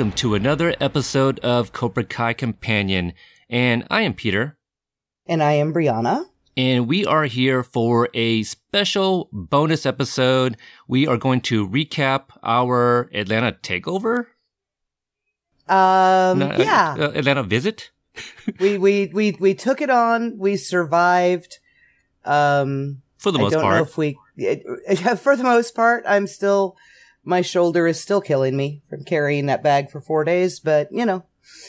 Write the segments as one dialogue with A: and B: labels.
A: Welcome to another episode of Cobra Kai Companion, and I am Peter,
B: And I am Brianna.
A: and we are here for a special bonus episode. We are going to recap our Atlanta takeover.
B: Um,
A: No, uh,
B: yeah,
A: uh, Atlanta visit.
B: we, we, we, we took it on. We survived. Um,
A: For the
B: I
A: most
B: don't know
A: part,
B: if we, it, for the most part, I'm still, my shoulder is still killing me from carrying that bag for four days, but you know,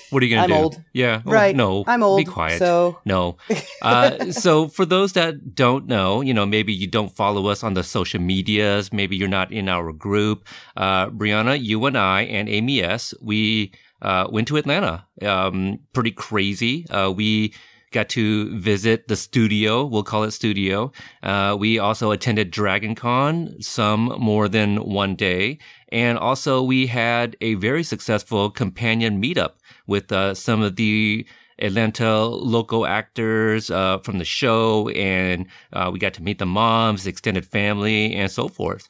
A: what are you gonna do?
B: I'm old.
A: Yeah, oh,
B: right.
A: No,
B: I'm old.
A: Be quiet.
B: So,
A: No. Uh, so for those that don't know, you know, maybe you don't follow us on the social medias, maybe you're not in our group. Uh, Brianna, you and I and Amy S, we, uh, went to Atlanta. Um, pretty crazy. Uh, we got to visit the studio. We'll call it studio. Uh, we also attended Dragon Con, some more than one day. And also we had a very successful companion meetup with, uh, some of the Atlanta local actors uh, from the show, and uh, we got to meet the moms, extended family, and so forth.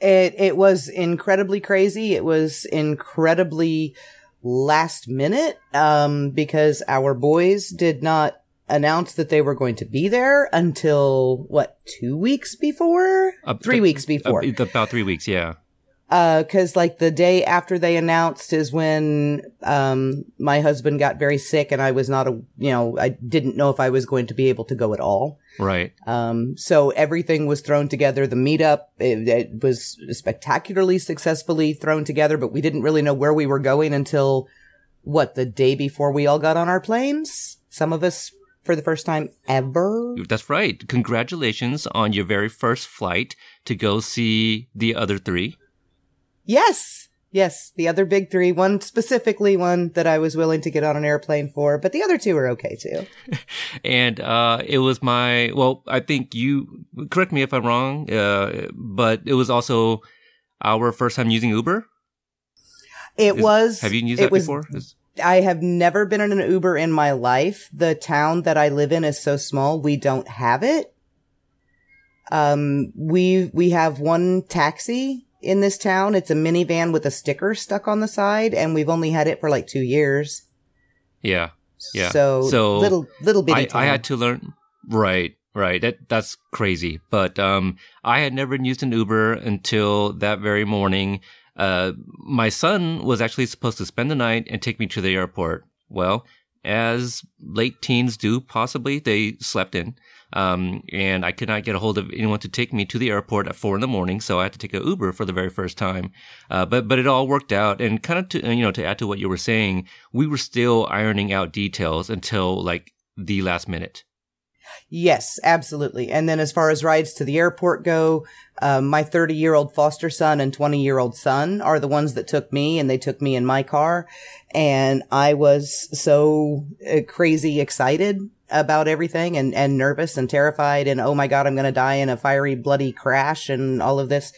B: it, it was incredibly crazy. It was incredibly last minute, um, because our boys did not announce that they were going to be there until what, two weeks before?
A: Uh,
B: Three
A: th-
B: weeks before.
A: Uh, about three weeks, yeah.
B: Uh, cause like the day after they announced is when, um, my husband got very sick and I was not a, you know, I didn't know if I was going to be able to go at all.
A: Right.
B: Um, so everything was thrown together. The meetup, it, it was spectacularly successfully thrown together, but we didn't really know where we were going until what, the day before we all got on our planes? Some of us for the first time ever.
A: That's right. Congratulations on your very first flight to go see the other three.
B: Yes. Yes. The other big three, one specifically one that I was willing to get on an airplane for, but the other two are okay too.
A: And uh, it was my, well, I think you, correct me if I'm wrong, uh, but it was also our first time using Uber.
B: It
A: Is-
B: was.
A: Have you used
B: it
A: that
B: was,
A: before? Is-
B: I have never been in an Uber in my life. The town that I live in is so small, we don't have it. Um, we, we have one taxi in this town. It's a minivan with a sticker stuck on the side and we've only had it for like two years.
A: Yeah. Yeah.
B: So,
A: So,
B: little, little bitty
A: I,
B: town.
A: I had to learn. Right, right. That that's crazy. But um, I had never used an Uber until that very morning. Uh, my son was actually supposed to spend the night and take me to the airport. Well, as late teens do, possibly they slept in. Um, and I could not get a hold of anyone to take me to the airport at four in the morning, so I had to take an Uber for the very first time. Uh, but but it all worked out, and kind of to you know to add to what you were saying, we were still ironing out details until like the last minute.
B: Yes, absolutely. And then as far as rides to the airport go, um, my 30 year old foster son and 20 year old son are the ones that took me and they took me in my car. And I was so uh, crazy excited about everything and, and nervous and terrified and oh my God, I'm going to die in a fiery, bloody crash and all of this.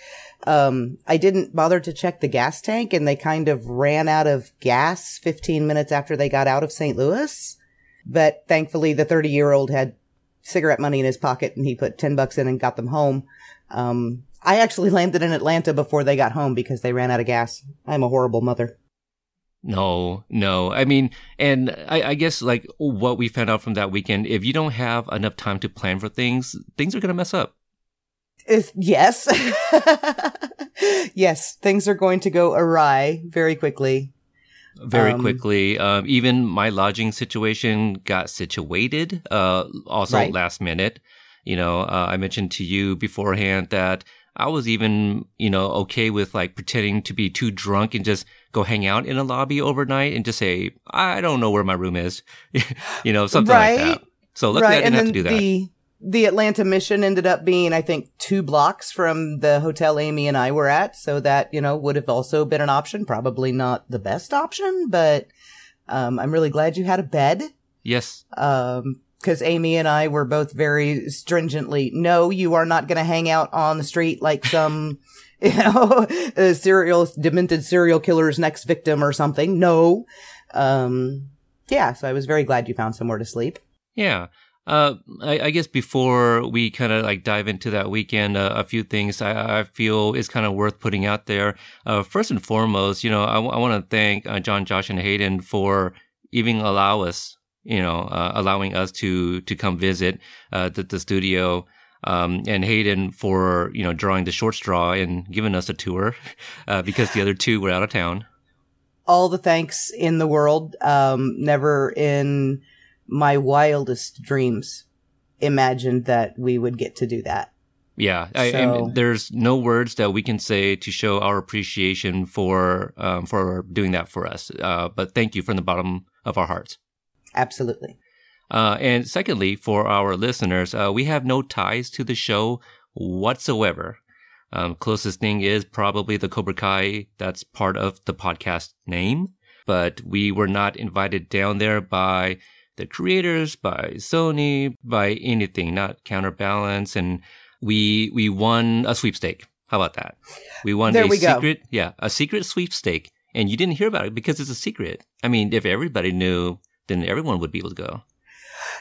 B: Um, I didn't bother to check the gas tank and they kind of ran out of gas 15 minutes after they got out of St. Louis. But thankfully the 30 year old had cigarette money in his pocket and he put 10 bucks in and got them home. Um, I actually landed in Atlanta before they got home because they ran out of gas. I'm a horrible mother.
A: No, no. I mean, and I, I guess like what we found out from that weekend, if you don't have enough time to plan for things, things are going to mess up.
B: Is- yes. yes, things are going to go awry very quickly.
A: very
B: Um,
A: quickly. Um, even my lodging situation got situated, uh, also
B: Right.
A: last minute. You know, uh, I mentioned to you beforehand that I was even, you know, okay with like pretending to be too drunk and just go hang out in a lobby overnight and just say, I don't know where my room is. you know, something like that. So luckily I
B: right.
A: didn't
B: And
A: have to do that.
B: the, the Atlanta mission ended up being, I think, two blocks from the hotel Amy and I were at. So that, you know, would have also been an option. Probably not the best option, but, um, I'm really glad you had a bed.
A: Yes.
B: Um, cause Amy and I were both very stringently, no, you are not going to hang out on the street like some, you know, a serial, demented serial killer's next victim or something. No. Um, yeah. So I was very glad you found somewhere to sleep.
A: Yeah. Uh, I, I, guess before we kind of like dive into that weekend, uh, a few things I, I feel is kind of worth putting out there. Uh, first and foremost, you know, I, w- I want to thank uh, John, Josh, and Hayden for even allow us, you know, uh, allowing us to to come visit uh, the, the studio. Um, and Hayden for you know drawing the short straw and giving us a tour because the other two were out of town.
B: All the thanks in the world. Um, never in my wildest dreams imagined that we would get to do that.
A: Yeah, I, I, there's no words that we can say to show our appreciation for um, for doing that for us. Uh, but thank you from the bottom of our hearts.
B: Absolutely.
A: Uh, and secondly, for our listeners, uh, we have no ties to the show whatsoever. Um, closest thing is probably the Cobra Kai that's part of the podcast name, but we were not invited down there by the creators, by Sony, by anything, not counterbalance. And we, we won a sweepstake. How about that? We won
B: there
A: a
B: we
A: secret,
B: go.
A: yeah, a secret sweepstake. And you didn't hear about it because it's a secret. I mean, if everybody knew, then everyone would be able to go.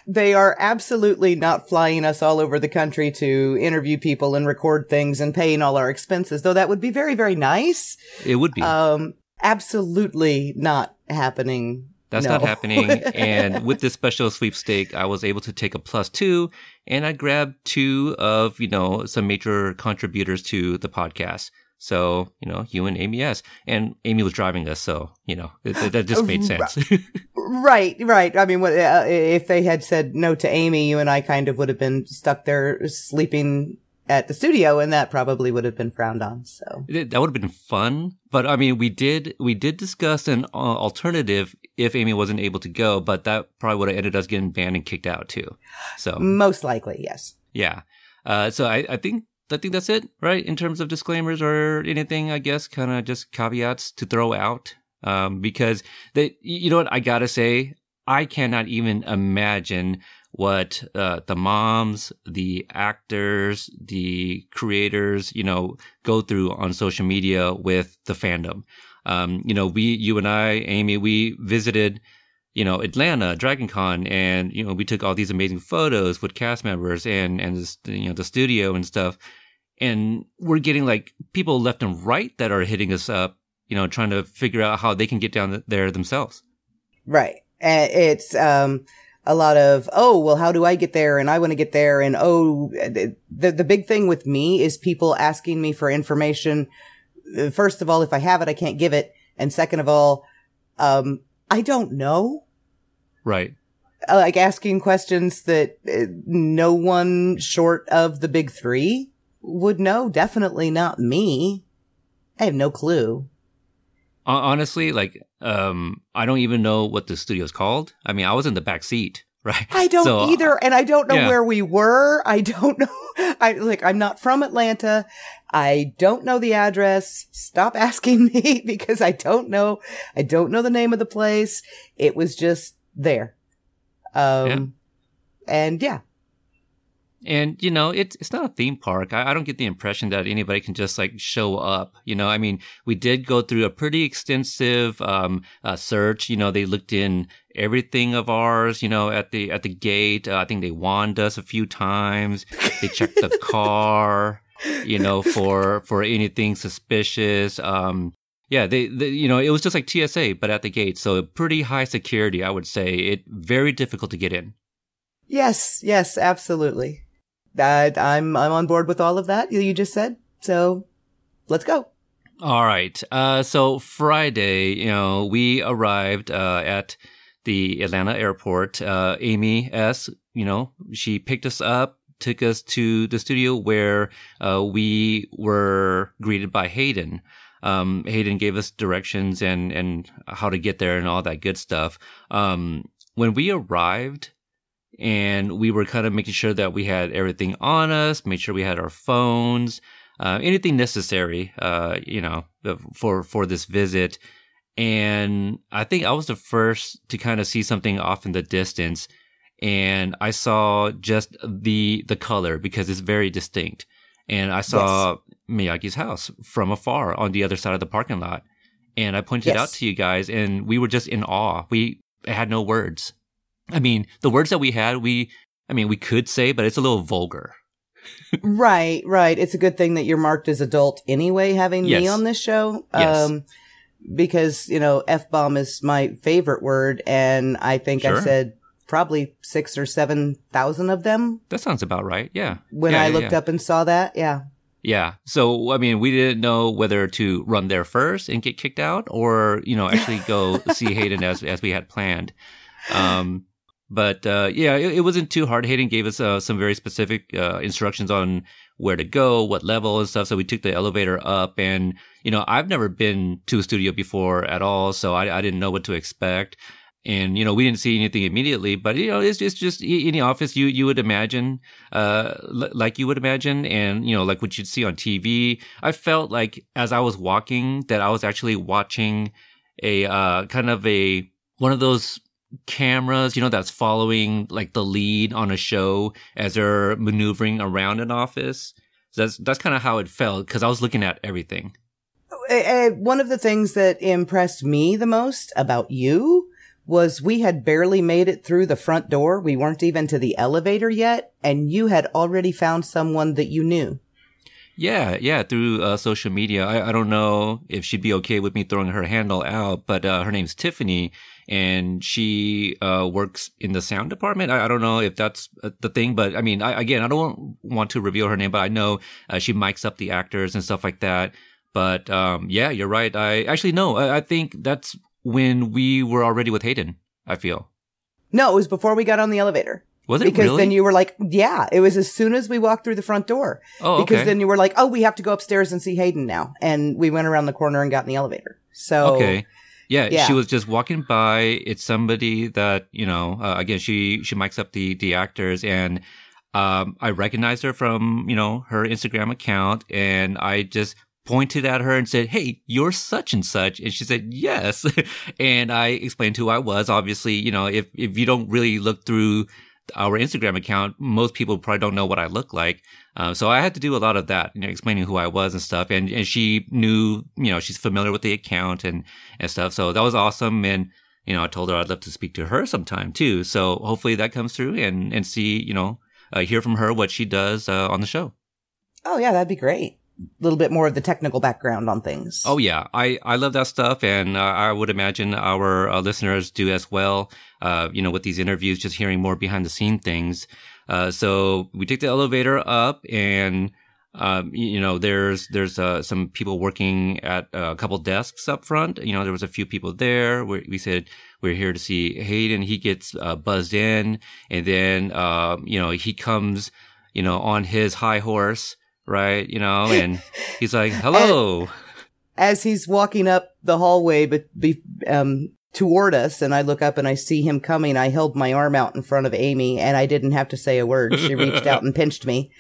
B: They are absolutely not flying us all over the country to interview people and record things and paying all our expenses, though that would be very, very nice.
A: It would be.
B: Um, absolutely not happening
A: that's
B: no.
A: not happening. and with this special sweepstake, I was able to take a plus two and I grabbed two of, you know, some major contributors to the podcast. So, you know, you and Amy S. And Amy was driving us. So, you know, it, that just made sense.
B: right, right. I mean, what, uh, if they had said no to Amy, you and I kind of would have been stuck there sleeping at the studio and that probably would have been frowned on so
A: that would have been fun but i mean we did we did discuss an uh, alternative if amy wasn't able to go but that probably would have ended us getting banned and kicked out too so
B: most likely yes
A: yeah uh, so I, I think I think that's it, right? In terms of disclaimers or anything, I guess, kind of just caveats to throw out. Um, because they, you know what, I gotta say, I cannot even imagine what uh, the moms, the actors, the creators, you know, go through on social media with the fandom. Um, you know, we, you and I, Amy, we visited, you know, Atlanta, Dragon Con, and, you know, we took all these amazing photos with cast members and, and, the, you know, the studio and stuff. And we're getting like people left and right that are hitting us up, you know, trying to figure out how they can get down there themselves.
B: Right. And it's, um, a lot of, oh, well, how do I get there? And I want to get there. And oh, the, the big thing with me is people asking me for information. First of all, if I have it, I can't give it. And second of all, um, I don't know.
A: Right.
B: Like asking questions that uh, no one short of the big three would know. Definitely not me. I have no clue
A: honestly, like, um, I don't even know what the studio's called. I mean, I was in the back seat, right?
B: I don't so, either, and I don't know yeah. where we were. I don't know. I like, I'm not from Atlanta. I don't know the address. Stop asking me because I don't know. I don't know the name of the place. It was just there. Um, yeah. and yeah,
A: and you know, it's it's not a theme park. I, I, don't get the impression that anybody can just like show up. You know, I mean, we did go through a pretty extensive um, uh, search. You know, they looked in everything of ours. You know, at the at the gate. Uh, I think they wand us a few times. They checked the car. You know, for for anything suspicious. Um, yeah, they, they, you know, it was just like TSA, but at the gate. So pretty high security, I would say. It very difficult to get in.
B: Yes, yes, absolutely. That I'm I'm on board with all of that you just said. So let's go.
A: All right. Uh, so Friday, you know, we arrived uh, at the Atlanta airport. Uh, Amy S, you know, she picked us up, took us to the studio where uh, we were greeted by Hayden. Um, Hayden gave us directions and and how to get there and all that good stuff. Um, when we arrived, and we were kind of making sure that we had everything on us, made sure we had our phones, uh, anything necessary, uh, you know, for for this visit. And I think I was the first to kind of see something off in the distance, and I saw just the the color because it's very distinct. And I saw yes. Miyagi's house from afar on the other side of the parking lot, and I pointed yes. it out to you guys, and we were just in awe. We had no words. I mean, the words that we had, we, I mean, we could say, but it's a little vulgar.
B: right, right. It's a good thing that you're marked as adult anyway, having yes. me on this show.
A: Yes. Um,
B: because, you know, F bomb is my favorite word. And I think sure. I said probably six or 7,000 of them.
A: That sounds about right. Yeah.
B: When
A: yeah,
B: I
A: yeah,
B: looked
A: yeah.
B: up and saw that. Yeah.
A: Yeah. So, I mean, we didn't know whether to run there first and get kicked out or, you know, actually go see Hayden as, as we had planned. Um, but uh, yeah, it, it, wasn't too hard. Hayden gave us uh, some very specific uh, instructions on where to go, what level and stuff. So we took the elevator up, and you know, I've never been to a studio before at all, so I, I didn't know what to expect. And you know, we didn't see anything immediately, but you know, it's just just the office you you would imagine, uh, like you would imagine, and you know, like what you'd see on TV. I felt like as I was walking that I was actually watching a uh, kind of a one of those cameras, you know, that's following like the lead on a show as they're maneuvering around an office. So that's that's kind of how it felt because I was looking at everything.
B: Uh, one of the things that impressed me the most about you was we had barely made it through the front door. We weren't even to the elevator yet, and you had already found someone that you knew.
A: Yeah, yeah, through uh, social media. I, I don't know if she'd be okay with me throwing her handle out, but uh, her name's Tiffany, and she uh, works in the sound department. I, I, don't know if that's uh, the thing, but I mean, I, again, I don't want to reveal her name, but I know uh, she mics up the actors and stuff like that. But um, yeah, you're right. I actually no, I, I think that's when we were already with Hayden. I feel.
B: No, it was before we got on the elevator.
A: Was it
B: because
A: really?
B: then you were like, yeah, it was as soon as we walked through the front door.
A: Oh,
B: because
A: okay.
B: then you were like, oh, we have to go upstairs and see Hayden now, and we went around the corner and got in the elevator. So
A: okay, yeah,
B: Yeah.
A: she was just walking by. It's somebody that you know. Uh, again, she she mics up the the actors, and um, I recognized her from you know her Instagram account, and I just pointed at her and said, "Hey, you're such and such," and she said, "Yes," and I explained who I was. Obviously, you know, if if you don't really look through our Instagram account, most people probably don't know what I look like. Uh, so I had to do a lot of that, you know, explaining who I was and stuff. And, and she knew, you know, she's familiar with the account and, and stuff. So that was awesome. And, you know, I told her I'd love to speak to her sometime too. So hopefully that comes through and, and see, you know, uh, hear from her what she does uh, on the show.
B: Oh yeah, that'd be great. A little bit more of the technical background on things.
A: Oh yeah, I I love that stuff, and uh, I would imagine our uh, listeners do as well. Uh, you know, with these interviews, just hearing more behind the scene things. Uh, so we take the elevator up, and um, you know, there's there's uh, some people working at a couple desks up front. You know, there was a few people there. We, we said we're here to see Hayden. He gets uh, buzzed in, and then um, you know he comes, you know, on his high horse right? You know, and he's like, "Hello."
B: As he's walking up the hallway, but be, um, toward us, and I look up and I see him coming. I held my arm out in front of Amy, and I didn't have to say a word. She reached out and pinched me,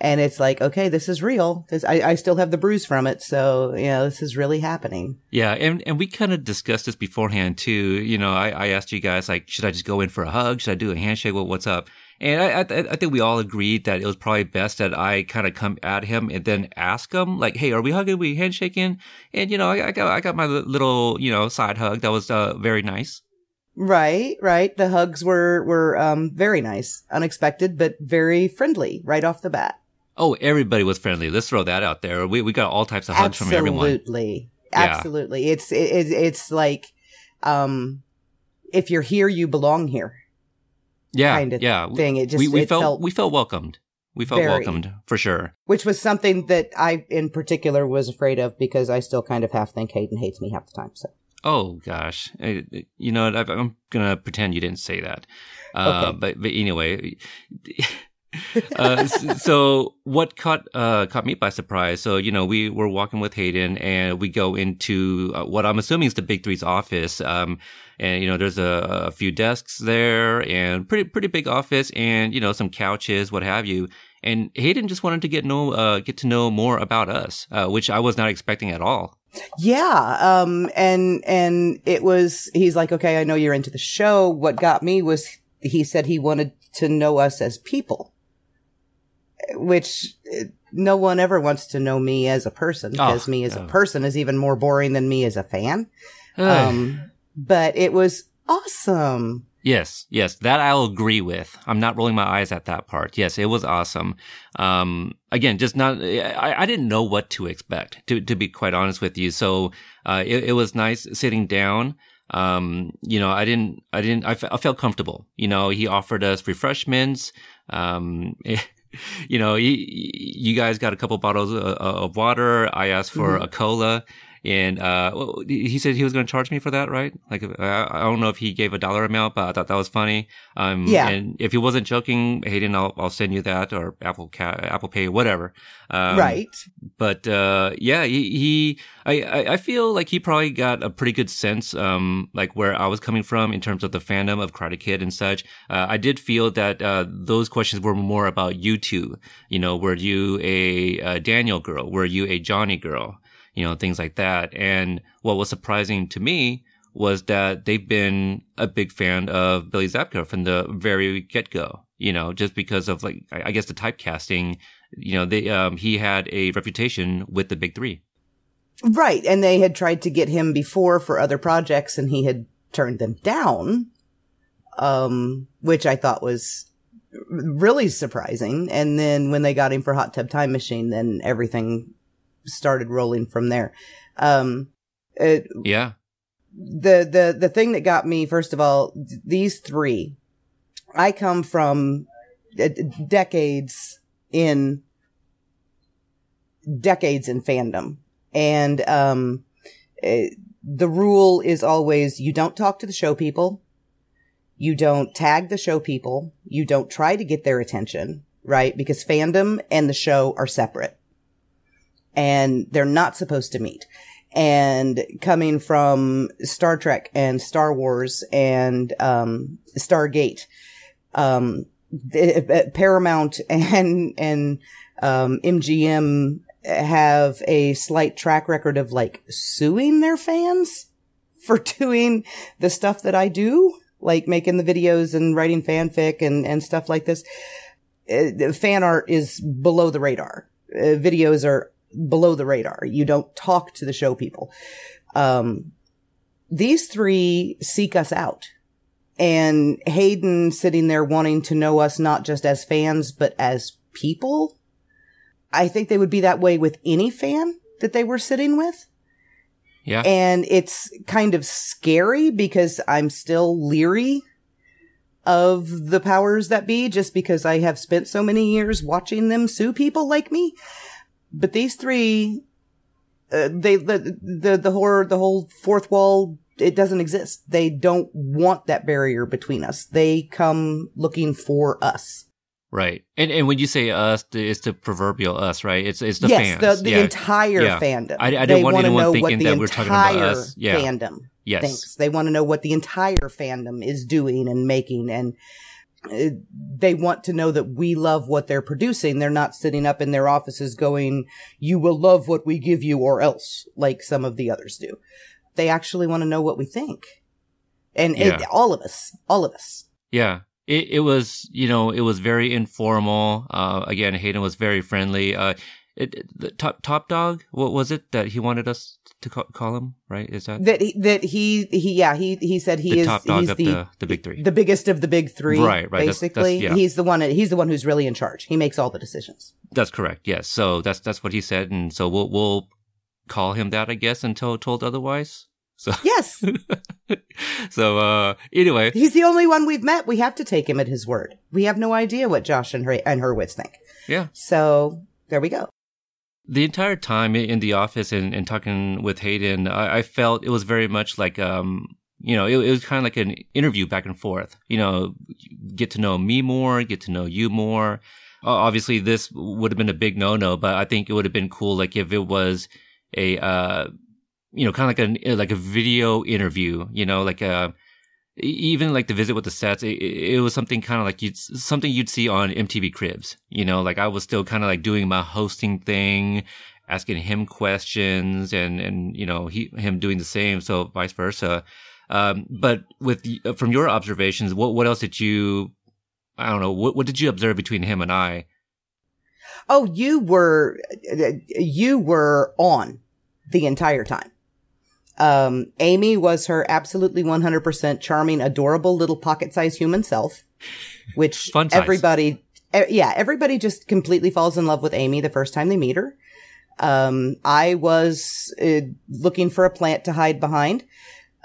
B: and it's like, okay, this is real. This, I, I still have the bruise from it, so you know, this is really happening.
A: Yeah, and and we kind of discussed this beforehand too. You know, I, I asked you guys like, should I just go in for a hug? Should I do a handshake? What what's up? And I, I, I think we all agreed that it was probably best that I kind of come at him and then ask him, like, "Hey, are we hugging? Are we handshaking?" And you know, I, I got I got my little you know side hug that was uh, very nice.
B: Right, right. The hugs were were um very nice, unexpected, but very friendly right off the bat.
A: Oh, everybody was friendly. Let's throw that out there. We we got all types of hugs
B: Absolutely.
A: from everyone.
B: Absolutely,
A: Yeah.
B: absolutely. It's it, it, it's like, um, if you're here, you belong here.
A: Yeah,
B: kind of
A: yeah.
B: thing. It just
A: we, we
B: it
A: felt,
B: felt
A: we felt welcomed. We felt
B: very.
A: welcomed for sure.
B: which was something that I, in particular, was afraid of because I still kind of half think Hayden hates me half the time. So
A: Oh gosh, I, you know, I, I'm gonna pretend you didn't say that. Uh,
B: Okay.
A: but but anyway, uh, so what caught uh, caught me by surprise? So you know, we were walking with Hayden, and we go into uh, what I'm assuming is the Big Three's office. Um, and you know, there's a, a, few desks there, and pretty pretty big office, and you know, some couches, what have you. And Hayden just wanted to get know uh, get to know more about us, uh, which I was not expecting at all.
B: Yeah. Um, and, and it was, he's like, okay, I know you're into the show. What got me was he said he wanted to know us as people which no one ever wants to know me as a person because oh, me as a person is even more boring than me as a fan. Um, but it was awesome.
A: Yes, yes, that I'll agree with. I'm not rolling my eyes at that part. Yes, it was awesome. Um, again, just not, I, I didn't know what to expect, to, to be quite honest with you. So, uh, it, it was nice sitting down. Um, you know, I didn't, I didn't, I, f- I felt comfortable. You know, he offered us refreshments. Um, you know, you guys got a couple bottles of, water. I asked for mm-hmm. a cola. And uh, he said he was going to charge me for that, right? Like, I don't know if he gave a dollar amount, but I thought that was funny. Um, yeah. And if he wasn't joking, Hayden, I'll, I'll send you that or Apple Ca- Apple Pay, whatever.
B: Um, right.
A: But uh, yeah, he, he I, I feel like he probably got a pretty good sense, um, like where I was coming from in terms of the fandom of Karate Kid and such. Uh, I did feel that uh, those questions were more about you two. You know, were you a, a Daniel girl? Were you a Johnny girl? You know, things like that. And what was surprising to me was that they've been a big fan of Billy Zabka from the very get go, you know, just because of like, I guess the typecasting, you know, they, um, he had a reputation with the big three.
B: Right. And they had tried to get him before for other projects and he had turned them down, um, which I thought was really surprising. And then when they got him for Hot Tub Time Machine, then everything started rolling from there. Um, it,
A: yeah.
B: The, the, the thing that got me, first of all, these three, I come from uh, decades in, decades in fandom. And, um, it, the rule is always you don't talk to the show people. You don't tag the show people. You don't try to get their attention, right? Because fandom and the show are separate and they're not supposed to meet. And coming from Star Trek and Star Wars and um, Stargate, um, Paramount and and um, MGM have a slight track record of like suing their fans for doing the stuff that I do, like making the videos and writing fanfic and and stuff like this. Uh, fan art is below the radar. Uh, videos are below the radar. You don't talk to the show people. Um, these three seek us out. And Hayden sitting there wanting to know us not just as fans, but as people. I think they would be that way with any fan that they were sitting with.
A: Yeah.
B: And it's kind of scary because I'm still leery of the powers that be just because I have spent so many years watching them sue people like me. But these three, uh, they, the, the, the horror, the whole fourth wall, it doesn't exist. They don't want that barrier between us. They come looking for us.
A: Right. And and when you say us, it's the proverbial us, right? It's it's the
B: yes,
A: fans.
B: the, the yeah. entire yeah. fandom.
A: I, I don't want anyone thinking that we're talking about us.
B: Yeah. Fandom yes. thinks. They want to know what the entire fandom is doing and making and they want to know that we love what they're producing. They're not sitting up in their offices going, you will love what we give you or else, like some of the others do. They actually want to know what we think. And yeah. it, all of us, all of us.
A: Yeah. It, it was, you know, it was very informal. Uh, again, Hayden was very friendly. Uh, it, the top top dog. What was it that he wanted us to call, call him? Right? Is that
B: that he, that he he yeah he he said he
A: the
B: is
A: top dog
B: he's
A: of
B: the,
A: the, the big three,
B: the biggest of the big three.
A: Right, right.
B: Basically,
A: that's, that's, yeah.
B: he's the one. He's the one who's really in charge. He makes all the decisions.
A: That's correct. Yes. So that's that's what he said, and so we'll we'll call him that, I guess, until told otherwise. So
B: yes.
A: so uh anyway,
B: he's the only one we've met. We have to take him at his word. We have no idea what Josh and her and Hurwitz think.
A: Yeah.
B: So there we go
A: the entire time in the office and, and talking with Hayden, I, I, felt it was very much like um, you know, it, it was kind of like an interview back and forth. You know, get to know me more, get to know you more. Obviously, this would have been a big no no, but I think it would have been cool, like if it was a, uh, you know, kind of like a like a video interview. You know, like a uh, even like the visit with the sets. It, it was something kind of like you'd something you'd see on MTV Cribs. You know, like I was still kind of like doing my hosting thing asking him questions and and you know he him doing the same so vice versa um, but with uh, from your observations, what what else did you? I don't know. What what did you observe between him and I?
B: Oh, you were uh, uh, you were on the entire time. Um, Amy was her absolutely 100% charming, adorable little pocket-sized human self, which everybody, yeah, everybody just completely falls in love with Amy the first time they meet her. Um, I was uh, looking for a plant to hide behind.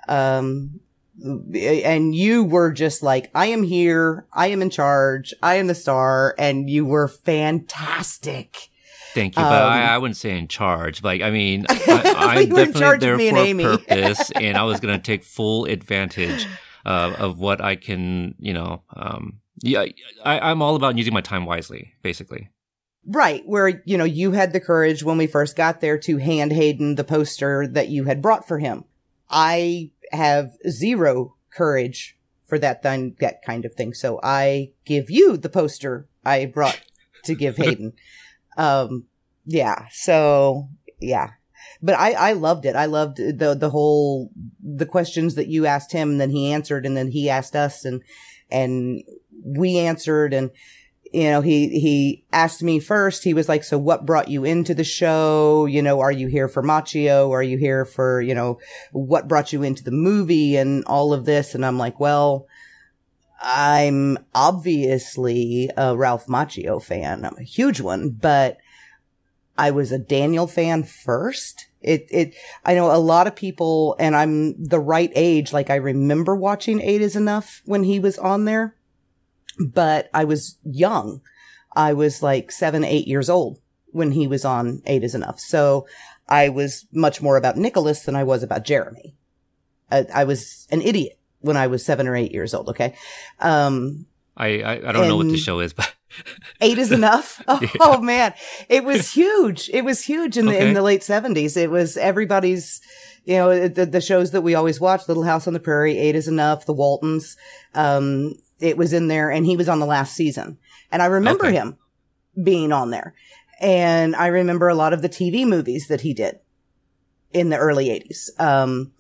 B: Um, and you were just like, I am here. I am in charge. I am the star. And you were fantastic.
A: Thank you, but um, I, I, wouldn't say in charge. Like, I mean, I, am definitely there for a purpose, and I was going to take full advantage uh, of what I can, you know. Um, yeah, I, I'm all about using my time wisely, basically.
B: Right, where you know you had the courage when we first got there to hand Hayden the poster that you had brought for him. I have zero courage for that th- that kind of thing. So I give you the poster I brought to give Hayden. Um, yeah. So yeah, but I, I loved it. I loved the, the whole, the questions that you asked him and then he answered and then he asked us and, and we answered and, you know, he, he asked me first, he was like, so what brought you into the show? You know, are you here for Macchio? Are you here for, you know, what brought you into the movie and all of this? And I'm like, well, I'm obviously a Ralph Macchio fan. I'm a huge one, but I was a Daniel fan first. It, it, I know a lot of people and I'm the right age. Like I remember watching Eight is Enough when he was on there but I was young. I was like seven, eight years old when he was on Eight is Enough. So I was much more about Nicholas than I was about Jeremy. I, I was an idiot when I was seven or eight years old. Okay. Um,
A: I, I, I don't know what the show is, but
B: eight is enough. Oh, yeah. oh, man. It was huge. It was huge in the, okay. in the late seventies. It was everybody's, you know, the, the shows that we always watch, Little House on the Prairie, Eight is Enough, The Waltons. Um, it was in there and he was on the last season. And I remember okay. him being on there. And I remember a lot of the TV movies that he did in the early 80s. Um,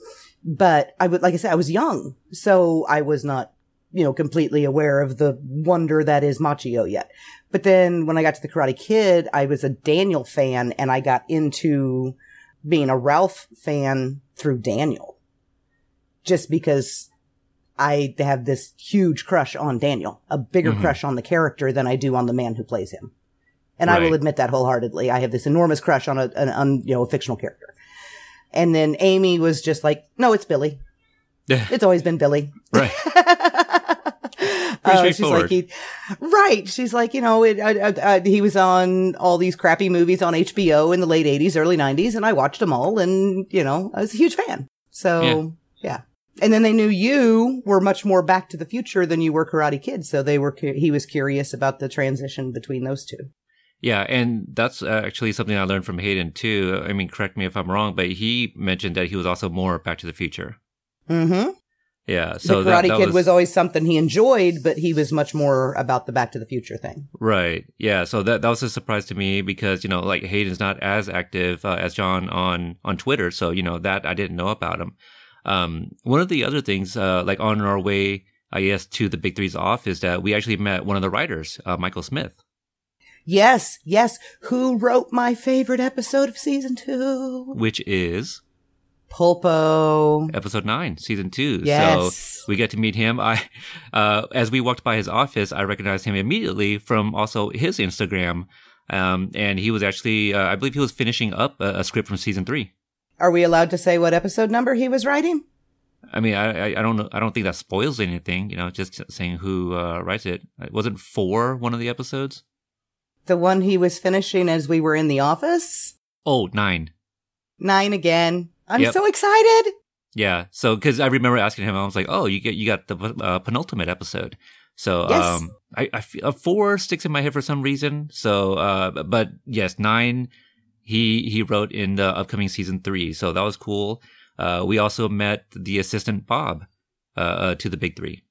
B: but I would, like I said, I was young. So I was not, you know, completely aware of the wonder that is Macchio yet. But then when I got to the Karate Kid, I was a Daniel fan and I got into being a Ralph fan through Daniel. Just because I have this huge crush on Daniel, a bigger mm-hmm. crush on the character than I do on the man who plays him. And right. I will admit that wholeheartedly. I have this enormous crush on a, an, un, you know, a fictional character. And then Amy was just like, no, it's Billy. it's always been Billy.
A: Right.
B: uh, she's like, he, right. She's like, you know, it, uh, uh, he was on all these crappy movies on HBO in the late 80s, early 90s, and I watched them all. And, you know, I was a huge fan. So, yeah. yeah and then they knew you were much more Back to the Future than you were Karate Kid, so they were he was curious about the transition between those two.
A: Yeah, and that's actually something I learned from Hayden too. I mean, correct me if I'm wrong, but he mentioned that he was also more Back to the Future.
B: Mm-hmm.
A: Yeah, so
B: the Karate
A: that, that
B: Kid
A: was...
B: was... always something he enjoyed, but he was much more about the Back to the Future thing.
A: Right. Yeah. So that that was a surprise to me because you know, like Hayden's not as active uh, as John on on Twitter, so you know that I didn't know about him. Um, one of the other things, uh, like on our way, I guess, to the Big Three's off is that we actually met one of the writers, uh, Michael Smith.
B: Yes, yes. Who wrote my favorite episode of season two?
A: Which is
B: Pulpo.
A: Episode nine, season two.
B: Yes.
A: So we get to meet him. I, uh, as we walked by his office, I recognized him immediately from also his Instagram. Um, and he was actually, uh, I believe he was finishing up a, a script from season three.
B: Are we allowed to say what episode number he was writing?
A: I mean, I, I don't know. I don't think that spoils anything. You know, just saying who uh, writes it. Wasn't four one of the episodes?
B: The one he was finishing as we were in the office.
A: Oh, nine.
B: Nine again. I'm yep. so excited.
A: Yeah. So, because I remember asking him, I was like, "Oh, you get you got the uh, penultimate episode." So,
B: Yes.
A: um, I, I feel, uh, four sticks in my head for some reason. So, uh, but yes, nine. He he wrote in the upcoming season three, so that was cool. Uh, we also met the assistant Bob uh, uh, to the big three.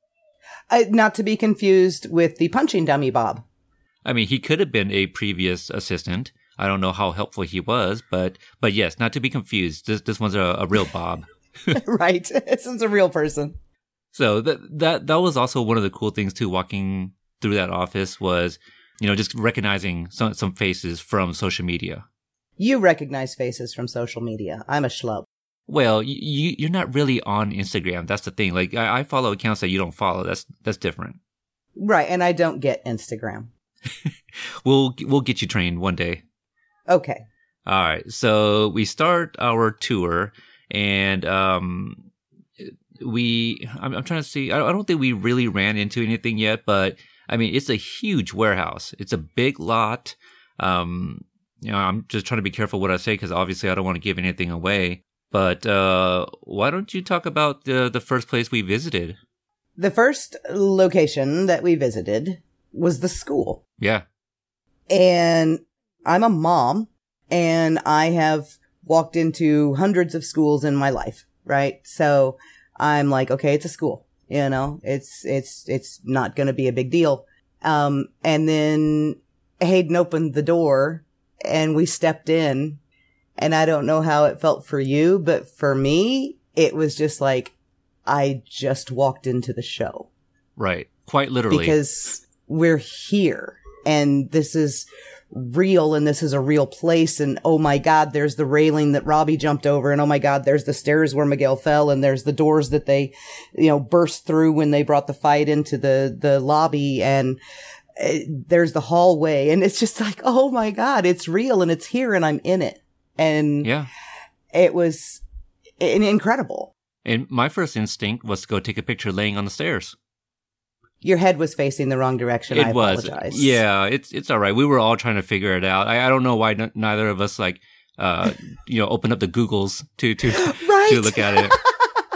B: Uh, not to be confused with the punching dummy Bob.
A: I mean, he could have been a previous assistant. I don't know how helpful he was, but but yes, not to be confused. This this one's a, a real Bob.
B: right. this is a real person.
A: So that that that was also one of the cool things too. Walking through that office was, you know, just recognizing some some faces from social media.
B: You recognize faces from social media. I'm a schlub.
A: Well, you, you you're not really on Instagram. That's the thing. Like I, I follow accounts that you don't follow. That's that's different.
B: Right. And I don't get Instagram.
A: We'll we'll get you trained one day.
B: Okay.
A: All right. So we start our tour, and um, we I'm, I'm trying to see. I, I don't think we really ran into anything yet, but I mean, it's a huge warehouse. It's a big lot. Um, you know, I'm just trying to be careful what I say because obviously I don't want to give anything away. But uh, why don't you talk about the the first place we visited?
B: The first location that we visited was the school.
A: Yeah.
B: And I'm a mom and I have walked into hundreds of schools in my life, right? So I'm like, okay, it's a school, you know, it's, it's, it's not going to be a big deal. Um, and then Hayden opened the door and we stepped in and I don't know how it felt for you, but for me, it was just like, I just walked into the show
A: Right. Quite literally.
B: because we're here. And this is real and this is a real place. And oh my god there's the railing that Robbie jumped over. And oh my god there's the stairs where Miguel fell. And there's the doors that they you know burst through when they brought the fight into the the lobby. And uh, there's the hallway. And it's just like oh my god it's real and it's here and I'm in it. And
A: yeah.
B: it was in- incredible.
A: And my first instinct was to go take a picture laying on the stairs.
B: Your head was facing the wrong direction. I
A: it was.
B: apologize.
A: Yeah it's it's all right. We were all trying to figure it out. I, I don't know why n- neither of us like uh you know open up the googles to to
B: right.
A: to look at it.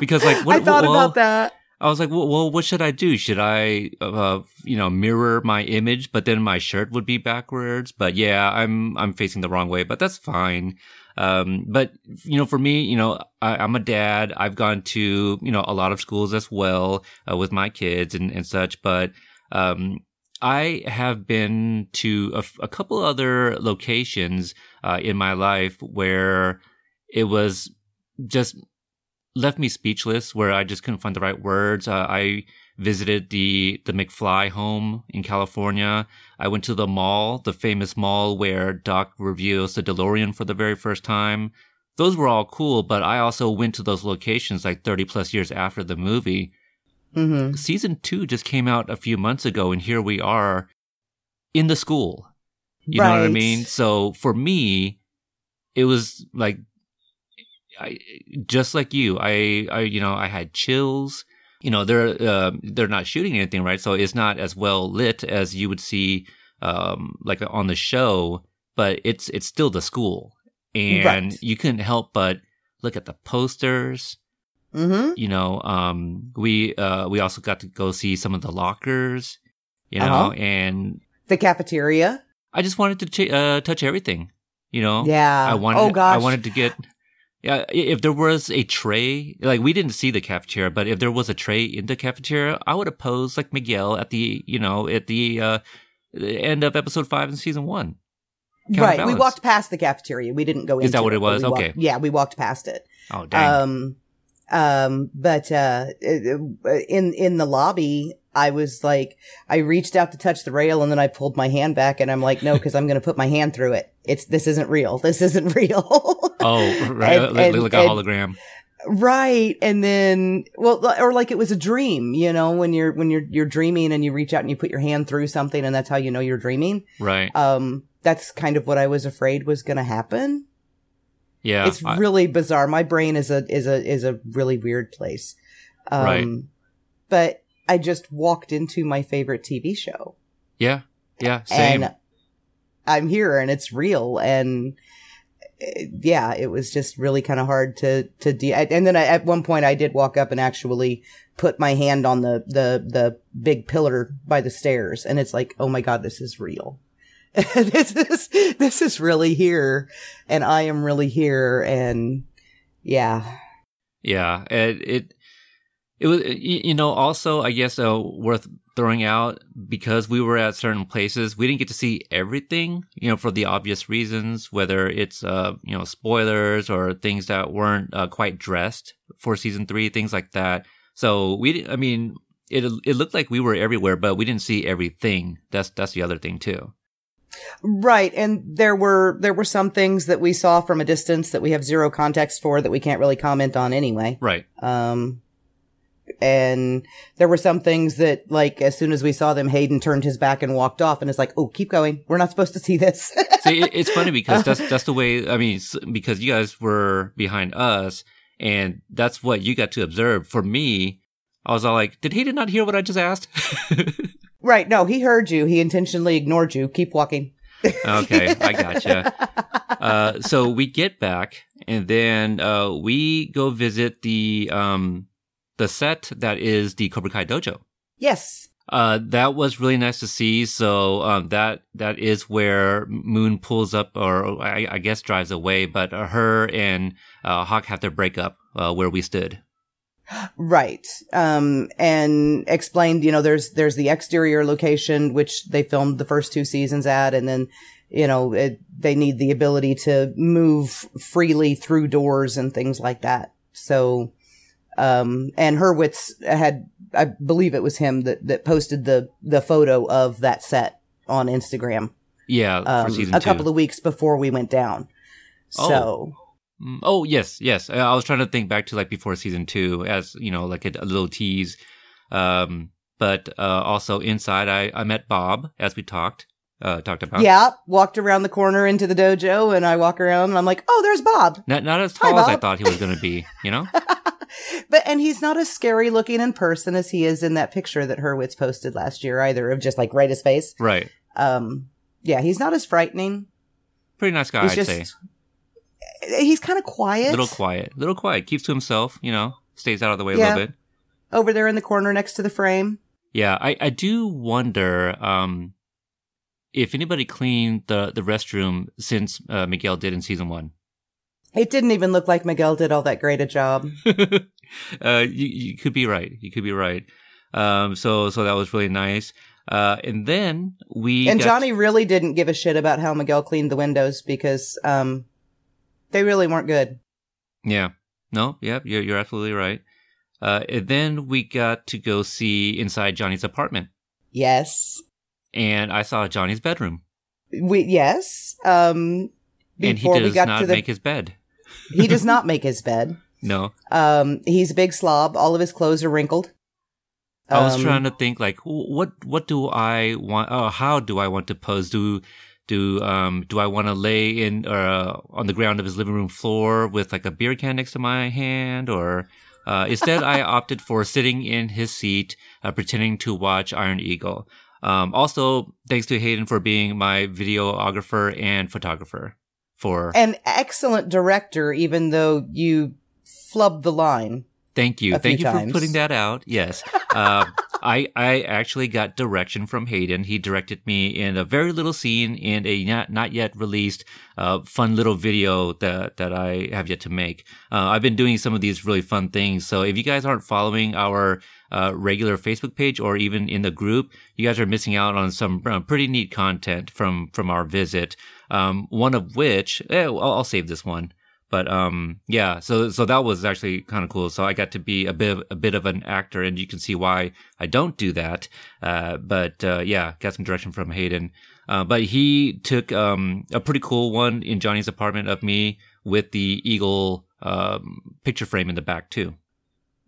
A: Because like what,
B: I thought
A: well,
B: about that.
A: i was like well, well what should i do? Should i uh you know mirror my image but then my shirt would be backwards? But yeah i'm i'm facing the wrong way but that's fine um, but you know, for me, you know, I, I'm a dad. I've gone to you know a lot of schools as well uh, with my kids and, and such. But um, I have been to a, a couple other locations uh, in my life where it was just left me speechless, where I just couldn't find the right words. Uh, I visited the the McFly home in California. I went to the mall, the famous mall where Doc reveals the DeLorean for the very first time. Those were all cool, but I also went to those locations like 30 plus years after the movie.
B: Mm-hmm.
A: Season two just came out a few months ago, and here we are in the school. You know what I mean? So for me, it was like, I just like you. I, I, you know, I had chills. You know, they're uh, they're not shooting anything, right? So it's not as well lit as you would see, um, like on the show. But it's it's still the school, and
B: Right.
A: you couldn't help but look at the posters
B: Mm-hmm.
A: you know um we uh we also got to go see some of the lockers you know
B: Uh-huh.
A: and
B: The cafeteria.
A: i just wanted to ch- uh touch everything you know
B: Yeah.
A: i wanted
B: oh gosh.
A: i wanted to get yeah if there was a tray like we didn't see the cafeteria but if there was a tray in the cafeteria i would have posed like miguel at the you know at the uh end of episode five in season one
B: right. We walked past the cafeteria. We didn't go into
A: Is that what it was?
B: we walked-
A: Okay.
B: yeah, we walked past it.
A: oh dang
B: Um, um, but, uh, in, in the lobby, I was like, I reached out to touch the rail and then I pulled my hand back and I'm like, no, cause I'm going to put my hand through it. It's, this isn't real. This isn't real.
A: Oh right
B: and-
A: like,
B: and-
A: like a
B: and-
A: hologram
B: Right. And then, well, or like it was a dream, you know, when you're, when you're, you're dreaming and you reach out and you put your hand through something and that's how you know you're dreaming.
A: right
B: Um, that's kind of what I was afraid was going to happen.
A: yeah
B: it's
A: I-
B: really bizarre. My brain is a, is a, is a really weird place. Um,
A: Right.
B: but I just walked into my favorite TV show
A: yeah yeah same
B: and I'm here and it's real and yeah, it was just really kind of hard to to de- and then I, at one point I did walk up and actually put my hand on the the the big pillar by the stairs and it's like, "Oh my god, this is real." this is this is really here and I am really here and yeah.
A: Yeah, it it it was you know also I guess uh, worth throwing out because we were at certain places we didn't get to see everything you know for the obvious reasons whether it's uh you know spoilers or things that weren't uh, quite dressed for season 3 things like that so we I mean it it looked like we were everywhere but we didn't see everything that's that's the other thing too
B: Right. And there were, there were some things that we saw from a distance that we have zero context for that we can't really comment on anyway.
A: right
B: Um, and there were some things that, like, as soon as we saw them, Hayden turned his back and walked off and it's like, oh, keep going. We're not supposed to see this.
A: See, it, it's funny because that's that's the way. I mean, because you guys were behind us, and that's what you got to observe. For me, I was all like, "Did Hayden not hear what I just asked?"
B: right. No, he heard you. He intentionally ignored you. Keep walking.
A: okay, I gotcha. Uh, so we get back, and then uh, we go visit the um the set that is the Cobra Kai dojo.
B: Yes.
A: Uh, that was really nice to see. So, um, that, that is where Moon pulls up or I, I guess drives away, but uh, her and, uh, Hawk have to break up, uh, where we stood.
B: Right. Um, and explained, you know, there's, there's the exterior location, which they filmed the first two seasons at. And then, you know, it, they need the ability to move freely through doors and things like that. So, um, and Hurwitz had, I believe it was him that, that posted the, the photo of that set on Instagram,
A: Yeah. for
B: um, a
A: two.
B: couple of weeks before we went down.
A: Oh.
B: So,
A: Mm, Oh, yes, yes. Uh, I was trying to think back to like before season two as, you know, like a, a little tease. Um, but, uh, also inside I, I met Bob as we talked, uh, talked about.
B: yeah, walked around the corner into the dojo and I walk around and I'm like, oh, there's Bob.
A: Not, not as
B: Hi,
A: tall as I thought he was going to be, you know?
B: But and he's not as scary looking in person as he is in that picture that Hurwitz posted last year either of just like right his face.
A: right.
B: Um yeah, he's not as frightening.
A: Pretty nice guy,
B: he's
A: I'd
B: just
A: say.
B: he's kind of quiet.
A: little quiet, little quiet. Keeps to himself, you know, stays out of the way a little bit.
B: over there in the corner next to the frame.
A: Yeah, I, I do wonder um, if anybody cleaned the, the restroom since uh, Miguel did in season one.
B: It didn't even look like Miguel did all that great a job.
A: uh, you, you could be right. You could be right. Um, so so that was really nice. Uh, and then we
B: and Johnny really didn't give a shit about how Miguel cleaned the windows because um they really weren't good.
A: Yeah. No. Yep. You're you're absolutely right. Uh, and then we got to go see inside Johnny's apartment,
B: Yes.
A: and I saw Johnny's bedroom,
B: We yes. Um
A: and he
B: before we
A: does
B: got
A: not
B: to the
A: make his bed.
B: He does not make his bed.
A: No.
B: Um he's a big slob. All of his clothes are wrinkled.
A: I was
B: Um,
A: trying to think like what what do I want? Oh, how do I want to pose? Do do um do I want to lay in uh on the ground of his living room floor with like a beer can next to my hand, or uh, instead I opted for sitting in his seat, uh, pretending to watch Iron Eagle. Um, also, thanks to Hayden for being my videographer and photographer. For
B: an excellent director, even though you flubbed the line.
A: Thank you. Thank you
B: times.
A: for putting that out. Yes. Uh, I, I actually got direction from Hayden. He directed me in a very little scene in a not, not yet released, uh, fun little video that, that I have yet to make. Uh, I've been doing some of these really fun things. So if you guys aren't following our, uh, regular Facebook page or even in the group, you guys are missing out on some uh, pretty neat content from, from our visit. Um, one of which, eh, I'll, I'll save this one. But um, yeah, so so that was actually kind of cool. So I got to be a bit of, a bit of an actor, and you can see why I don't do that. Uh, but uh, yeah, got some direction from Hayden. Uh, but he took um, a pretty cool one in Johnny's apartment of me with the eagle um, picture frame in the back too.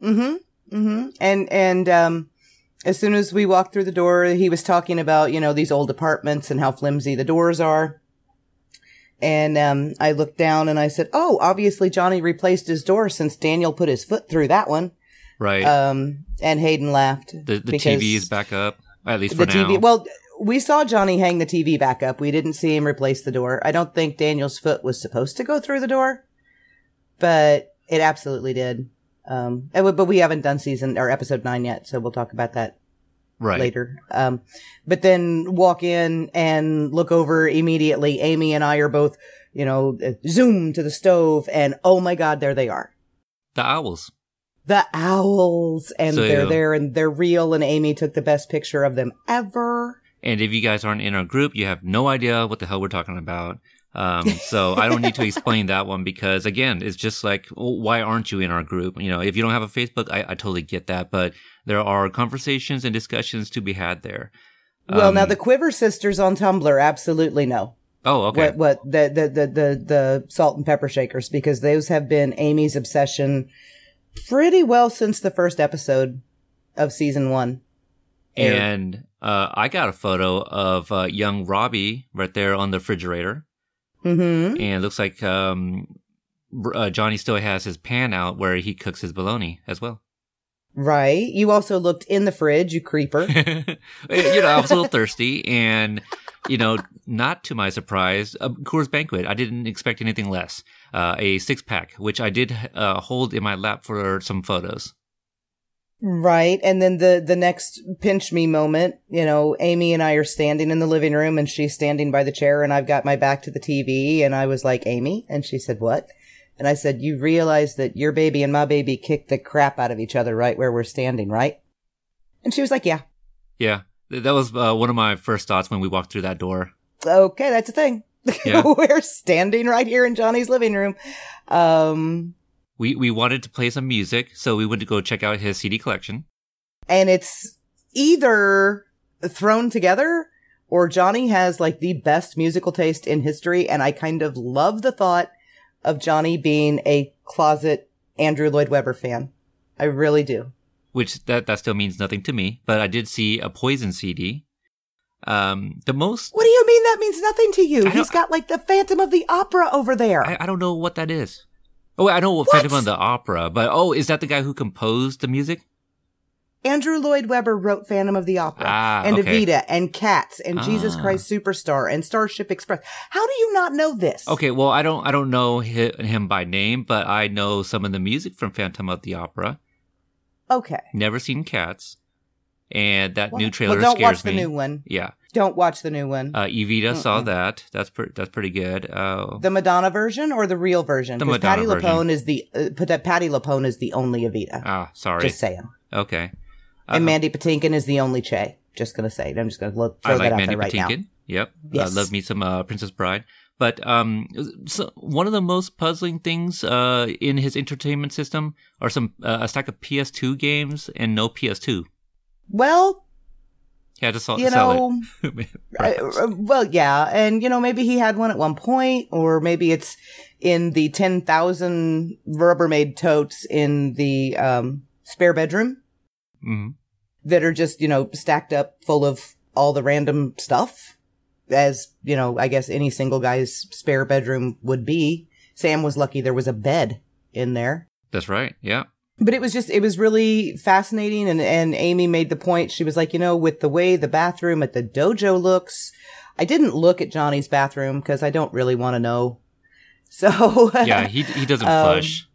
B: Mm-hmm. Mm-hmm. And and um as soon as we walked through the door, he was talking about, you know, these old apartments and how flimsy the doors are. And um I looked down and I said, Oh, obviously Johnny replaced his door since Daniel put his foot through that one.
A: Right.
B: Um and Hayden laughed.
A: the the TV is back up at least for
B: the
A: now.
B: TV well we saw Johnny hang the TV back up. We didn't see him replace the door. I don't think Daniel's foot was supposed to go through the door, but it absolutely did. Um, but we haven't done season or episode nine yet, so we'll talk about that
A: Right.
B: later. Um, but then walk in and look over immediately. Amy and I are both, you know, uh, zoom to the stove and oh my God, there they are.
A: The owls.
B: The owls and
A: So,
B: they're there and they're real and Amy took the best picture of them ever.
A: And if you guys aren't in our group, you have no idea what the hell we're talking about. Um, so I don't need to explain that one because again, it's just like, well, why aren't you in our group? You know, if you don't have a Facebook, I, I totally get that, but there are conversations and discussions to be had there.
B: Well, now
A: Um,
B: the Quiver sisters on Tumblr absolutely no.
A: Oh, okay.
B: what what the, the the the the salt and pepper shakers because those have been Amy's obsession pretty well since the first episode of season one. aired.
A: And uh, I got a photo of uh, young Robbie right there on the refrigerator.
B: Mm-hmm.
A: And it looks like um, uh, Johnny still has his pan out where he cooks his bologna as well.
B: Right. You also looked in the fridge, you creeper.
A: you know, I was a little thirsty, and you know, not to my surprise, a Coors Banquet. I didn't expect anything less. Uh, a six pack, which I did uh, hold in my lap for some photos.
B: right. And then the the next pinch me moment, you know, Amy and I are standing in the living room and she's standing by the chair and I've got my back to the TV and I was like, "Amy?" And she said, "What?" And I said, "You realize that your baby and my baby kicked the crap out of each other right where we're standing, right?" And she was like, "Yeah."
A: Yeah, that was uh, one of my first thoughts when we walked through that door.
B: Okay, that's a thing.
A: Yeah.
B: we're standing right here in Johnny's living room. Um
A: We we wanted to play some music, so we went to go check out his CD collection.
B: and it's either thrown together or Johnny has like the best musical taste in history. And I kind of love the thought of Johnny being a closet Andrew Lloyd Webber fan. I really do.
A: which that that still means nothing to me. But I did see a Poison CD. Um, the most
B: What do you mean that means nothing to you? He's got like the Phantom of the Opera over there.
A: I, I don't know what that is. Oh, I know what
B: What?
A: Phantom of the Opera, but oh, is that the guy who composed the music?
B: Andrew Lloyd Webber wrote Phantom of the Opera
A: Ah,
B: and
A: okay.
B: Evita and Cats and Jesus
A: Ah.
B: Christ Superstar and Starlight Express. How do you not know this?
A: Okay, well, I don't I don't know him by name, but I know some of the music from Phantom of the Opera.
B: Okay.
A: Never seen Cats, and that new
B: Well,
A: trailer
B: well, don't
A: scares
B: watch the new one.
A: Yeah,
B: Don't watch the new one.
A: uh, Evita saw that. That's pretty. That's pretty good. Uh,
B: the Madonna version or the real version?
A: The
B: 'Cause Patti
A: Madonna
B: LuPone is the uh, Pat- Patti LuPone is the only Evita.
A: ah, sorry.
B: Just saying.
A: okay.
B: And
A: Uh,
B: Mandy Patinkin is the only Che. Just gonna say. I'm just gonna look,
A: I
B: throw
A: like
B: that out
A: Mandy
B: there right now.
A: Patinkin. Yep.
B: Yes.
A: I love me some uh, Princess Bride. But um, so one of the most puzzling things uh, in his entertainment system are some uh, a stack of PS2 games and no PS2.
B: Well,
A: had to sell,
B: you know,
A: it.
B: uh, uh, well, yeah, and you know, maybe he had one at one point, or maybe it's in the ten thousand Rubbermaid totes in the um, spare bedroom
A: Mhm.
B: That are just you know stacked up full of all the random stuff, as you know, I guess any single guy's spare bedroom would be. Sam was lucky there was a bed in there.
A: That's right. Yeah.
B: but it was just it was really fascinating and and Amy made the point she was like you know with the way the bathroom at the dojo looks I didn't look at Johnny's bathroom because I don't really want to know so
A: Yeah. He he doesn't
B: Um,
A: flush.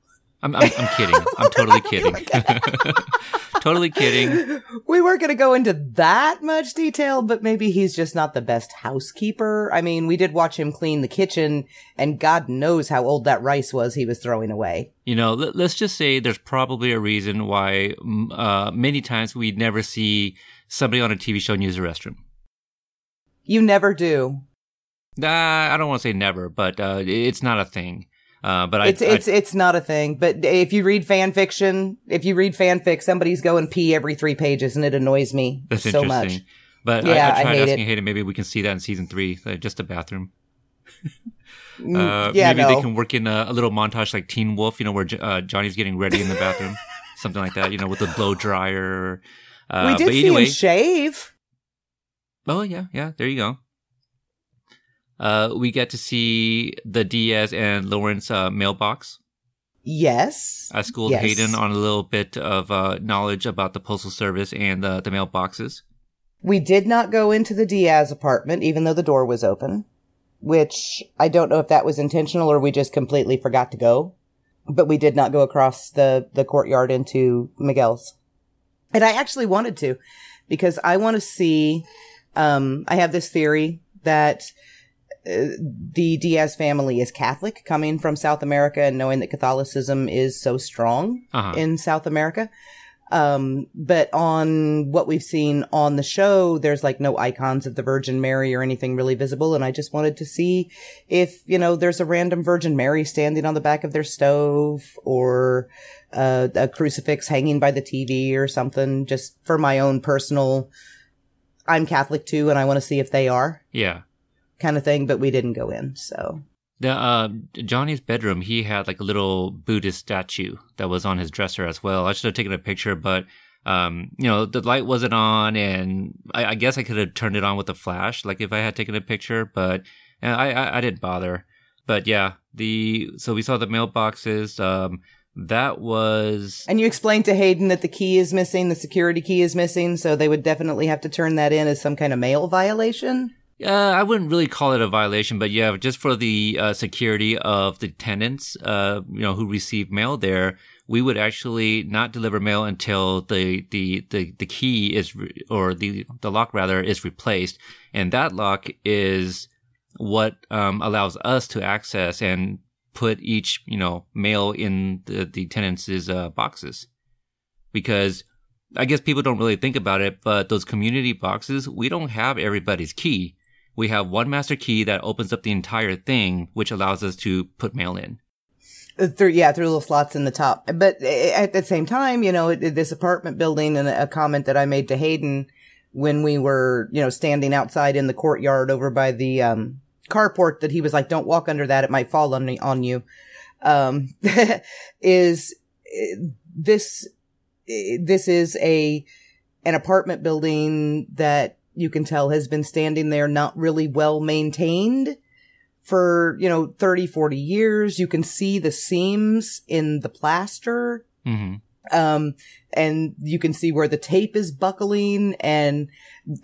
A: I'm, I'm I'm kidding. I'm totally kidding. totally kidding.
B: we weren't going to go into that much detail but maybe he's just not the best housekeeper I mean we did watch him clean the kitchen and God knows how old that rice was he was throwing away
A: You know, let, us just say there's probably a reason why uh, many times we never see somebody on a TV show use a restroom.
B: you never do
A: Nah, I don't want to say never, but uh, it's not a thing. Uh, but I,
B: it's
A: I-
B: it's it's not a thing. But if you read fan fiction, if you read fanfic, somebody's going pee every three pages, and it annoys me
A: that's
B: so much.
A: But
B: Yeah,
A: I,
B: I
A: I tried
B: hate
A: asking
B: it.
A: Hayden, maybe we can see that in season three, like just a bathroom.
B: Mm,
A: Uh,
B: yeah,
A: maybe
B: no.
A: they can work in a, a little montage like Teen Wolf, you know, where uh, Johnny's getting ready in the bathroom, something like that, you know, with the blow dryer. Uh,
B: we did
A: but
B: see
A: anyway,
B: him shave.
A: Oh yeah, yeah. There you go. Uh, we get to see the Diaz and Lawrence uh, mailbox.
B: Yes.
A: I schooled
B: Yes.
A: Hayden on a little bit of uh, knowledge about the postal service and uh, the mailboxes.
B: We did not go into the Diaz apartment, even though the door was open, which I don't know if that was intentional or we just completely forgot to go. But we did not go across the, the courtyard into Miguel's. And I actually wanted to because I want to see, um, I have this theory that the Diaz family is Catholic coming from South America and knowing that Catholicism is so strong
A: Uh-huh.
B: in South America. Um, but on what we've seen on the show, there's like no icons of the Virgin Mary or anything really visible. And I just wanted to see if, you know, there's a random Virgin Mary standing on the back of their stove or uh, a crucifix hanging by the TV or something, just for my own personal, I'm Catholic too, and I want to see if they are
A: Yeah.
B: Kind of thing, but we didn't go in. So
A: The uh, Johnny's bedroom, he had like a little Buddhist statue that was on his dresser as well. I should have taken a picture, but um, you know, the light wasn't on, and I, I guess I could have turned it on with a flash, like if I had taken a picture, but I, I I didn't bother. But yeah, the so we saw the mailboxes. Um, that was
B: And you explained to Hayden that the key is missing, the security key is missing, so they would definitely have to turn that in as some kind of mail violation.
A: Uh, I wouldn't really call it a violation, but yeah, just for the uh, security of the tenants, uh, you know, who receive mail there, we would actually not deliver mail until the the the, the key is re- or the the lock rather is replaced, and that lock is what um, allows us to access and put each you know mail in the the tenants' uh, boxes, because I guess people don't really think about it, but those community boxes, we don't have everybody's key. We have one master key that opens up the entire thing, which allows us to put mail in.
B: Uh, Through, yeah, through little slots in the top. But uh, at the same time, you know, this apartment building and a comment that I made to Hayden when we were, you know, standing outside in the courtyard over by the, um, carport that he was like, don't walk under that. It might fall on, on you. Um, is uh, this, this is a, an apartment building that you can tell has been standing there not really well maintained for, you know, 30, 40 years. You can see the seams in the plaster.
A: hmm
B: Um, and you can see where the tape is buckling and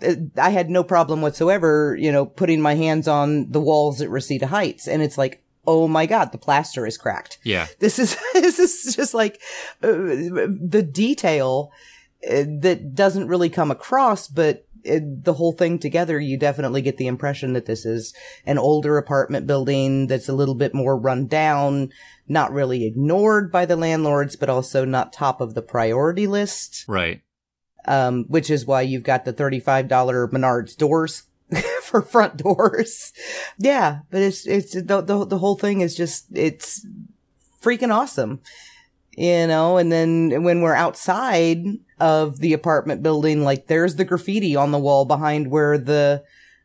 B: uh, I had no problem whatsoever, you know, putting my hands on the walls at Reseda Heights. And it's like, oh my God, the plaster is cracked.
A: Yeah.
B: This is, this is just like uh, the detail uh, that doesn't really come across, but uh, the whole thing together, you definitely get the impression that this is an older apartment building that's a little bit more run down, not really ignored by the landlords, but also not top of the priority list.
A: Right.
B: Um, which is why you've got the $35 Menards doors for front doors. Yeah, but it's, it's, the, the, the whole thing is just, it's freaking awesome. You know, and then when we're outside of the apartment building, like there's the graffiti on the wall behind where the,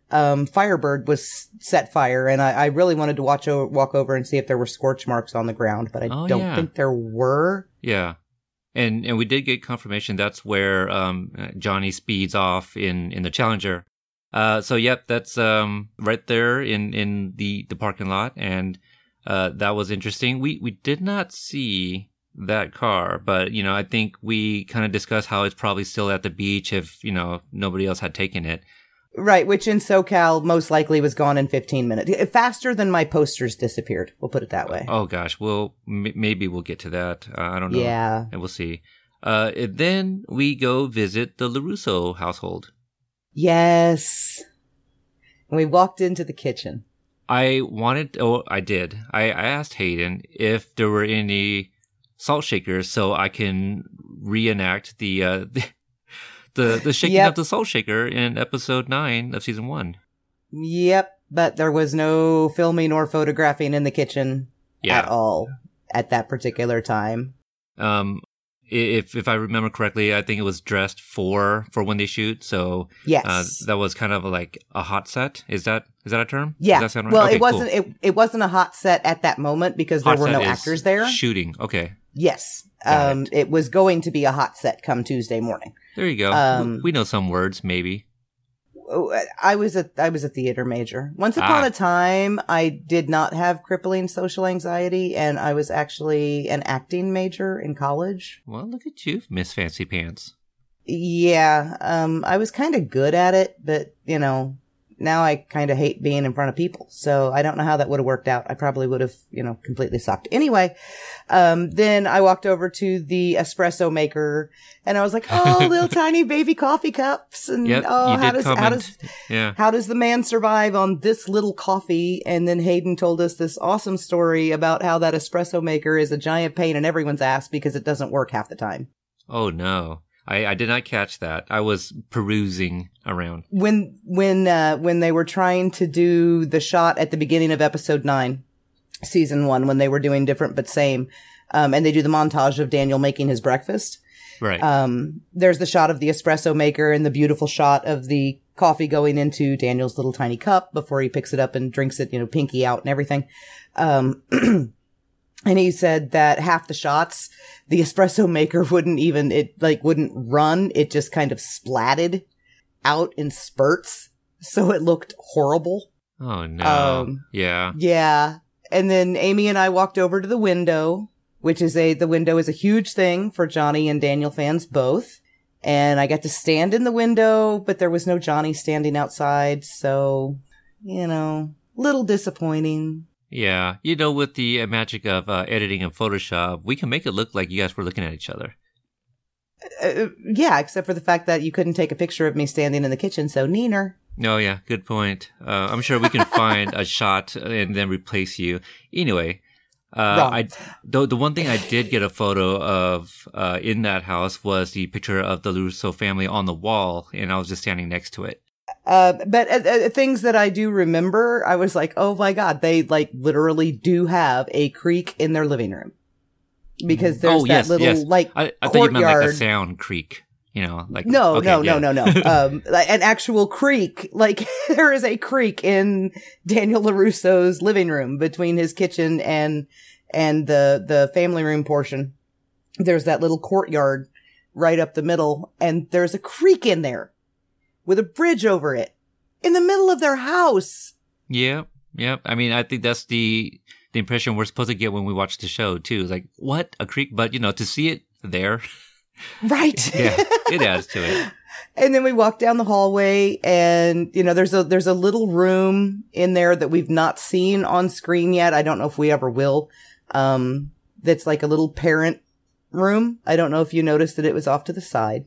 B: um, Firebird was set fire. And I, I really wanted to watch, o- walk over and see if there were scorch marks on the ground, but I
A: Oh,
B: don't
A: yeah.
B: think there were.
A: Yeah. And and we did get confirmation that's where um, Johnny speeds off in in the Challenger. Uh, so yep, that's um, right there in in the the parking lot, and uh, that was interesting. We we did not see that car, but you know I think we kind of discussed how it's probably still at the beach if you know nobody else had taken it.
B: Right, which in SoCal most likely was gone in 15 minutes. Faster than my posters disappeared. We'll put it that way.
A: Oh gosh, well m- maybe we'll get to that. Uh, I don't know.
B: yeah.
A: and we'll see. Uh, and then we go visit the Larusso household.
B: Yes. And we walked into the kitchen.
A: I wanted, oh, I did. I, I asked Hayden if there were any salt shakers so I can reenact the uh, the the, the shaking
B: Yep.
A: of the salt shaker in episode nine of season one.
B: Yep, but there was no filming or photographing in the kitchen at all at that particular time.
A: Um, if if I remember correctly, I think it was dressed for for when they shoot. So
B: Yes.
A: uh, that was kind of like a hot set. Is that is that a term?
B: yeah.
A: Does that sound right?
B: Well,
A: Okay,
B: it wasn't it, it wasn't a hot set at that moment because
A: Hot
B: there were no actors there.
A: Shooting. Okay.
B: Yes.
A: Got
B: Um it. was going to be a hot set come Tuesday morning.
A: There you go.
B: Um,
A: we, we know some words, maybe.
B: Oh, I was a I was a theater major. Once upon
A: Ah.
B: a time, I did not have crippling social anxiety, and I was actually an acting major in college.
A: Well, look at you, Miss Fancy Pants.
B: Yeah, um, I was kind of good at it, but you know, now I kind of hate being in front of people. So I don't know how that would have worked out. I probably would have, you know, completely sucked. Anyway, um, then I walked over to the espresso maker and I was like, oh, little tiny baby coffee cups. And
A: Yep,
B: oh, how does, how does,
A: Yeah.
B: how does the man survive on this little coffee? And then Hayden told us this awesome story about how that espresso maker is a giant pain in everyone's ass because it doesn't work half the time.
A: Oh no. I, I did not catch that. I was perusing around.
B: when when uh when they were trying to do the shot at the beginning of episode 9 season 1 when they were doing different but same um and they do the montage of Daniel making his breakfast
A: Right.
B: um there's the shot of the espresso maker and the beautiful shot of the coffee going into Daniel's little tiny cup before he picks it up and drinks it you know pinky out and everything um and he said that half the shots the espresso maker wouldn't even it like wouldn't run. It just kind of splatted out in spurts. So it looked horrible.
A: Oh no.
B: um,
A: yeah.
B: yeah. And then amy and i walked over to the window which is a the window is a huge thing for johnny and daniel fans both. And i got to stand in the window but there was no johnny standing outside. So you know little disappointing
A: Yeah. You know, with the uh, magic of uh, editing and Photoshop, we can make it look like you guys were looking at each other.
B: uh, yeah except for the fact that you couldn't take a picture of me standing in the kitchen so neener
A: Oh yeah, good point. Uh, I'm sure we can find a shot and then replace you. Anyway, uh. I the the one thing I did get a photo of uh, in that house was the picture of the Russo family on the wall, and I was just standing next to it.
B: Uh, but uh, uh, things that I do remember, I was like, oh my god, they like literally do have a creek in their living room because there's
A: oh
B: that
A: yes,
B: little
A: yes.
B: like
A: I, I thought you meant like a
B: courtyard.
A: sound creek. You know, like
B: no,
A: okay,
B: no,
A: yeah.
B: no, no, no, Um, like an actual creek. Like there is a creek in Daniel Larusso's living room between his kitchen and and the the family room portion. There's that little courtyard right up the middle, and there's a creek in there with a bridge over it in the middle of their house.
A: Yeah, yeah. I mean, I think that's the the impression we're supposed to get when we watch the show too. It's like what a creek, but you know, to see it there,
B: Right.
A: yeah, it adds to it.
B: And then we walk down the hallway and, you know, there's a, there's a little room in there that we've not seen on screen yet. I don't know if we ever will. Um, that's like a little parent room. I don't know if you noticed that it was off to the side.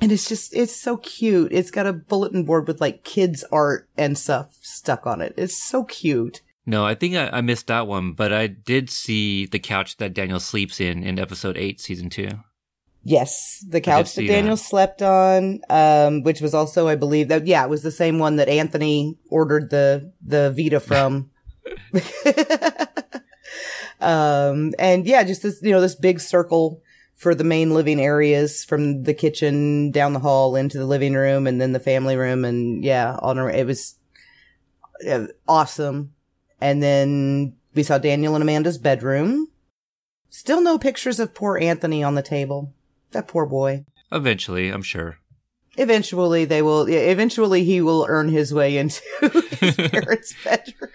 B: And it's just, it's so cute. It's got a bulletin board with like kids art and stuff stuck on it. It's so cute.
A: No, I think I, I missed that one, but I did see the couch that Daniel sleeps in in episode eight, season two.
B: Yes, the couch that Daniel
A: that.
B: slept on, um, which was also, I believe, that yeah, it was the same one that Anthony ordered the the Vita from. um, and yeah, just this, you know, this big circle for the main living areas from the kitchen down the hall into the living room and then the family room, and yeah, on a, it was awesome. And then we saw Daniel and Amanda's bedroom. Still no pictures of poor Anthony on the table. That poor boy.
A: Eventually, I'm sure.
B: Eventually, they will. yeah, Eventually, he will earn his way into his parents' bedroom.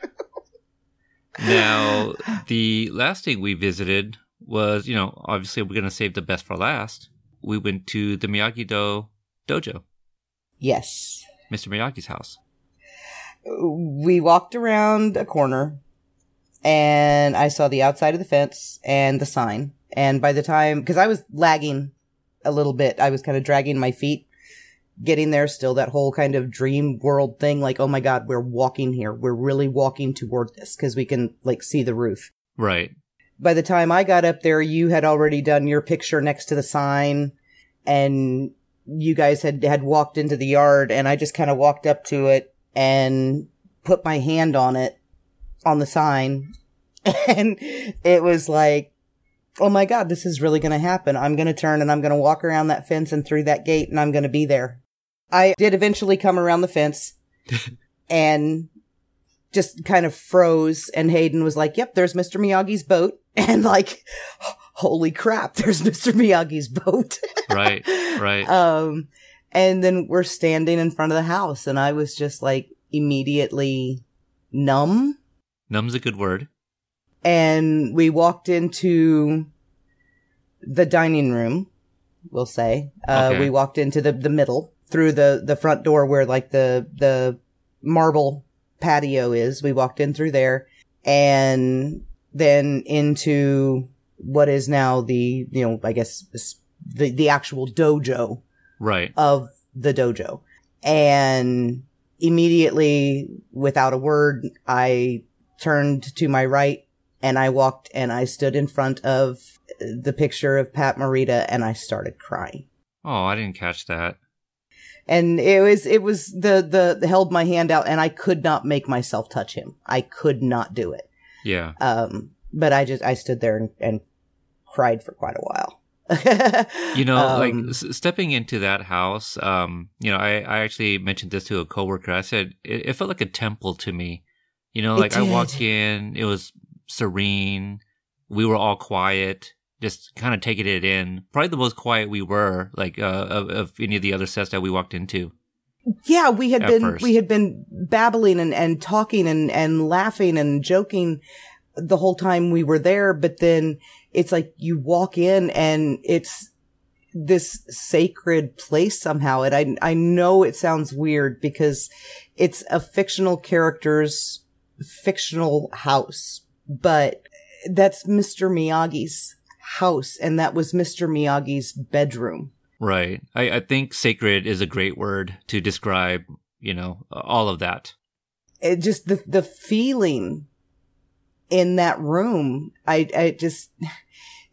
A: Now, the last thing we visited was, you know, obviously we're going to save the best for last. We went to the Miyagi Do dojo,
B: Yes,
A: Mr. Miyagi's house.
B: we walked around a corner, and I saw the outside of the fence and the sign. And by the time, because I was lagging a little bit, I was kind of dragging my feet. Getting there, still that whole kind of dream world thing, like, oh my god, we're walking here. We're really walking toward this because we can like see the roof.
A: Right.
B: By the time I got up there, you had already done your picture next to the sign and you guys had, had walked into the yard and I just kind of walked up to it and put my hand on it on the sign. And it was like, Oh my God, this is really going to happen. I'm going to turn and I'm going to walk around that fence and through that gate and I'm going to be there. I did eventually come around the fence and just kind of froze and Hayden was like, "Yep, there's Mr. Miyagi's boat." And like, holy crap, there's Mr. Miyagi's boat.
A: Right. Right.
B: um and then we're standing in front of the house and I was just like immediately numb
A: Numb's a good word.
B: and we walked into the dining room we'll say. Uh,
A: Okay.
B: we walked into the, the middle through the, the front door where like the, the marble patio is. We walked in through there and then into what is now the, you know, I guess the, the actual dojo
A: Right.
B: of the dojo. And immediately, without a word, I turned to my right and I walked and I stood in front of the picture of Pat Morita and I started crying.
A: Oh, I didn't catch that.
B: And it was, it was the, the, held my hand out and I could not make myself touch him. I could not do it.
A: Yeah.
B: Um, but I just, I stood there and, and cried for quite a while.
A: You know, like
B: Um,
A: s- stepping into that house, um, you know, I, I actually mentioned this to a coworker. I said it, it felt like a temple to me. You know, like I walked in, it was serene. We were all quiet, just kind of taking it in. Probably the most quiet we were, like, uh, of, of any of the other sets that we walked into.
B: Yeah, we had been
A: first.
B: we had been babbling and, and talking and, and laughing and joking the whole time we were there, but then it's like you walk in and it's this sacred place somehow. And I I know it sounds weird because it's a fictional character's fictional house, but that's Mr. Miyagi's house and that was Mr. Miyagi's bedroom.
A: Right. I, I think sacred is a great word to describe, you know, all of that.
B: it just the the feeling in that room i i just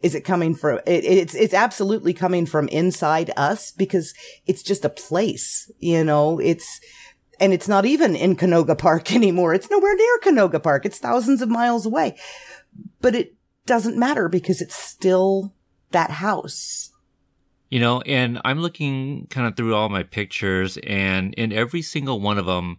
B: is it coming from it, it's it's absolutely coming from inside us because it's just a place you know it's and it's not even in Canoga Park anymore. It's nowhere near Canoga Park. It's thousands of miles away. But it doesn't matter because it's still that house.
A: You know, and I'm looking kind of through all my pictures, and in every single one of them,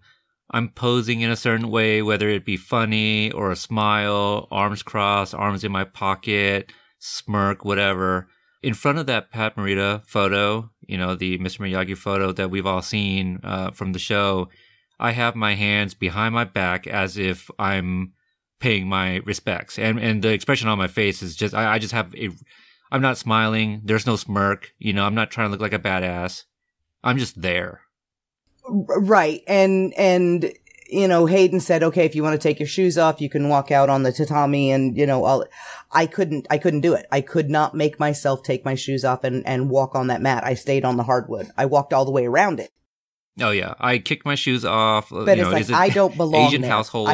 A: I'm posing in a certain way, whether it be funny or a smile, arms crossed, arms in my pocket, smirk, whatever. In front of that Pat Morita photo, you know, the Mr. Miyagi photo that we've all seen uh, from the show, I have my hands behind my back as if I'm paying my respects. And and the expression on my face is just I, I just have a I'm not smiling. There's no smirk. You know, I'm not trying to look like a badass. I'm just there.
B: Right. And, and, you know, Hayden said, okay, if you want to take your shoes off, you can walk out on the tatami and, you know, I'll, I couldn't, I couldn't do it. I could not make myself take my shoes off and, and walk on that mat. I stayed on the hardwood. I walked all the way around it.
A: Oh yeah, I kicked my shoes off.
B: But
A: you
B: it's
A: know,
B: like,
A: is it
B: I don't belong
A: Asian
B: there.
A: household.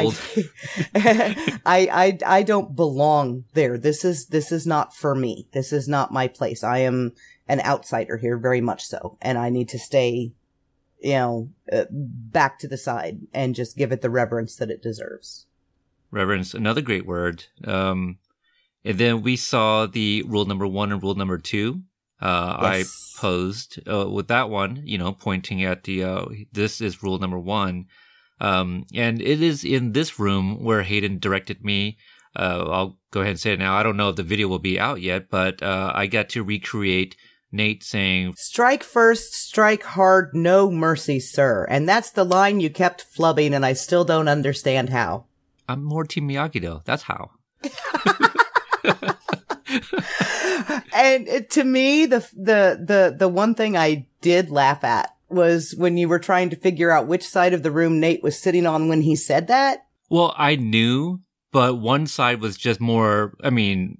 B: I, I, I, I don't belong there. This is, this is not for me. This is not my place. I am an outsider here, very much so. And I need to stay, you know, uh, back to the side and just give it the reverence that it deserves.
A: reverence, another great word. Um, and then we saw the rule number one and rule number two. Uh,
B: Yes.
A: I posed uh, with that one, you know, pointing at the uh, this is rule number one, um, and it is in this room where Hayden directed me. Uh, I'll go ahead and say it now. I don't know if the video will be out yet, but uh, I got to recreate Nate saying,
B: Strike first, strike hard, no mercy, sir. And that's the line you kept flubbing, and I still don't understand how.
A: "I'm more Team Miyagi though." That's how.
B: and to me, the the the the one thing I did laugh at was when you were trying to figure out which side of the room Nate was sitting on when he said that.
A: Well, I knew, but one side was just more. I mean,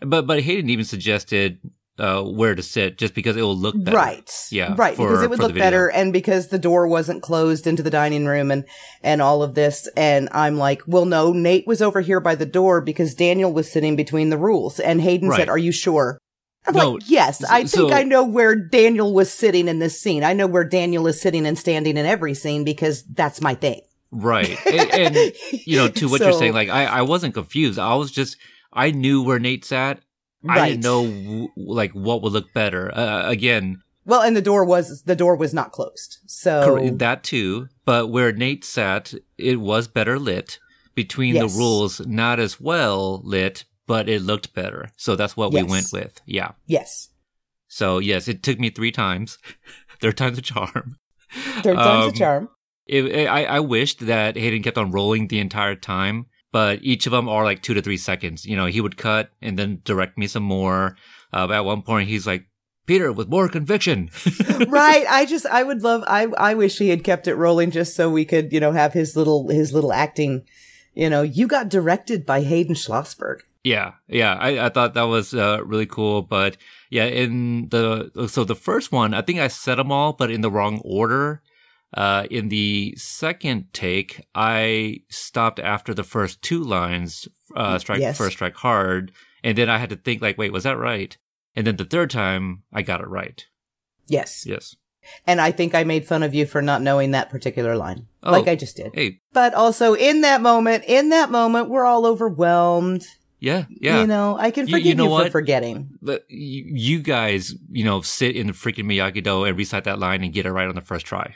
A: but but Hayden even suggested uh, where to sit just because it will look better.
B: Right.
A: Yeah,
B: Right.
A: for-
B: because it would look better and because the door wasn't closed into the dining room and, and all of this. And I'm like, well, no, Nate was over here by the door because Daniel was sitting between the rules. And Hayden
A: Right.
B: said, are you sure? I'm
A: No,
B: like, yes, I
A: so-
B: think I know where Daniel was sitting in this scene. I know where Daniel is sitting and standing in every scene because that's my thing.
A: Right. And, and, you know, to what you're saying, like I, I wasn't confused. I was just I knew where Nate sat. I
B: Right.
A: didn't know w- like what would look better. Uh, again,
B: Well, and the door was, the door was not closed. So
A: cor- that too. But where Nate sat, it was better lit. Between
B: Yes.
A: the rules, not as well lit, but it looked better. So that's what we went with. Yeah.
B: yes,
A: So yes, it took me three times. Third time's a charm.
B: third time's
A: Um,
B: a charm.
A: It, it- I, I wished that Hayden kept on rolling the entire time, but each of them are like two to three seconds. You know, he would cut and then direct me some more. Uh, but at one point, he's like, Peter with more conviction.
B: right. I just, I would love, I, I wish he had kept it rolling just so we could, you know, have his little, his little acting, you know, you got directed by Hayden Schlossberg.
A: Yeah, yeah, I, I thought that was uh, really cool. But yeah, in the so the first one, I think I said them all, but in the wrong order. Uh, in the second take, I stopped after the first two lines, uh, strike
B: Yes.
A: first, strike hard, and then I had to think like, wait, was that right? And then the third time, I got it right.
B: Yes.
A: Yes.
B: And I think I made fun of you for not knowing that particular line.
A: Oh.
B: Like I just did.
A: Hey,
B: But also in that moment, in that moment, we're all overwhelmed.
A: yeah, yeah.
B: You know, I can forgive
A: you
B: you,
A: know
B: for
A: what?
B: forgetting.
A: but you, you guys, you know, sit in the freaking Miyagi Do and recite that line and get it right on the first try.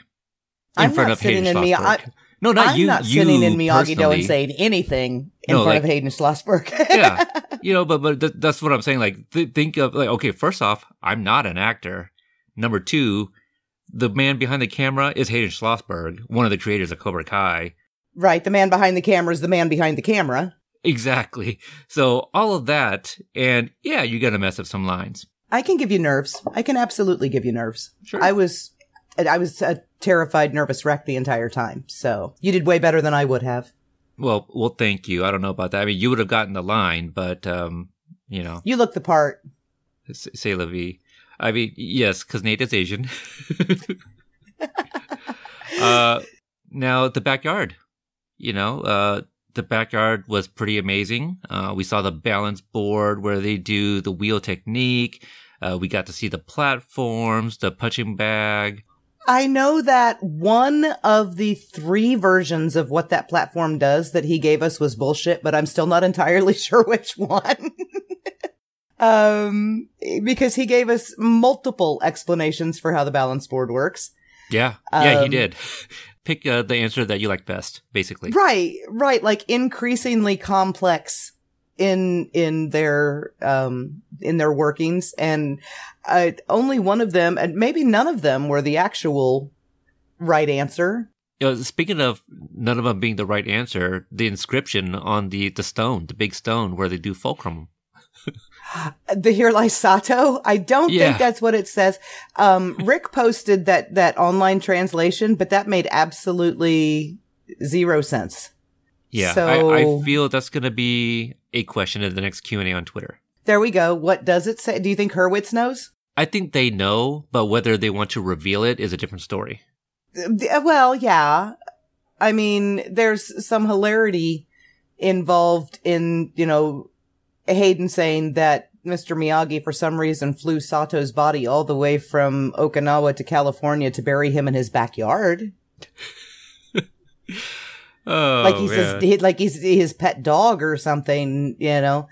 A: In
B: I'm
A: front
B: not
A: of Hayden
B: sitting in Miya-
A: Schlossberg. no, not
B: I'm
A: you.
B: not
A: you
B: sitting in Miyagi Do and saying anything in
A: No,
B: front
A: like-
B: of Hayden Schlossberg.
A: yeah, you know, but but th- that's what I'm saying. Like, th- think of like, okay, first off, I'm not an actor. Number two, the man behind the camera is Hayden Schlossberg, one of the creators of Cobra Kai.
B: right. The man behind the camera is the man behind the camera.
A: Exactly. So all of that, and yeah, you're gonna mess up some lines.
B: I can give you nerves. I can absolutely give you nerves.
A: Sure.
B: I was, I was a terrified, nervous wreck the entire time. So you did way better than I would have.
A: Well, well, thank you. I don't know about that. I mean, you would have gotten the line, but um, you know,
B: You look the part.
A: say la vie. I mean, yes, because Nate is Asian. uh, now the backyard, you know, uh, the backyard was pretty amazing. Uh, we saw the balance board where they do the wheel technique. Uh, we got to see the platforms, the punching bag.
B: I know that one of the three versions of what that platform does that he gave us was bullshit, but I'm still not entirely sure which one. um, because he gave us multiple explanations for how the balance board works.
A: Yeah, yeah, he
B: Um,
A: did. Pick uh, the answer that you like best, basically.
B: Right, right, like increasingly complex in in their um in their workings and uh, only one of them and maybe none of them were the actual right answer.
A: You know, speaking of none of them being the right answer, the inscription on the the stone, the big stone where they do fulcrum.
B: The Here Lies Sato. I don't
A: Yeah.
B: think that's what it says. Um, Rick posted that that online translation, but that made absolutely zero sense.
A: Yeah,
B: So-
A: I, I feel that's going to be a question in the next Q and A on Twitter.
B: There we go. What does it say? Do you think Hurwitz knows?
A: I think they know, but whether they want to reveal it is a different story.
B: Uh, Well, yeah. I mean, there's some hilarity involved in, you know, Hayden saying that Mr. Miyagi, for some reason, flew Sato's body all the way from Okinawa to California to bury him in his backyard.
A: Oh,
B: like he's
A: man.
B: his, like he's his pet dog or something, you know.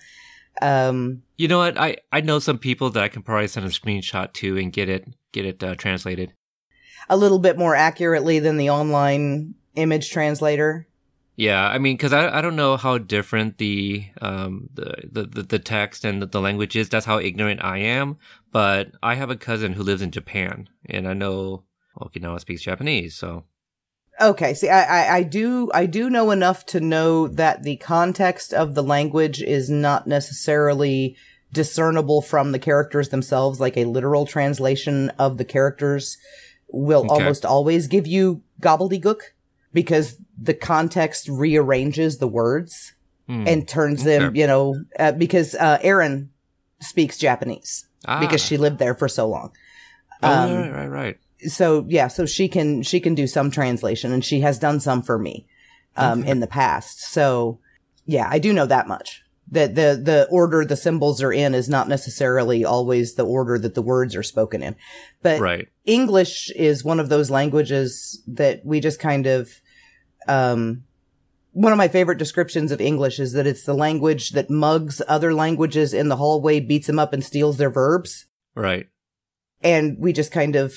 B: Um,
A: you know what? I I know some people that I can probably send a screenshot to and get it get it uh, translated.
B: a little bit more accurately than the online image translator.
A: Yeah, I mean, because I I don't know how different the um the the the, the text and the, the language is. That's how ignorant I am. But I have a cousin who lives in Japan, and I know Okinawa speaks Japanese, so
B: Okay, see, I, I, I do, I do know enough to know that the context of the language is not necessarily discernible from the characters themselves. Like a literal translation of the characters will
A: Okay.
B: almost always give you gobbledygook because the context rearranges the words
A: hmm.
B: and turns them,
A: Okay.
B: you know, uh, because uh, Erin speaks Japanese
A: Ah.
B: because she lived there for so long.
A: Oh,
B: um,
A: right, right, right.
B: So yeah, so she can she can do some translation, and she has done some for me um,
A: Okay.
B: in the past. So yeah, I do know that much. That the the order the symbols are in is not necessarily always the order that the words are spoken in, but
A: Right.
B: English is one of those languages that we just kind of um one of my favorite descriptions of English is that it's the language that mugs other languages in the hallway, beats them up and steals their verbs.
A: Right.
B: And we just kind of,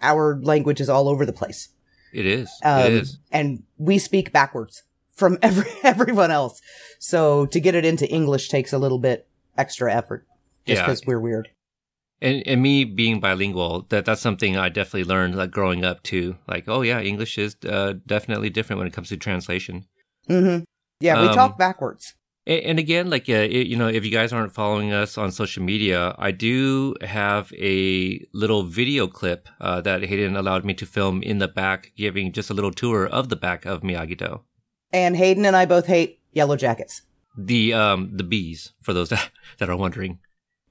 B: our language is all over the place.
A: It is.
B: Um,
A: it is.
B: And we speak backwards from every, everyone else. So to get it into English takes a little bit extra effort just
A: Yeah.
B: because we're weird.
A: And and me being bilingual, that that's something I definitely learned like growing up too. Like, oh yeah, English is uh, definitely different when it comes to translation.
B: hmm Yeah, we
A: Um,
B: talk backwards.
A: And, and again, like, uh, you know, if you guys aren't following us on social media, I do have a little video clip uh, that Hayden allowed me to film in the back, giving just a little tour of the back of Miyagi-Do.
B: And Hayden and I both hate yellow jackets.
A: The um the bees, for those that, that are wondering.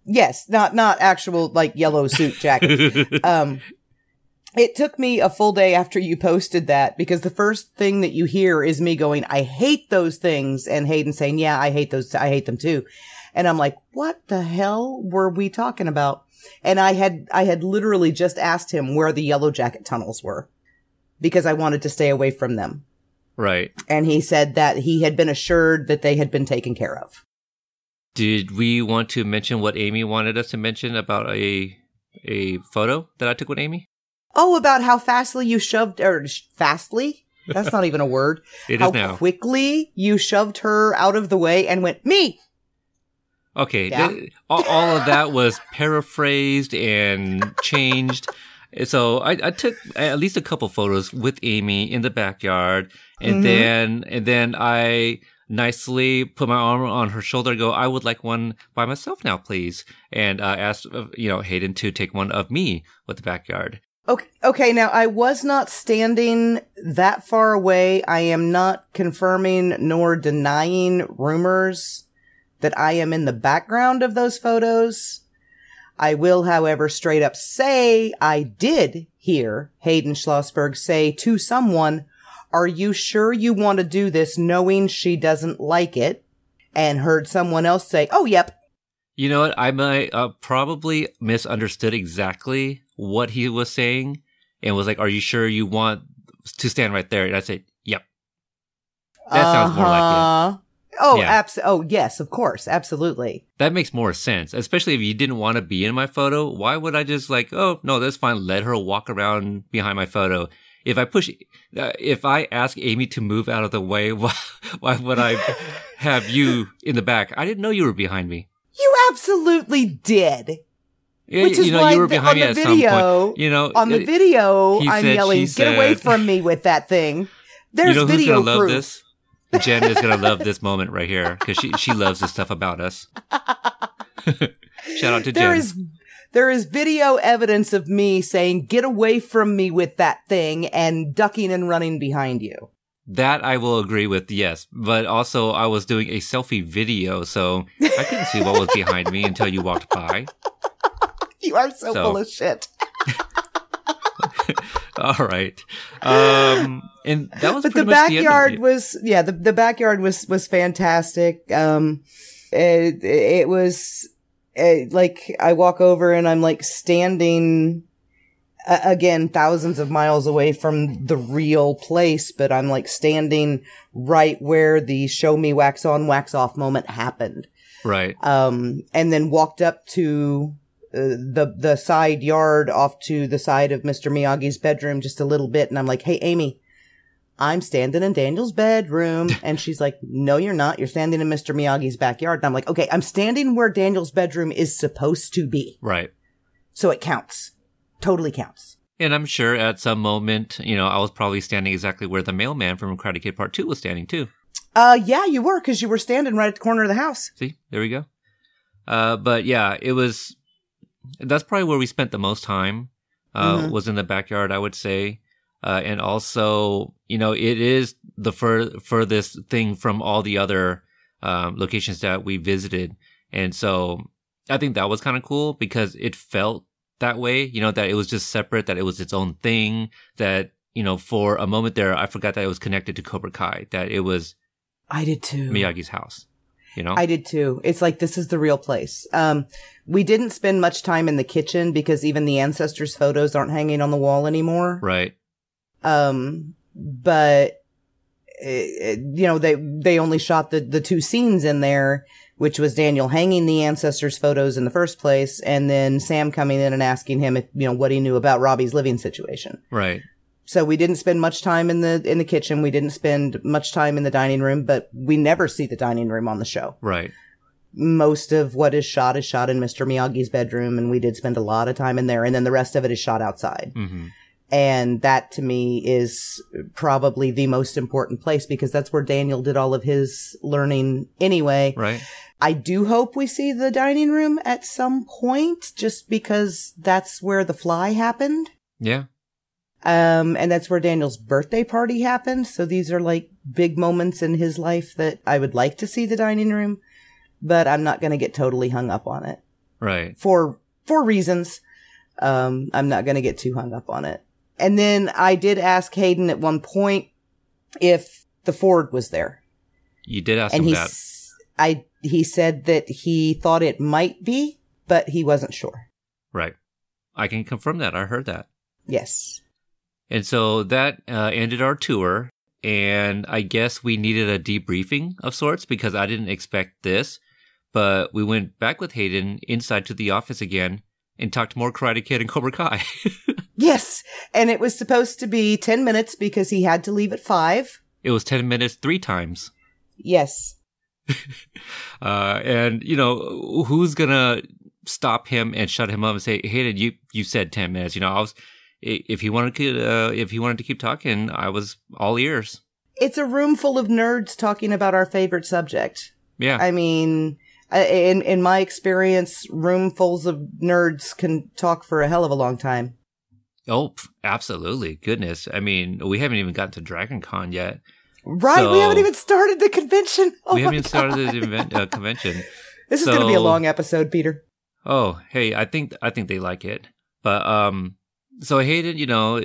B: Yes, not not actual like yellow suit jackets. um, it took me a full day after you posted that because the first thing that you hear is me going, "I hate those things," and Hayden saying, "Yeah, I hate those. I hate them too." And I'm like, "What the hell were we talking about?" And I had I had literally just asked him where the yellow jacket tunnels were because I wanted to stay away from them.
A: Right.
B: And he said that he had been assured that they had been taken care of.
A: Did we want to mention what Amy wanted us to mention about a a photo that I took with Amy?
B: Oh, about how fastly you shoved, or sh- fastly? That's not even a word.
A: It
B: how
A: is now.
B: quickly you shoved her out of the way and went, me!
A: Okay,
B: Yeah.
A: th- all, all of that was paraphrased and changed. So I, I took at least a couple photos with Amy in the backyard, and
B: Mhm.
A: then and then I nicely put my arm on her shoulder, and go, "I would like one by myself now, please," and uh, asked uh, you know Hayden to take one of me with the backyard.
B: Okay, okay, now I was not standing that far away. I am not confirming nor denying rumors that I am in the background of those photos. I will, however, straight up say I did hear Hayden Schlossberg say to someone, Are you sure you want to do this knowing she doesn't like it? And heard someone else say, Oh, yep.
A: You know what? I might uh, probably misunderstood exactly what he was saying, and was like, "Are you sure you want to stand right there?" And I said, "Yep." That sounds more like it.
B: Uh-huh. Oh,
A: Yeah.
B: abs- oh, yes, of course. Absolutely.
A: That makes more sense, especially if you didn't want to be in my photo. Why would I just like, oh no, that's fine. Let her walk around behind my photo. If I push, uh, if I ask Amy to move out of the way, why, why would I have you in the back? I didn't know you were behind me.
B: You absolutely did.
A: Yeah,
B: Which is
A: know,
B: why
A: you were
B: the-
A: behind
B: on
A: me
B: the
A: at
B: video,
A: some point. You know,
B: On the
A: it-
B: video, I'm
A: said,
B: yelling, "Get away from me with that thing!" There's
A: you know who's
B: video proof.
A: this? Jen is gonna love this moment right here because she she loves the stuff about us. Shout out to
B: There
A: Jen.
B: is there is video evidence of me saying, "Get away from me with that thing," and ducking and running behind you.
A: That I will agree with, yes. But also, I was doing a selfie video, so I couldn't see what was behind me until you walked by.
B: You are so,
A: So-
B: full of shit.
A: All right. Um, and that was
B: But the
A: the
B: backyard
A: it.
B: was yeah, the the backyard was was fantastic. Um, it it was uh like I walk over and I'm like standing uh, again thousands of miles away from the real place, but I'm like standing right where the show me wax on wax off moment happened.
A: Right.
B: Um, and then walked up to uh, the the side yard off to the side of Mr. Miyagi's bedroom just a little bit, and I'm like, "Hey, Amy." I'm standing in Daniel's bedroom. And she's like, no, you're not. You're standing in Mr. Miyagi's backyard. And I'm like, okay, I'm standing where Daniel's bedroom is supposed to be.
A: Right.
B: So it counts. Totally counts.
A: And I'm sure at some moment, you know, I was probably standing exactly where the mailman from Karate Kid Part 2 was standing too.
B: Uh, yeah, you were, cause you were standing right at the corner of the house.
A: See, there we go. Uh, but yeah, it was, that's probably where we spent the most time, uh,
B: Mhm.
A: was in the backyard, I would say. Uh, and also, you know, it is the fur- furthest thing from all the other, um, locations that we visited. And so I think that was kind of cool because it felt that way, you know, that it was just separate, that it was its own thing, that, you know, for a moment there, I forgot that it was connected to Cobra Kai, that it was
B: I did too.
A: Miyagi's house, you know?
B: I did too. It's like this is the real place. Um, we didn't spend much time in the kitchen because even the ancestors' photos aren't hanging on the wall anymore.
A: right.
B: Um, but uh, you know they they only shot the the two scenes in there, which was Daniel hanging the ancestors' photos in the first place, and then Sam coming in and asking him if you know what he knew about Robbie's living situation.
A: Right.
B: So we didn't spend much time in the in the kitchen. We didn't spend much time in the dining room, but we never see the dining room on the show.
A: Right.
B: most of what is shot is shot in Mr. Miyagi's bedroom, and we did spend a lot of time in there, and then the rest of it is shot outside.
A: hmm
B: And that to me is probably the most important place because that's where Daniel did all of his learning anyway.
A: Right.
B: I do hope we see the dining room at some point just because that's where the fly happened.
A: Yeah.
B: Um, and that's where Daniel's birthday party happened. So these are like big moments in his life that I would like to see the dining room, but I'm not going to get totally hung up on it
A: Right.
B: for, for reasons. Um, I'm not going to get too hung up on it. And then I did ask Hayden at one point if the Ford was there.
A: You did ask
B: and
A: him that.
B: s- I, he said that he thought it might be, but he wasn't sure.
A: Right. I can confirm that. I heard that.
B: Yes.
A: And so that uh, ended our tour. And I guess we needed a debriefing of sorts because I didn't expect this. But we went back with Hayden inside to the office again and talked more Karate Kid and Cobra Kai.
B: Yes. And it was supposed to be 10 minutes because he had to leave at five.
A: it was 10 minutes three times.
B: Yes.
A: Uh, and, you know, who's going to stop him and shut him up and say, Hayden, you, you said 10 minutes. You know, I was, if he wanted to, uh, if he wanted to keep talking, I was all ears.
B: It's a room full of nerds talking about our favorite subject.
A: Yeah.
B: I mean, in, in my experience, roomfuls of nerds can talk for a hell of a long time.
A: Oh, absolutely. Goodness. I mean, we haven't even gotten to Dragon Con yet.
B: Right. we haven't even started the convention. Oh
A: we haven't even started the event, uh, convention.
B: This is going to be a long episode, Peter.
A: Oh, hey, I think I think they like it. But um so Hayden, you know, uh,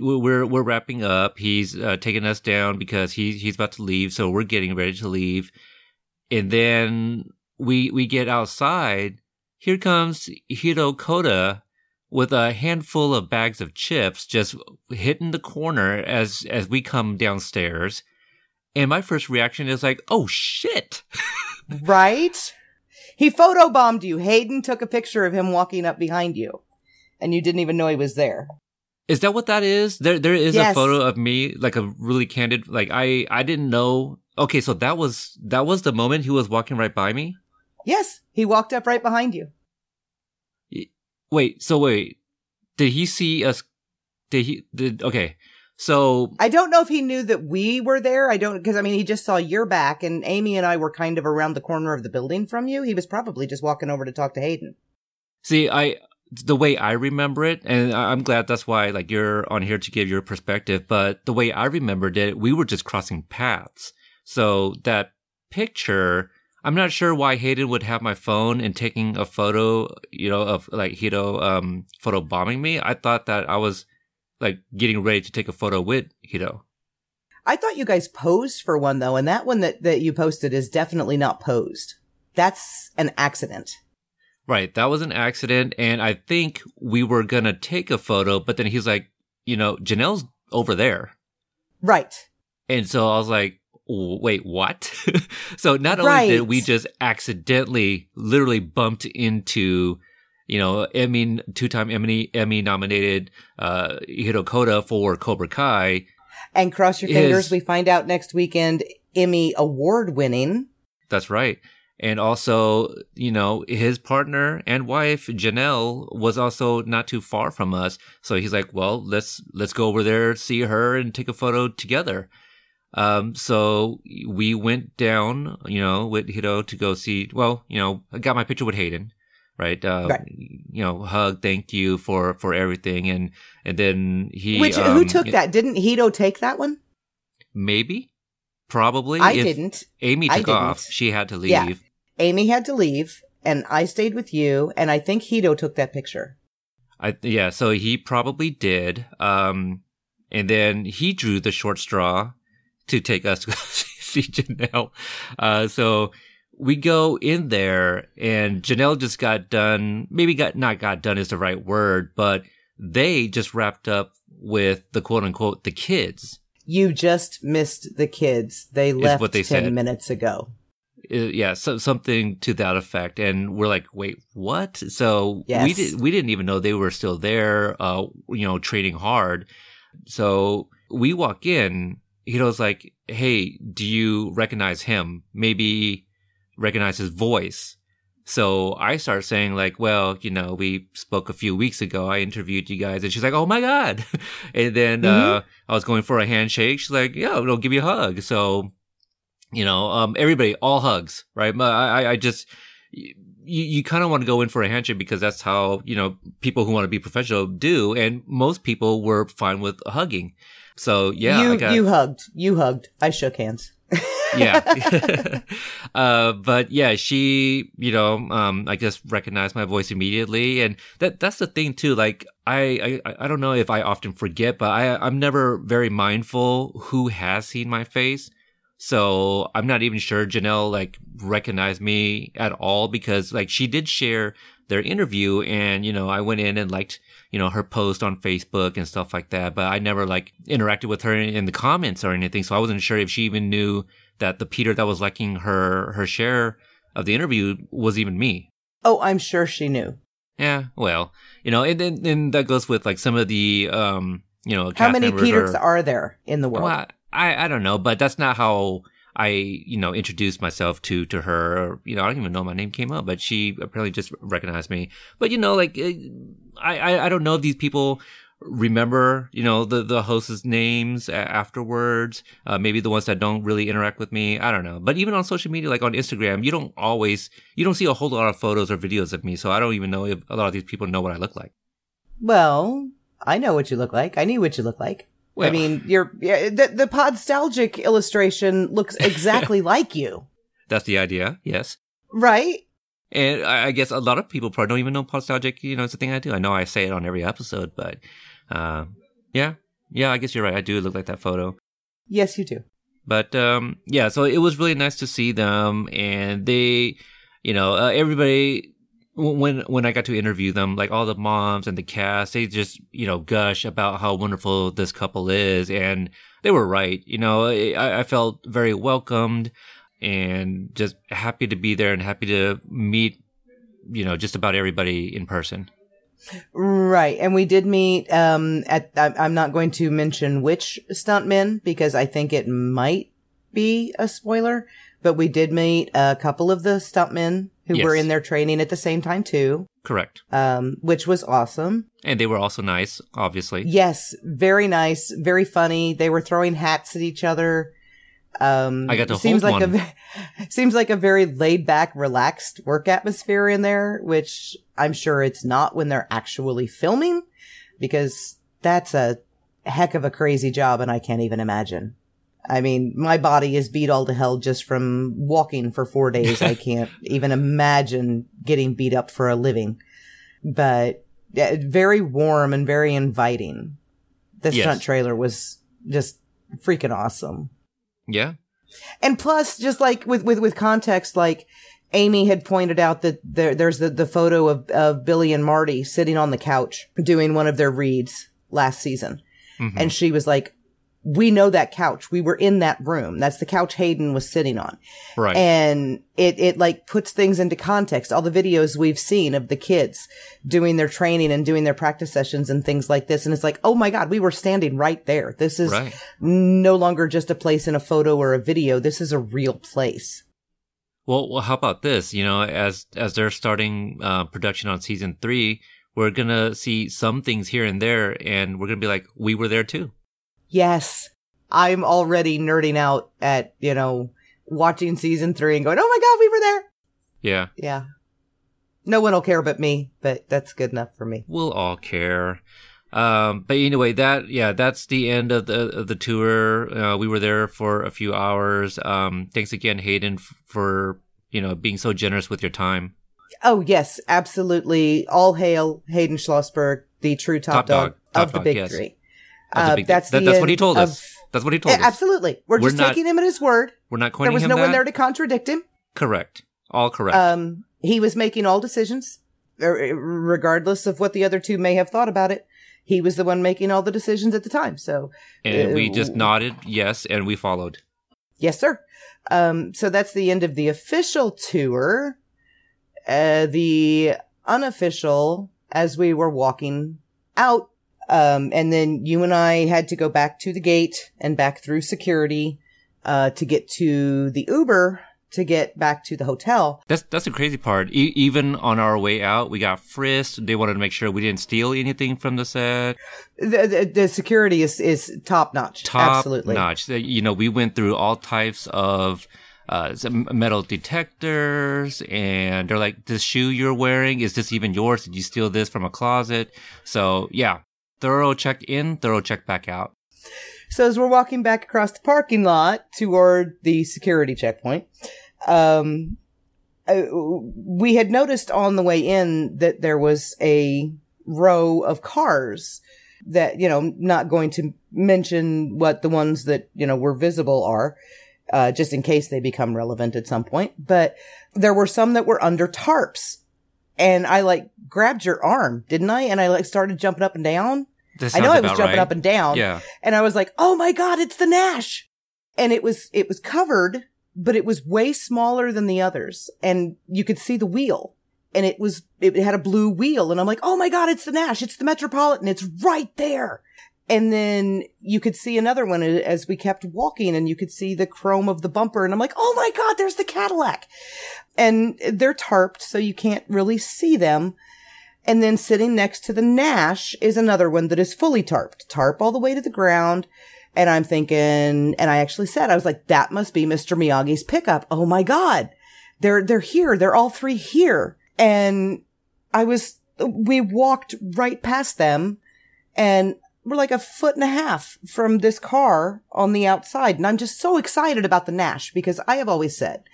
A: we're we're wrapping up. He's uh, taking us down because he's he's about to leave, so we're getting ready to leave. And then we we get outside. Here comes Hiro Koda with a handful of bags of chips just hitting the corner as as we come downstairs. And my first reaction is like, "Oh shit."
B: Right? He photobombed you. Hayden took a picture of him walking up behind you. And you didn't even know he was there.
A: Is that what that is? There, there is
B: Yes.
A: a photo of me, like a really candid. Like I, I didn't know. Okay, so that was that was the moment he was walking right by me.
B: Yes, he walked up right behind you.
A: Wait, so wait, did he see us? Did he? Did okay? So
B: I don't know if he knew that we were there. I don't, because I mean, he just saw your back, and Amy and I were kind of around the corner of the building from you. He was probably just walking over to talk to Hayden.
A: see, I the way I remember it, and I'm glad that's why like you're on here to give your perspective. But the way I remembered it, we were just crossing paths. So that picture, I'm not sure why Hayden would have my phone and taking a photo, you know, of like Hiro um photo bombing me. I thought that I was like getting ready to take a photo with Hiro.
B: I thought you guys posed for one though, and that one that, that you posted is definitely not posed. That's an accident.
A: Right, that was an accident, and I think we were gonna take a photo, but then he's like, you know, Jahnel's over there.
B: Right.
A: And so I was like, wait, what? so not only
B: Right.
A: did we just accidentally, literally bumped into, you know, Emmy, two-time Emmy, Emmy nominated, uh, Hiro Koda for Cobra Kai.
B: And cross your
A: Is-
B: fingers, we find out next weekend Emmy award winning.
A: That's right. And also, you know, his partner and wife, Jahnel, was also not too far from us. So he's like, well, let's, let's go over there, see her and take a photo together. Um, so we went down, you know, with Hiro to go see, well, you know, I got my picture with Hayden, right? Uh,
B: Right.
A: you know, hug, thank you for, for everything. And, and then he,
B: Which, who
A: um,
B: took that? Didn't Hiro take that one?
A: Maybe, probably.
B: I
A: If
B: didn't.
A: Amy took off. She had to leave.
B: Yeah. Amy had to leave, and I stayed with you, and I think Hiro took that picture.
A: I yeah, so he probably did. Um, and then he drew the short straw to take us to see Jahnel. Uh, so we go in there, and Jahnel just got done. Maybe got not got done is the right word, but they just wrapped up with the quote unquote the kids.
B: You just missed the kids. They left
A: what they
B: 10
A: said.
B: minutes ago.
A: Uh, yeah, so something to that effect, and we're like, wait, what? So we did we didn't even know they were still there. Uh, you know, trading hard. So we walk in. Hiro's like, hey, do you recognize him? Maybe recognize his voice. So I start saying like, well, you know, we spoke a few weeks ago. I interviewed you guys and she's like, oh my God. and then, mm-hmm. uh, I was going for a handshake. She's like, yeah, we'll give you a hug. So, you know, um, everybody, all hugs, right? I, I just, you, you kind of want to go in for a handshake because that's how, you know, people who want to be professional do. And most people were fine with hugging. So yeah,
B: you, got, you hugged, you hugged. I shook hands
A: yeah. uh, but yeah, she, you know, um, I guess recognized my voice immediately. And that, that's the thing too. Like, I, I, I don't know if I often forget, but I, I'm never very mindful who has seen my face. So I'm not even sure Jahnel like recognized me at all because like she did share their interview and, you know, I went in and liked, you know, her post on Facebook and stuff like that, but I never like interacted with her in the comments or anything. So I wasn't sure if she even knew that the Peter that was liking her her share of the interview was even me.
B: Oh, I'm sure she knew.
A: Yeah, well, you know, and then and that goes with like some of the um, you know,
B: how many Peters are, are, there in the world?
A: Well, I I don't know, but that's not how I you know introduced myself to to her. You know, I don't even know my name came up, but she apparently just recognized me. But you know, like I I, I don't know if these people remember, you know, the, the hosts' names afterwards. Uh, maybe the ones that don't really interact with me. I don't know. But even on social media, like on Instagram, you don't always, you don't see a whole lot of photos or videos of me. So I don't even know if a lot of these people know what I look like.
B: Well, I know what you look like. I knew what you look like. Well, I mean, you're, yeah, the, the podstalgic illustration looks exactly like you.
A: That's the idea. Yes.
B: Right.
A: And I guess a lot of people probably don't even know podstalgic. You know, it's a thing I do. I know I say it on every episode, but uh, yeah, yeah. I guess you're right. I do look like that photo.
B: Yes, you do.
A: But um, yeah, so it was really nice to see them, and they, you know, uh, everybody when when I got to interview them, like all the moms and the cast, they just you know gush about how wonderful this couple is, and they were right. You know, I, I felt very welcomed and just happy to be there and happy to meet, you know, just about everybody in person.
B: Right. And we did meet, um, at, I'm not going to mention which stuntmen because I think it might be a spoiler, but we did meet a couple of the stuntmen who yes. were in their training at the same time too.
A: Correct.
B: Um, which was awesome.
A: And they were also nice, obviously.
B: Yes. Very nice. Very funny. They were throwing hats at each other. Um,
A: I got to
B: seems
A: like
B: one. a seems like a very laid back, relaxed work atmosphere in there, which I'm sure it's not when they're actually filming, because that's a heck of a crazy job, and I can't even imagine. I mean, my body is beat all to hell just from walking for four days. I can't even imagine getting beat up for a living. But yeah, very warm and very inviting. This yes. stunt trailer was just freaking awesome.
A: Yeah.
B: And plus, just like with, with, with context, like Amy had pointed out that there, there's the, the photo of, of Billy and Marty sitting on the couch doing one of their reads last season. Mm-hmm. And she was like, we know that couch. We were in that room. That's the couch Hayden was sitting on.
A: Right.
B: And it, it like puts things into context. All the videos we've seen of the kids doing their training and doing their practice sessions and things like this. And it's like, oh my God, we were standing right there. This is right. no longer just a place in a photo or a video. This is a real place.
A: Well, well, how about this? You know, as, as they're starting, uh, production on season three, we're going to see some things here and there and we're going to be like, we were there too.
B: Yes. I'm already nerding out at, you know, watching season three and going, oh my God, we were there.
A: Yeah.
B: Yeah. No one will care but me, but that's good enough for me.
A: We'll all care. Um, but anyway, that yeah, that's the end of the of the tour. Uh, we were there for a few hours. Um, thanks again, Hayden, f- for you know being so generous with your time.
B: Oh yes, absolutely. All hail Hayden Schlossberg, the true top, top dog, dog top of dog, the big yes. three.
A: That's, uh, that's, that, that's what he told of, us. That's what he told us.
B: Absolutely. We're, we're just not, taking him at his word.
A: We're not coining
B: There was
A: no
B: that. one there to contradict him.
A: Correct. All correct.
B: Um, he was making all decisions, er, regardless of what the other two may have thought about it. He was the one making all the decisions at the time. So,
A: and uh, we just nodded yes, and we followed.
B: Yes, sir. Um, so that's the end of the official tour. Uh, the unofficial, as we were walking out um, and then you and I had to go back to the gate and back through security, uh, to get to the Uber to get back to the hotel.
A: That's that's the crazy part. E- even on our way out, we got frisked. They wanted to make sure we didn't steal anything from the set.
B: The, the, the security is, is top notch.
A: Top
B: Absolutely.
A: notch. You know, we went through all types of uh, metal detectors, and they're like, "This shoe you're wearing is this even yours? Did you steal this from a closet?" So yeah, thorough check in, thorough check back out.
B: So as we're walking back across the parking lot toward the security checkpoint, um, uh, we had noticed on the way in that there was a row of cars that, you know, not going to mention what the ones that, you know, were visible are, uh, just in case they become relevant at some point. But there were some that were under tarps. And I like grabbed your arm, didn't I? And I like started jumping up and down. I know I was jumping
A: right.
B: up and down.
A: Yeah.
B: And I was like, "Oh my god, it's the Nash." And it was it was covered, but it was way smaller than the others, and you could see the wheel. And it was it had a blue wheel, and I'm like, "Oh my god, it's the Nash. It's the Metropolitan. It's right there." And then you could see another one as we kept walking and you could see the chrome of the bumper. And I'm like, Oh my God, there's the Cadillac. And they're tarped, so you can't really see them. And then sitting next to the Nash is another one that is fully tarped, tarp all the way to the ground. And I'm thinking, and I actually said, I was like, that must be Mr. Miyagi's pickup. Oh my God. They're, they're here. They're all three here. And I was, we walked right past them and we're like a foot and a half from this car on the outside. And I'm just so excited about the Nash because I have always said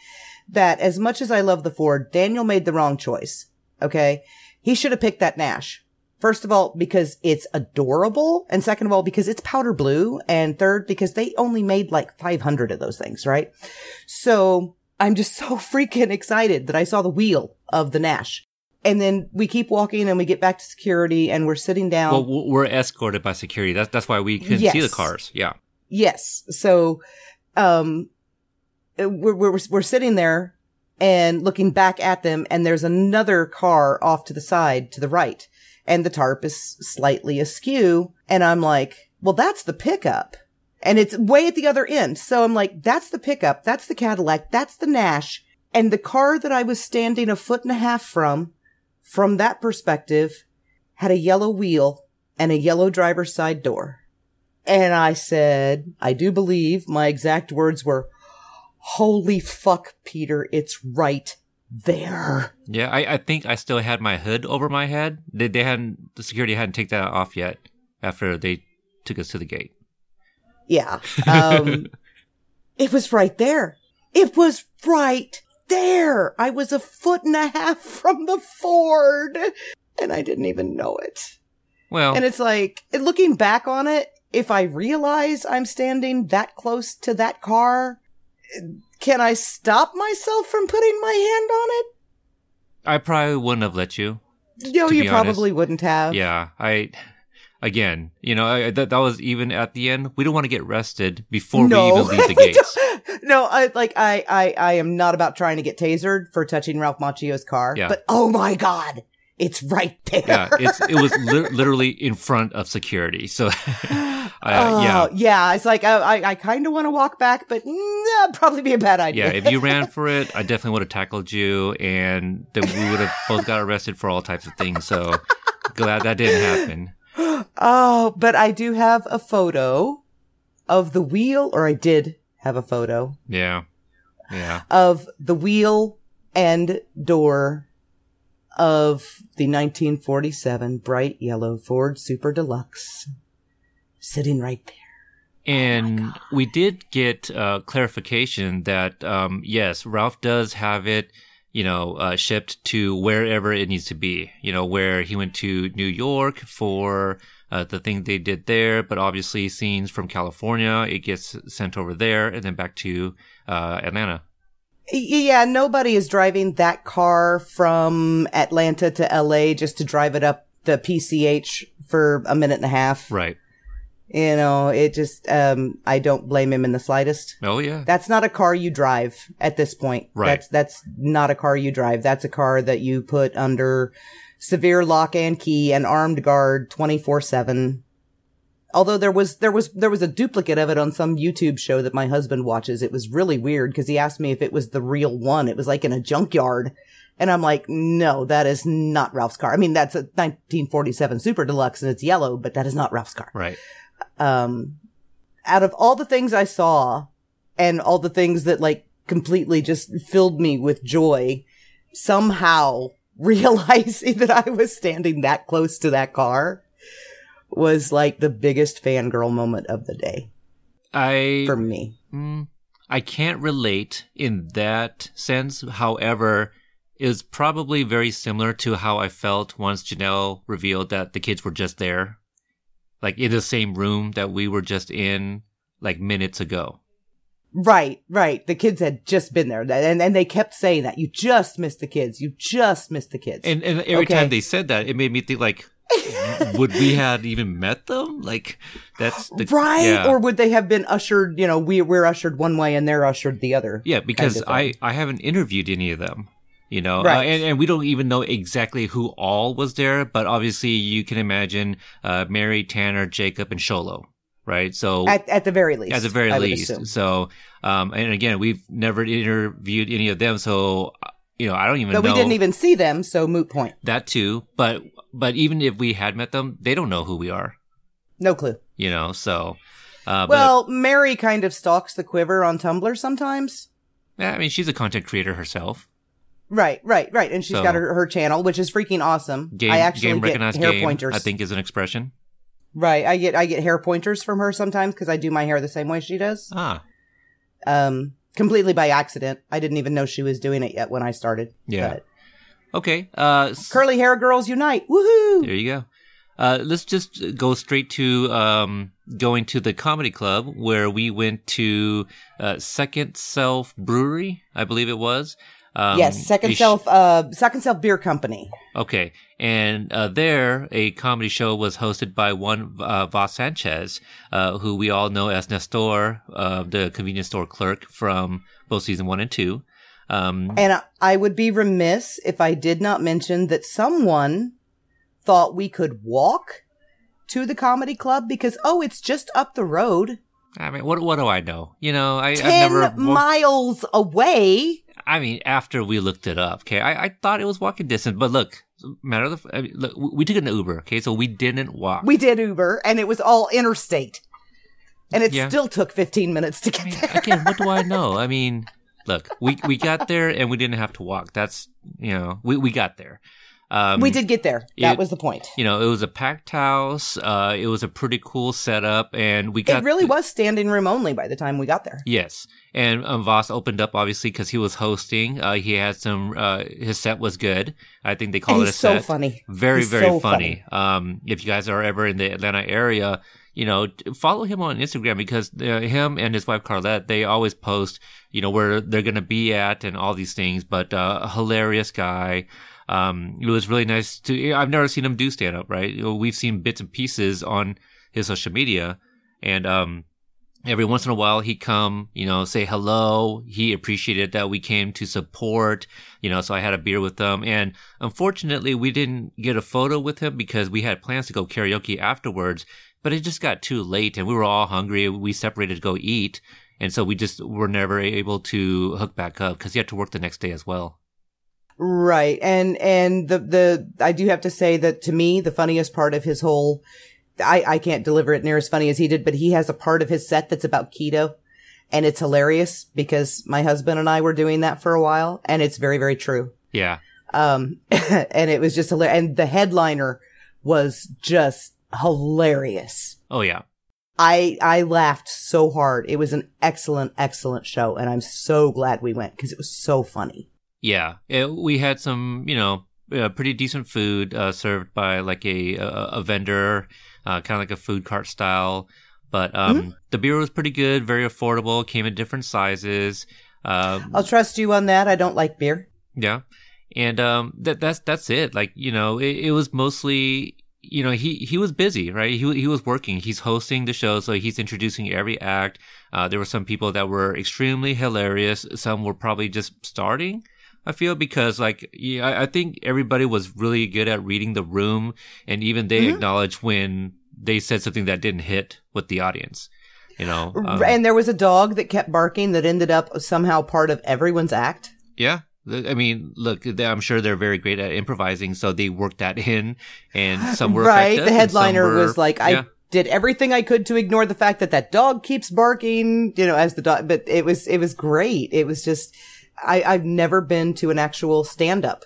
B: that as much as I love the Ford, Daniel made the wrong choice. Okay. He should have picked that Nash. First of all, because it's adorable. And second of all, because it's powder blue. And third, because they only made like 500 of those things, right? So I'm just so freaking excited that I saw the wheel of the Nash. And then we keep walking and we get back to security and we're sitting down.
A: Well, we're escorted by security. That's that's why we couldn't see the cars. Yeah.
B: Yes. So, um, we're, we're, we're sitting there and looking back at them and there's another car off to the side to the right and the tarp is slightly askew. And I'm like, well, that's the pickup and it's way at the other end. So I'm like, that's the pickup. That's the Cadillac. That's the Nash. And the car that I was standing a foot and a half from, from that perspective, had a yellow wheel and a yellow driver's side door. And I said, I do believe my exact words were, holy fuck, Peter, it's right there.
A: Yeah, I, I think I still had my hood over my head. They, they hadn't, the security hadn't taken that off yet after they took us to the gate.
B: Yeah. Um, it was right there. It was right there. I was a foot and a half from the Ford and I didn't even know it.
A: Well,
B: And it's like, looking back on it, if I realize I'm standing that close to that car, can I stop myself from putting my hand on it?
A: I probably wouldn't have let you.
B: No, you probably wouldn't have.
A: Yeah, I, again, you know, I, that, that was even at the end. We don't want to get arrested before
B: no.
A: we even leave the gates.
B: no, I like I, I I am not about trying to get tasered for touching Ralph Macchio's car.
A: Yeah.
B: But oh my god, it's right there.
A: yeah, it's, it was li- literally in front of security. So, uh,
B: Oh,
A: yeah.
B: yeah. It's like I, I, I kind of want to walk back, but that'd probably be a bad idea.
A: Yeah, if you ran for it, I definitely would have tackled you, and then we would have both got arrested for all types of things. So glad that didn't happen.
B: Oh, but I do have a photo of the wheel, or I did have a photo
A: Yeah, yeah.
B: of the wheel and door of the 1947 bright yellow Ford Super Deluxe sitting right there.
A: And we did get uh, clarification that um, yes, Ralph does have it, you know, uh, shipped to wherever it needs to be. You know, where he went to New York for uh, the thing they did there, but obviously scenes from California, it gets sent over there and then back to uh, Atlanta.
B: Yeah, nobody is driving that car from Atlanta to LA just to drive it up the PCH for a minute and a half.
A: Right.
B: You know, it just, um, I don't blame him in the slightest.
A: Oh yeah.
B: That's not a car you drive at this point.
A: Right.
B: That's, that's not a car you drive. That's a car that you put under severe lock and key and armed guard 24 seven. Although there was there was there was a duplicate of it on some YouTube show that my husband watches. It was really weird because he asked me if it was the real one. It was like in a junkyard. And I'm like, no, that is not Ralph's car. I mean, that's a 1947 Super Deluxe and it's yellow, but that is not Ralph's car.
A: Right.
B: Um, out of all the things I saw and all the things that like completely just filled me with joy, somehow realizing that I was standing that close to that car was like the biggest fangirl moment of the day
A: I
B: for me.
A: Mm, I can't relate in that sense. However, is probably very similar to how I felt once Jahnel revealed that the kids were just there, like in the same room that we were just in, like minutes ago.
B: Right, right. The kids had just been there, and and they kept saying that you just missed the kids. You just missed the kids.
A: And and every
B: Okay.
A: time they said that, it made me think like, would we had even met them? Like that's the
B: right,
A: yeah.
B: or would they have been ushered? You know, we we're ushered one way and they're ushered the other.
A: Yeah, because
B: of
A: I. I haven't interviewed any of them. You know,
B: Right.
A: uh, and, and we don't even know exactly who all was there, but obviously you can imagine uh, Mary, Tanner, Jacob, and Xolo, right? So
B: At at the very least,
A: at the very least.
B: assume.
A: So, um, and again, we've never interviewed any of them, so you know, I don't even
B: But
A: know
B: we didn't even see them, so moot point.
A: that too. But but even if we had met them, they don't know who we are.
B: No clue.
A: You know, so. Uh,
B: Well, Mary kind of stalks the quiver on Tumblr sometimes.
A: yeah, I mean, she's a content creator herself.
B: Right, right, right. And she's
A: So-
B: got her, her channel, which is freaking awesome.
A: Game,
B: I actually
A: game
B: get hair
A: game,
B: pointers.
A: I think is an expression.
B: Right. I get I get hair pointers from her sometimes because I do my hair the same way she does.
A: Ah,
B: Um, completely by accident. I didn't even know she was doing it yet when I started.
A: Yeah.
B: But
A: okay. Uh,
B: curly hair girls unite! Woohoo!
A: There you go. Uh, let's just go straight to um, going to the comedy club where we went to uh, Second Self Brewery, I believe it was. Um,
B: yes, Second
A: a sh-
B: Self. Uh, Second Self Beer Company.
A: Okay, and uh, there a comedy show was hosted by one uh, Voss Sanchez, uh, who we all know as Nestor, uh, the convenience store clerk from both season one and two. Um,
B: And I, would be remiss if I did not mention that someone thought we could walk to the comedy club because oh, it's just up the road,
A: I mean, what what do I know? You know, I, I've
B: ten
A: never. wa-
B: miles away.
A: I mean, after we looked it up, okay, I, I thought it was walking distance, but look, matter of the, I mean, look, we took an Uber, okay, so we didn't walk.
B: We did Uber, and it was all interstate, and it
A: Yeah.
B: still took fifteen minutes to get
A: I mean,
B: there.
A: again, what do I know? I mean, look, we we got there and we didn't have to walk. That's you know, we we got there. Um,
B: we did get there. That
A: it-
B: was the point.
A: You know, it was a packed house. Uh, it was a pretty cool setup, and we got
B: It really was standing room only by the time we got there.
A: Yes, and um, Voss opened up obviously because he was hosting. Uh, he had some. Uh, his set was good. I think they call
B: And
A: it a
B: so
A: set.
B: funny.
A: Very,
B: He's
A: very
B: so
A: funny. Um, if you guys are ever in the Atlanta area, you know, follow him on Instagram because uh, him and his wife Carlette, they always post, you know, where they're going to be at and all these things. But uh, a hilarious guy. Um, it was really nice to. I've never seen him do stand up. Right? You know, We've seen bits and pieces on his social media, and um, every once in a while he'd come, you know, say hello. He appreciated that we came to support, you know, so I had a beer with them. And unfortunately, we didn't get a photo with him because we had plans to go karaoke afterwards, but it just got too late and we were all hungry. We separated to go eat. And so we just were never able to hook back up because he had to work the next day as well.
B: Right. And, and the, the, I do have to say that to me, the funniest part of his whole, I, I can't deliver it near as funny as he did, but he has a part of his set that's about keto. And it's hilarious because my husband and I were doing that for a while and it's very, very true.
A: Yeah.
B: Um, and it was just hilarious. And the headliner was just hilarious.
A: Oh, yeah.
B: I, I laughed so hard. It was an excellent, excellent show. And I'm so glad we went because it was so funny.
A: Yeah, it, we had some, you know, uh, pretty decent food uh, served by like a a, a vendor, uh, kind of like a food cart style. But um, the beer was pretty good, very affordable. Came in different sizes. Um,
B: I'll trust you on that. I don't like beer.
A: yeah, and um, that that's that's it. Like you know, it, it was mostly you know he he was busy, right? He he was working. He's hosting the show, so he's introducing every act. Uh, there were some people that were extremely hilarious. Some were probably just starting. I feel because like yeah, I, I think everybody was really good at reading the room, and even they
B: Mhm.
A: acknowledge when they said something that didn't hit with the audience. You know, um,
B: and there was a dog that kept barking that ended up somehow part of everyone's act.
A: yeah. I mean, look, I'm sure they're very great at improvising, so they worked that in, and some were
B: right. The headliner
A: were-
B: was like, I
A: yeah.
B: did everything I could to ignore the fact that that dog keeps barking, you know, as the dog, but it was, it was great. It was just, I, I've never been to an actual stand up.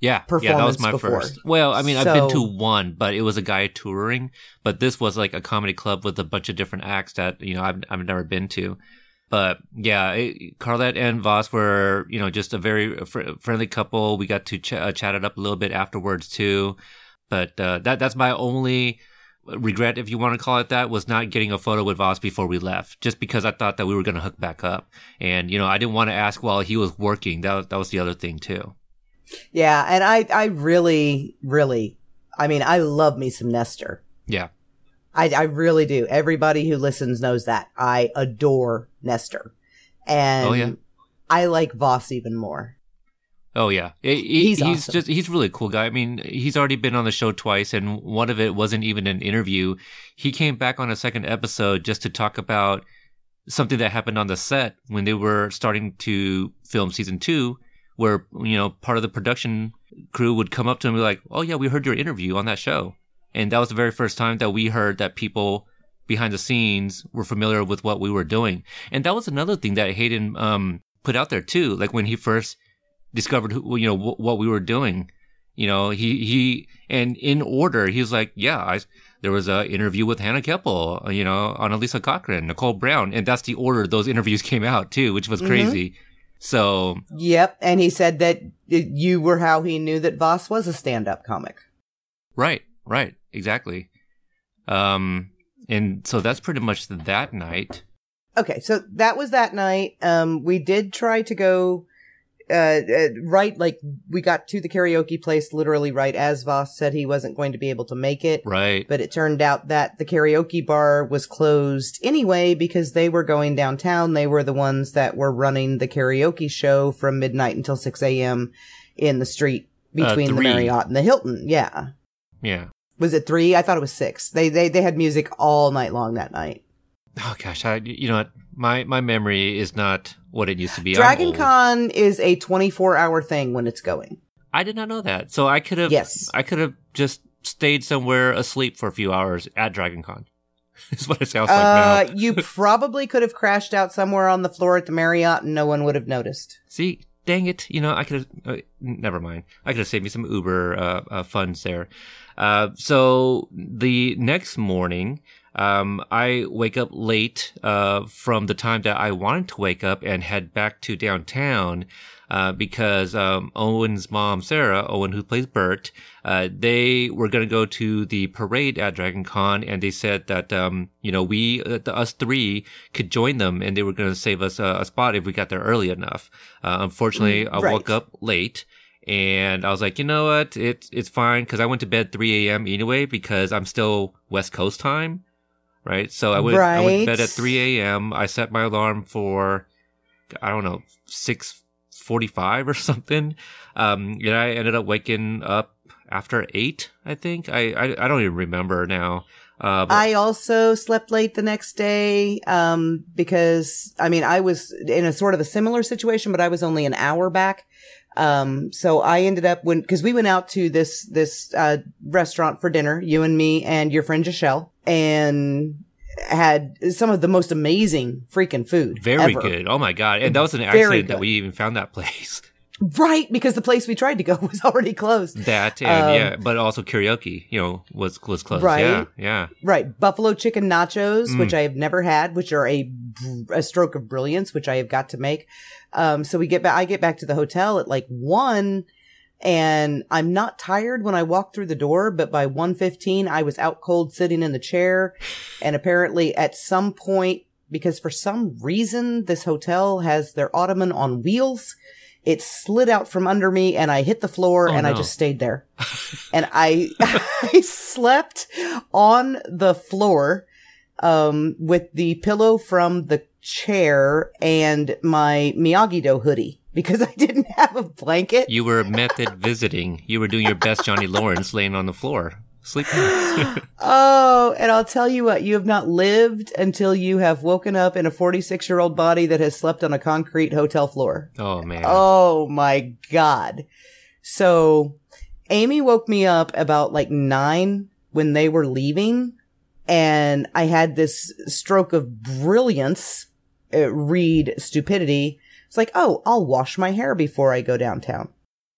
A: Yeah, yeah, that was
B: performance
A: my
B: before.
A: first. Well, I mean, I've been to one, but it was a guy touring. But this was like a comedy club with a bunch of different acts that you know I've I've never been to. But yeah, it, Carlette and Voss were you know just a very fr- friendly couple. We got to ch- uh, chat it up a little bit afterwards too. But uh, that that's my only regret, if you want to call it that, was not getting a photo with Voss before we left. Just because I thought that we were going to hook back up, and you know I didn't want to ask while he was working. That was, that was the other thing too.
B: Yeah. And I, I really, really, I mean, I love me some Nestor.
A: Yeah.
B: I, I really do. Everybody who listens knows that. I adore Nestor. And
A: Oh, yeah.
B: I like Voss even more.
A: Oh yeah, He- he-
B: He's
A: he's
B: awesome.
A: just he's a really cool guy. I mean, he's already been on the show twice, and one of it wasn't even an interview. He came back on a second episode just to talk about something that happened on the set when they were starting to film season two, where you know part of the production crew would come up to him and be like, "Oh yeah, we heard your interview on that show," and that was the very first time that we heard that people behind the scenes were familiar with what we were doing, and that was another thing that Hayden um, put out there too. Like when he first discovered who, you know wh- what we were doing you know he he and in order he was like yeah I, there was a interview with hannah kepple you know annalisa cochrane nicole brown and that's the order those interviews came out too which was crazy so
B: Yep. And he said that you were how he knew that Voss was a stand up comic.
A: right right exactly um and so that's pretty much that night
B: Okay, so that was that night. Um, we did try to go, uh, uh, right, like we got to the karaoke place literally right as Voss said he wasn't going to be able to make it.
A: right
B: But it turned out that the karaoke bar was closed anyway because they were going downtown. They were the ones that were running the karaoke show from midnight until 6 a.m. in the street
A: Uh,
B: between the. Marriott and the Hilton. Yeah.
A: yeah
B: Was it three? I thought it was six. They, they, they had music all night long that night.
A: oh gosh I, you know what my my memory is not what it used to be
B: Dragon. Con is a 24 hour thing when it's going.
A: I did not know that. So I could have
B: Yes.
A: I could have just stayed somewhere asleep for a few hours at Dragon Con. is what it sounds like
B: Uh,
A: now.
B: you probably could have crashed out somewhere on the floor at the Marriott and no one would have noticed.
A: See, dang it. You know, I could have uh, never mind. I could have saved me some Uber uh, uh, funds there. Uh, so the next morning, um, I wake up late uh, from the time that I wanted to wake up and head back to downtown uh, because um, Owen's mom, Sarah, Owen, who plays Bert, uh, they were going to go to the parade at Dragon Con, and they said that um, you know we, uh, the, us three, could join them, and they were going to save us a, a spot if we got there early enough. Uh, unfortunately, I
B: right.
A: woke up late. And I was like, you know what? It's it's fine because I went to bed 3 a.m. anyway because I'm still West Coast time, right? So I went I went to bed at 3 a.m. I set my alarm for I don't know 6:45 or something. Um, and I ended up waking up after eight. I think I I, I don't even remember now. Uh, but-
B: I also slept late the next day, um, because, I mean, I was in a sort of a similar situation, but I was only an hour back. Um, so I ended up when, cause we went out to this, this, uh, restaurant for dinner, you and me and your friend Jachelle, and had some of the most amazing freaking food.
A: very
B: ever.
A: good. Oh my god! And that was an
B: Very
A: accident that we even found that place.
B: Right. Because the place we tried to go was already closed.
A: That and
B: Um,
A: yeah, but also karaoke, you know, was was closed.
B: Right.
A: Yeah, yeah.
B: Right. Buffalo chicken nachos,
A: Mm.
B: which I have never had, which are a, a stroke of brilliance, which I have got to make. Um, so we get back, I get back to the hotel at like one and I'm not tired when I walk through the door, but by 115, I was out cold sitting in the chair. And apparently at some point, because for some reason this hotel has their ottoman on wheels, it slid out from under me and I hit the floor
A: Oh,
B: and I just stayed there. and I, I slept on the floor, um, with the pillow from the chair and my Miyagi-Do hoodie because I didn't have a blanket.
A: You were method visiting. You were doing your best Johnny Lawrence laying on the floor. Sleep.
B: Oh, and I'll tell you what, you have not lived until you have woken up in a 46 year old body that has slept on a concrete hotel floor.
A: oh man.
B: Oh my God. So Amy woke me up about like nine when they were leaving and I had this stroke of brilliance, uh, read stupidity. It's like, oh, I'll wash my hair before I go downtown.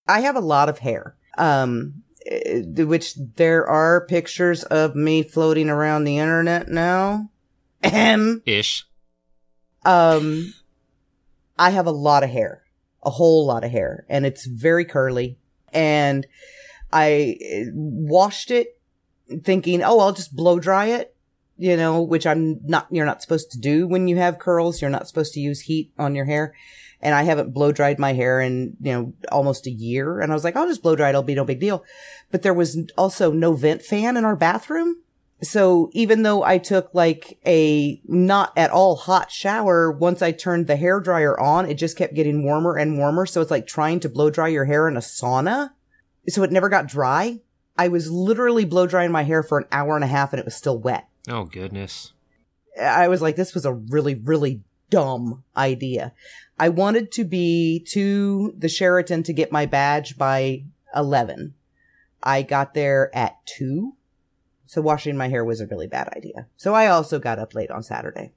B: I have a lot of hair. Um, which there are pictures of me floating around the internet now. Ahem.
A: Ish.
B: Um, I have a lot of hair, a whole lot of hair, and it's very curly. And I eh, washed it thinking, oh, I'll just blow dry it, you know, which I'm not, you're not supposed to do when you have curls. You're not supposed to use heat on your hair. And I haven't blow dried my hair in, you know, almost a year. And I was like, I'll just blow dry it. It'll be no big deal. But there was also no vent fan in our bathroom. So even though I took like a not at all hot shower, once I turned the hair dryer on, it just kept getting warmer and warmer. So it's like trying to blow dry your hair in a sauna. So it never got dry. I was literally blow drying my hair for an hour and a half and it was still wet.
A: Oh goodness.
B: I was like, this was a really, really dumb idea. I wanted to be to the Sheraton to get my badge by 11. I got there at 2. So washing my hair was a really bad idea. So I also got up late on Saturday.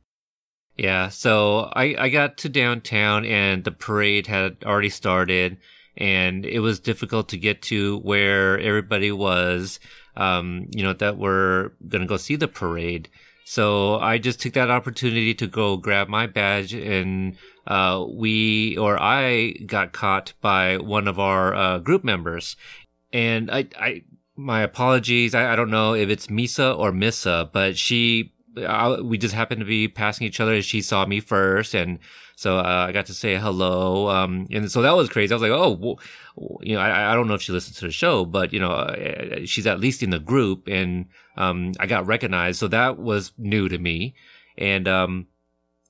A: Yeah, so I, I got to downtown and the parade had already started and it was difficult to get to where everybody was, um, you know, that were going to go see the parade. So I just took that opportunity to go grab my badge and, uh, we, or I got caught by one of our, uh, group members. And I, I, my apologies. I, I don't know if it's Misa or Missa, but she, I, we just happened to be passing each other and she saw me first. And so, uh, I got to say hello. Um, and so that was crazy. I was like, oh, well, you know, I, I don't know if she listens to the show, but you know, uh, she's at least in the group and, um, I got recognized. So that was new to me. And, um,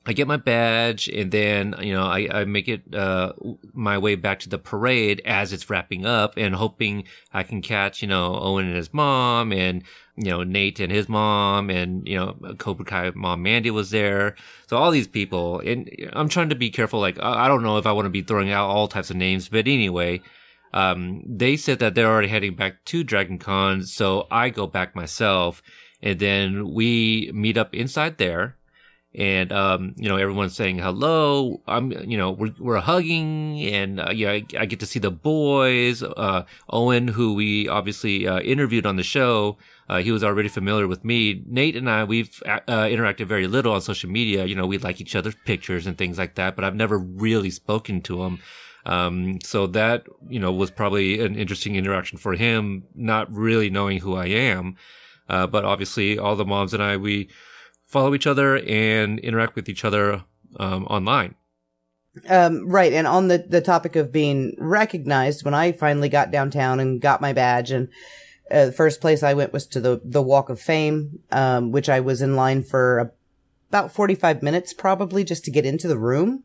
A: I get my badge and then, you know, I, I make it, uh, my way back to the parade as it's wrapping up and hoping I can catch, you know, Owen and his mom and, you know, Nate and his mom and, you know, Cobra Kai mom Mandy was there. So all these people and I'm trying to be careful. Like, I I don't know if I want to be throwing out all types of names, but anyway, um, they said that they're already heading back to Dragon Con. So I go back myself and then we meet up inside there and um, you know everyone's saying hello. I'm you know we're we're hugging, and uh, yeah, I, I, get to see the boys. Uh, Owen, who we obviously uh, interviewed on the show, uh, he was already familiar with me. Nate and I, we've uh, interacted very little on social media. You know, we like each other's pictures and things like that, but I've never really spoken to him. Um, so that you know was probably an interesting interaction for him, not really knowing who I am. Uh, but obviously, all the moms and I, we follow each other and interact with each other um, online.
B: Um, right. And on the, the topic of being recognized, when I finally got downtown and got my badge and uh, the first place I went was to the, the Walk of Fame, um, which I was in line for about 45 minutes probably just to get into the room,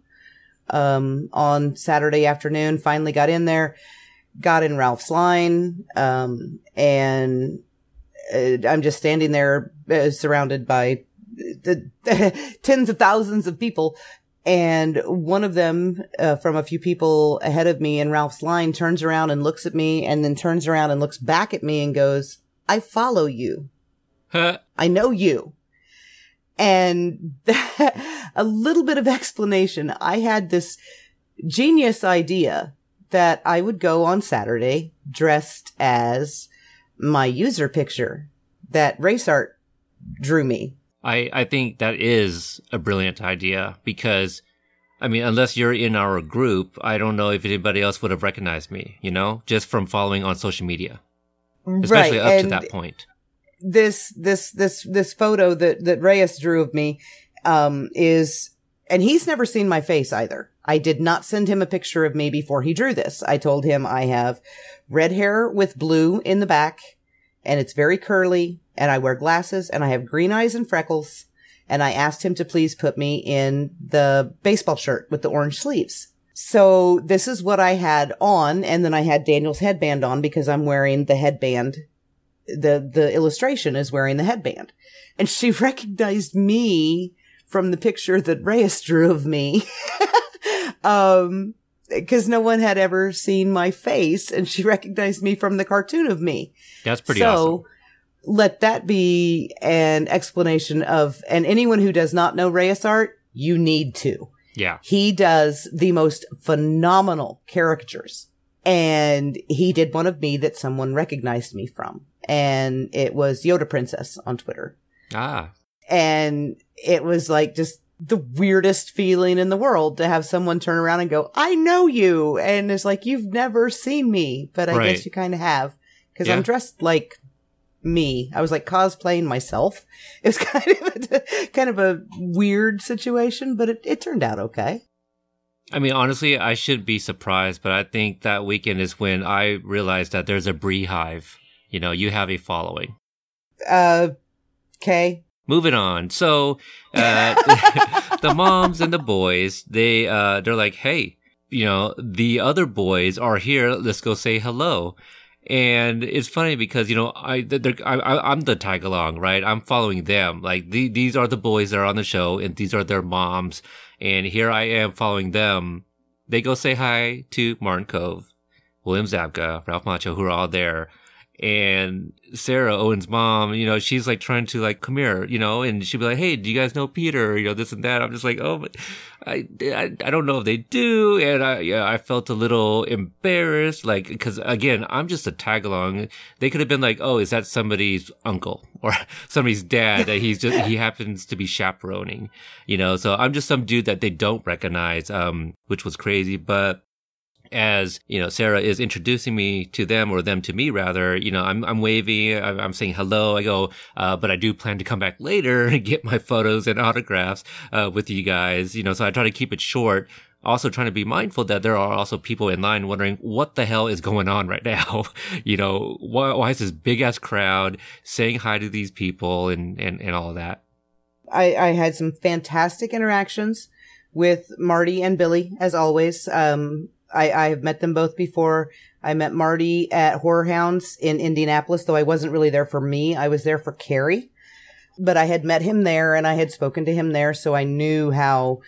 B: um, on Saturday afternoon. Finally got in there, got in Ralph's line, um, and uh, I'm just standing there uh, surrounded by the, the tens of thousands of people. And one of them, uh, from a few people ahead of me in Ralph's line turns around and looks at me and then turns around and looks back at me and goes, I follow you. I know you. And a little bit of explanation. I had this genius idea that I would go on Saturday dressed as my user picture that Reyes art drew me
A: I, I think that is a brilliant idea because, I mean, unless you're in our group, I don't know if anybody else would have recognized me, you know, just from following on social media, especially
B: right.
A: up
B: and
A: to that point.
B: This, this, this, this photo that, that Reyes drew of me, um, is, and he's never seen my face either. I did not send him a picture of me before he drew this. I told him I have red hair with blue in the back and it's very curly and I wear glasses and I have green eyes and freckles. And I asked him to please put me in the baseball shirt with the orange sleeves. So this is what I had on. And then I had Daniel's headband on because I'm wearing the headband the the illustration is wearing the headband, and she recognized me from the picture that Reyes drew of me. um, because no one had ever seen my face, and she recognized me from the cartoon of me.
A: That's pretty
B: so,
A: awesome.
B: Let that be an explanation of, and anyone who does not know Reyes art, you need to.
A: Yeah.
B: He does the most phenomenal caricatures. And he did one of me that someone recognized me from. And it was Yoda Princess on Twitter.
A: Ah.
B: And it was like just the weirdest feeling in the world to have someone turn around and go, I know you. And it's like, you've never seen me, but I
A: Right.
B: guess you kind of have. Cause
A: Yeah.
B: I'm dressed like me. I was like cosplaying myself. It was kind of a, kind of a weird situation, but it, it turned out okay.
A: I mean, honestly, I should be surprised, but I think that weekend is when I realized that there's a Bree hive. You know, you have a following.
B: Uh, okay.
A: Moving on. So, uh, the moms and the boys, they, uh, they're like, Hey, you know, the other boys are here. Let's go say hello. And it's funny because, you know, I, they're, I, I- I'm the tag along, right? I'm following them. Like, the, these are the boys that are on the show and these are their moms. And here I am following them. They go say hi to Martin Kove, William Zabka, Ralph Macchio, who are all there. And Sarah, Owen's mom, you know, she's like trying to like, come here, you know, and she'd be like, hey, do you guys know Peter? You know, this and that. I'm just like, oh, I, I, I don't know if they do. And I, yeah, I felt a little embarrassed, like, cause again, I'm just a tag along. They could have been like, oh, is that somebody's uncle or somebody's dad that he's just, he happens to be chaperoning, you know? So I'm just some dude that they don't recognize, um, which was crazy, but as you know, Sarah is introducing me to them or them to me rather. You know, I'm I'm waving, I'm, I'm saying hello. I go, uh, but I do plan to come back later and get my photos and autographs uh, with you guys. You know, so I try to keep it short. Also trying to be mindful that there are also people in line wondering what the hell is going on right now. you know, why, why is this big ass crowd saying hi to these people and and and all that.
B: I, I had some fantastic interactions with Marty and Billy, as always. Um, I, I have met them both before. I met Marty at Horror Hounds in Indianapolis, though I wasn't really there for me. I was there for Carrie. But I had met him there and I had spoken to him there, so I knew how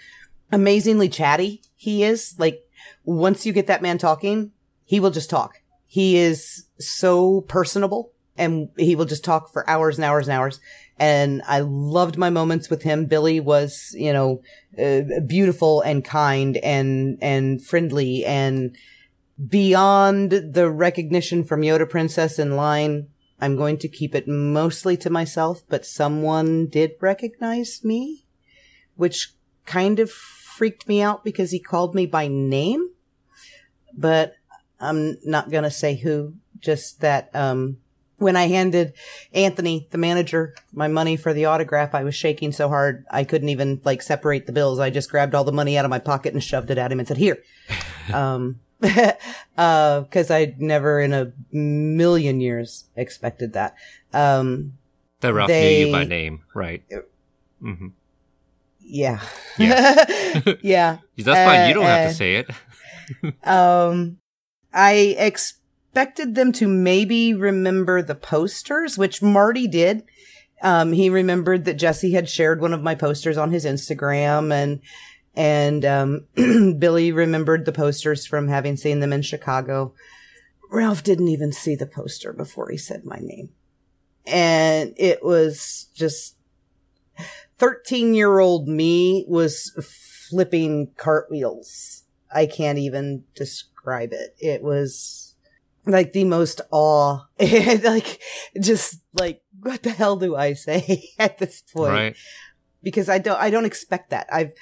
B: amazingly chatty he is. Like, once you get that man talking, he will just talk. He is so personable and he will just talk for hours and hours and hours. And I loved my moments with him. Billy was, you know, uh, beautiful and kind and, and friendly and beyond the recognition from Yoda Princess in line. I'm going to keep it mostly to myself, but someone did recognize me, which kind of freaked me out because he called me by name. But I'm not going to say who, just that, um, when I handed Anthony, the manager, my money for the autograph, I was shaking so hard I couldn't even like separate the bills. I just grabbed all the money out of my pocket and shoved it at him and said, here. um, uh, cause I never in a million years expected that. Um,
A: That Ralph knew you by name, right? hmm
B: yeah.
A: Yeah.
B: yeah.
A: That's fine. You don't have
B: Uh,
A: to say it.
B: Um, I expected them to maybe remember the posters, which Marty did. Um, he remembered that Jesse had shared one of my posters on his Instagram and, and, um, Billy remembered the posters from having seen them in Chicago. Ralph didn't even see the poster before he said my name. And it was just 13 year old me was flipping cartwheels. I can't even describe it. It was like the most awe, like just like, what the hell do I say at this point?
A: Right.
B: because I don't I don't expect that. I've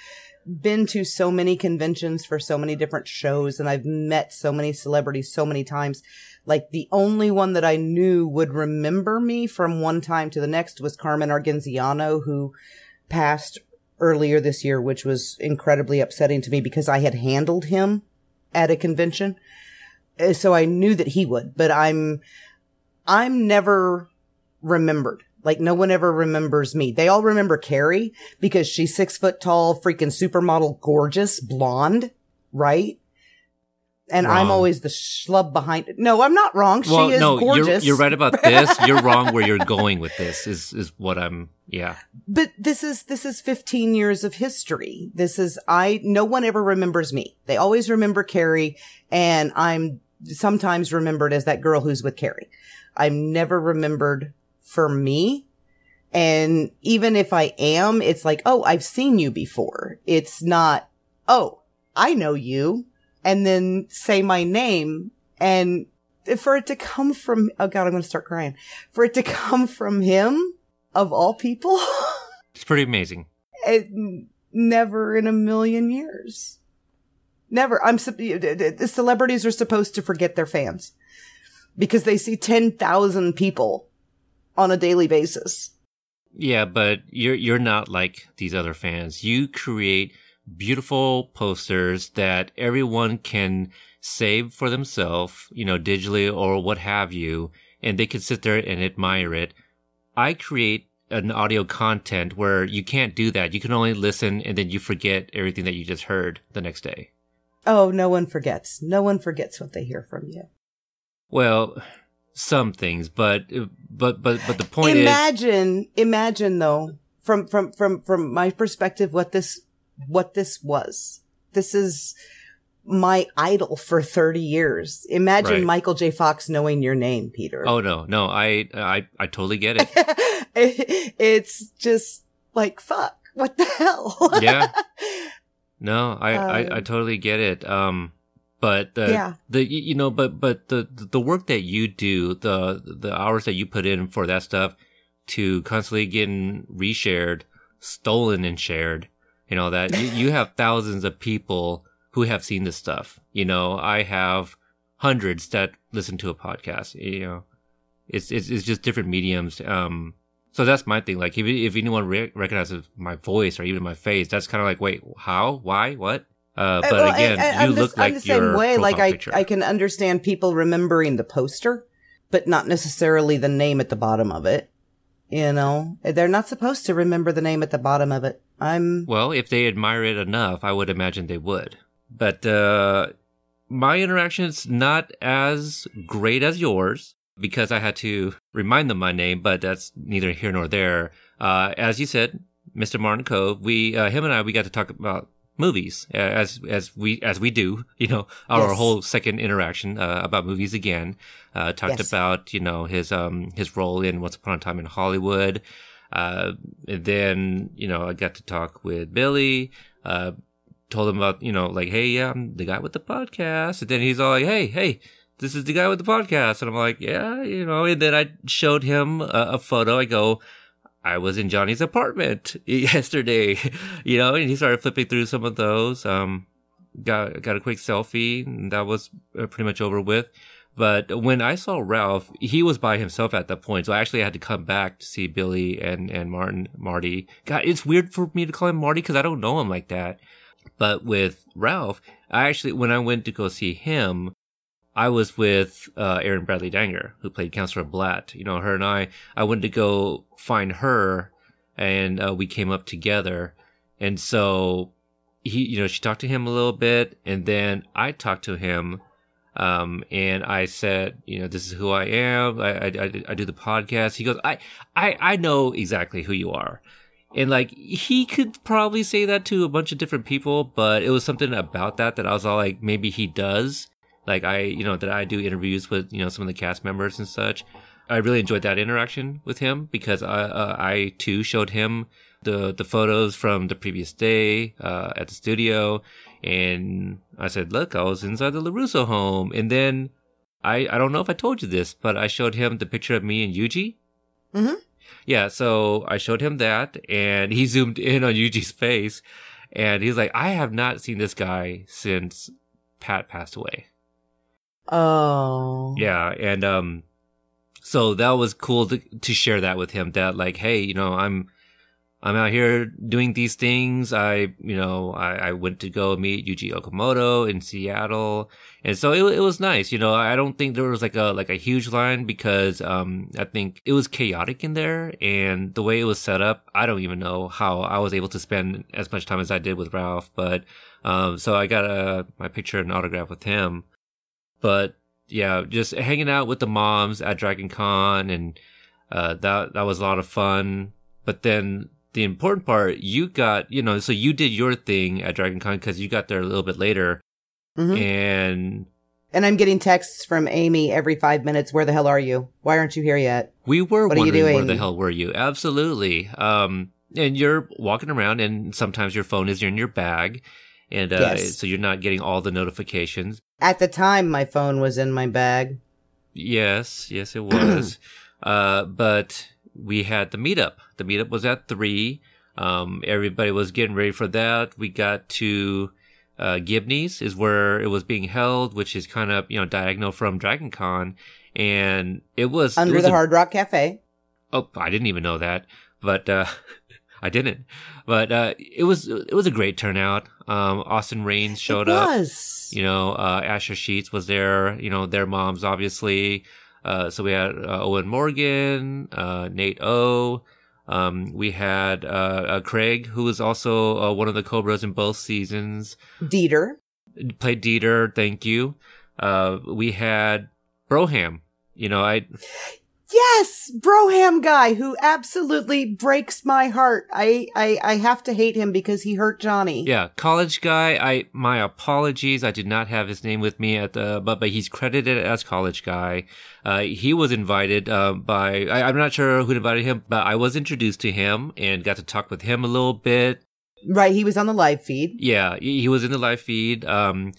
B: been to so many conventions for so many different shows and I've met so many celebrities so many times. Like the only one that I knew would remember me from one time to the next was Carmen Argenziano who passed earlier this year, which was incredibly upsetting to me because I had handled him at a convention. Uh, So I knew that he would, but I'm I'm never remembered. Like no one ever remembers me. They all remember Carrie because she's six foot tall, freaking supermodel, gorgeous, blonde, right? And I'm always the schlub behind it. No, I'm not wrong.
A: well,
B: she is
A: no, you're,
B: gorgeous.
A: you're right about this. You're wrong where you're going with this. Is is what I'm. Yeah.
B: But this is this is 15 years of history. This is I no one ever remembers me. They always remember Carrie and I'm sometimes remembered as that girl who's with Carrie. I'm never remembered for me. And even if I am, it's like, "Oh, I've seen you before." It's not, "Oh, I know you." And then say my name and for it to come from oh god, I'm going to start crying. For it to come from him of all people.
A: It's pretty amazing.
B: it, never in a million years. Never. I'm celebrities are supposed to forget their fans because they see 10,000 people on a daily basis.
A: Yeah, but you're you're not like these other fans. You create beautiful posters that everyone can save for themselves, you know, digitally or what have you, and they can sit there and admire it. I create an audio content where you can't do that. You can only listen and then you forget everything that you just heard the next day.
B: Oh, no one forgets. No one forgets what they hear from you.
A: Well, some things, but but but but the point is
B: imagine, imagine though, from, from, from, from my perspective, what this, what this was. This is my idol for 30 years. Imagine
A: Right.
B: Michael J. Fox knowing your name, Peter.
A: Oh no, no, I I I totally get it.
B: it's just like, fuck, what the hell?
A: Yeah. No, I, I, I
B: Um,
A: totally get it. Um, but the,
B: Yeah.
A: the, you know, but, but the, the work that you do, the, the hours that you put in for that stuff to constantly getting reshared, stolen and shared, you know, that you, you have thousands of people who have seen this stuff. You know, I have hundreds that listen to a podcast, you know, it's, it's, it's just different mediums. Um, so that's my thing. Like, if if anyone re- recognizes my voice or even my face, that's kind of like, wait, how, why, what? Uh, but
B: Well,
A: again, you
B: I'm the-
A: look like
B: I'm the same way. Like I,
A: picture.
B: I can understand people remembering the poster, but not necessarily the name at the bottom of it. You know, they're not supposed to remember the name at the bottom of it. I'm
A: Well, if they admire it enough, I would imagine they would. But uh, my interaction's not as great as yours because I had to remind them my name, but that's neither here nor there. Uh, as you said, Mr. Martin Kove, we, uh, him and I, we got to talk about movies uh, as as we as we do you know our
B: Yes.
A: whole second interaction uh, about movies again uh talked
B: Yes.
A: about you know his um his role in once upon a time in hollywood uh and then you know i got to talk with billy uh told him about you know like hey yeah i'm the guy with the podcast and then he's all like hey hey this is the guy with the podcast and i'm like yeah you know and then i showed him a, a photo i go I was in Johnny's apartment yesterday, you know, and he started flipping through some of those. Um, got got a quick selfie, and that was uh, pretty much over with. But when I saw Ralph, he was by himself at that point, so I actually had to come back to see Billy and and Martin Marty. God, it's weird for me to call him Marty because I don't know him like that. But with Ralph, I actually when I went to go see him, I was with uh, Erin Bradley Danger, who played Counselor Blatt. You know, her and I, I went to go find her, and uh, we came up together. And so he, you know, she talked to him a little bit, and then I talked to him, um, and I said, you know, this is who I am. I, I, I, do the podcast. He goes, I, I, I know exactly who you are. And like he could probably say that to a bunch of different people, but it was something about that that I was all like, maybe he does like I, you know, that I do interviews with, you know, some of the cast members and such. I really enjoyed that interaction with him because I, uh, I too showed him the the photos from the previous day uh, at the studio, and I said, "Look, I was inside the Larusso home," and then I I don't know if I told you this, but I showed him the picture of me and Yuji.
B: Mhm.
A: Yeah, so I showed him that, and he zoomed in on Yuji's face, and he's like, "I have not seen this guy since Pat passed away."
B: oh
A: Yeah, and um, so that was cool to to share that with him. That like, hey, you know, I'm I'm out here doing these things. I, you know, I, I went to go meet Yuji Okamoto in Seattle, and so it it was nice. You know, I don't think there was like a like a huge line because um I think it was chaotic in there, and the way it was set up, I don't even know how I was able to spend as much time as I did with Ralph. But um, so I got a my picture and autograph with him. but yeah, just hanging out with the moms at Dragon Con and uh, that that was a lot of fun. But then the important part, you got you know, so you did your thing at Dragon Con because you got there a little bit later,
B: Mhm.
A: and
B: And I'm getting texts from Amy every five minutes. Where the hell are you? Why aren't you here yet?
A: we were
B: What are you
A: wondering where the hell were you? Absolutely. Um, and you're walking around, and sometimes your phone is in your bag, and uh,
B: Yes.
A: so you're not getting all the notifications.
B: At the time, my phone was in my bag.
A: Yes, yes, it was. uh, but we had the meetup. The meetup was at three. Um, everybody was getting ready for that. We got to uh, Gibney's is where it was being held, which is kind of you know diagonal from Dragon Con, and it was it
B: Under
A: was
B: the
A: a-
B: Hard Rock Cafe.
A: Oh, I didn't even know that, but uh, I didn't. But uh, it was it was a great turnout. Um, Austin Rains showed
B: it
A: up. You know, uh, Asher Sheets was there. You know, their moms, obviously. Uh, so we had uh, Owen Morgan, uh, Nate O. Um, we had uh, uh, Craig, who was also uh, one of the Cobras in both seasons.
B: Dieter.
A: Played Dieter, thank you. Uh, we had Broham. You know, I
B: Yes, Broham guy who absolutely breaks my heart. I, I, I have to hate him because he hurt Johnny.
A: Yeah, college guy. I my apologies. I did not have his name with me at the, but but he's credited as college guy. Uh, he was invited uh, by. I, I'm not sure who invited him, but I was introduced to him and got to talk with him a little bit.
B: Right, he was on the live feed.
A: Yeah, he he was in the live feed. Um,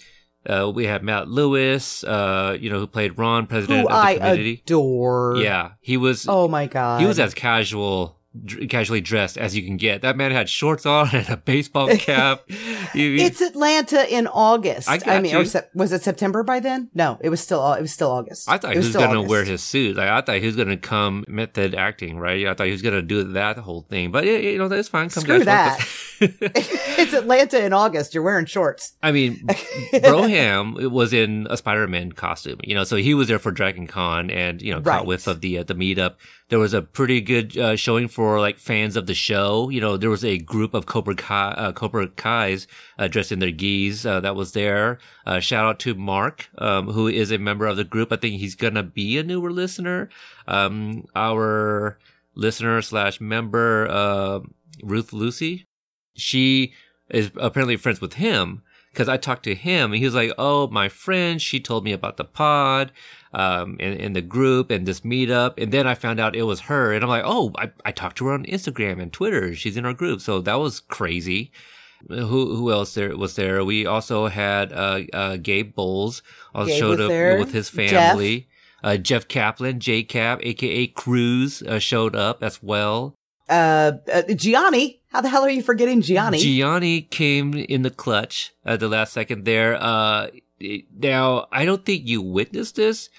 A: uh, we had Matt Lewis. Uh, you know who played Ron, president
B: Who
A: of the
B: I
A: community.
B: adore.
A: Yeah, he was.
B: Oh my god.
A: He was as casual, casually dressed as you can get. That man had shorts on and a baseball cap.
B: It's Atlanta in August.
A: I got
B: mean,
A: you.
B: or sep- was it September by then? No, it was still it was still August.
A: I thought he was
B: still
A: gonna wear his suit. Like, I thought he was gonna come method acting, right? I thought he was gonna do that whole thing. But yeah, you know, that's fine. Come
B: Screw
A: this.
B: it's Atlanta in August. You're wearing shorts.
A: I mean, Broham was in a Spider-Man costume, you know, so he was there for Dragon Con and, you know, caught whiff of the, uh, the meetup. There was a pretty good, uh, showing for like fans of the show. You know, there was a group of Cobra Kai, uh, Cobra Kai's, uh, dressed in their gis, uh, that was there. Uh, shout out to Mark, um, who is a member of the group. I think he's gonna be a newer listener. Um, our listener slash member, uh, Ruth Lucy, she is apparently friends with him because I talked to him and he was like, "Oh, my friend, she told me about the pod, um, and, and the group and this meetup." And then I found out it was her, and I'm like, "Oh, I, I talked to her on Instagram and Twitter. She's in our group." So that was crazy. Who who else there was there? We also had uh, uh, Gabe Bowles also
B: Gabe
A: showed up
B: there.
A: with his
B: Jeff.
A: family. Uh, Jeff Kaplan, J Cap, aka Cruz, uh, showed up as well.
B: Uh, uh, Gianni. How the hell are you forgetting Gianni?
A: Gianni came in the clutch at the last second there. Uh, now I don't think you witnessed this,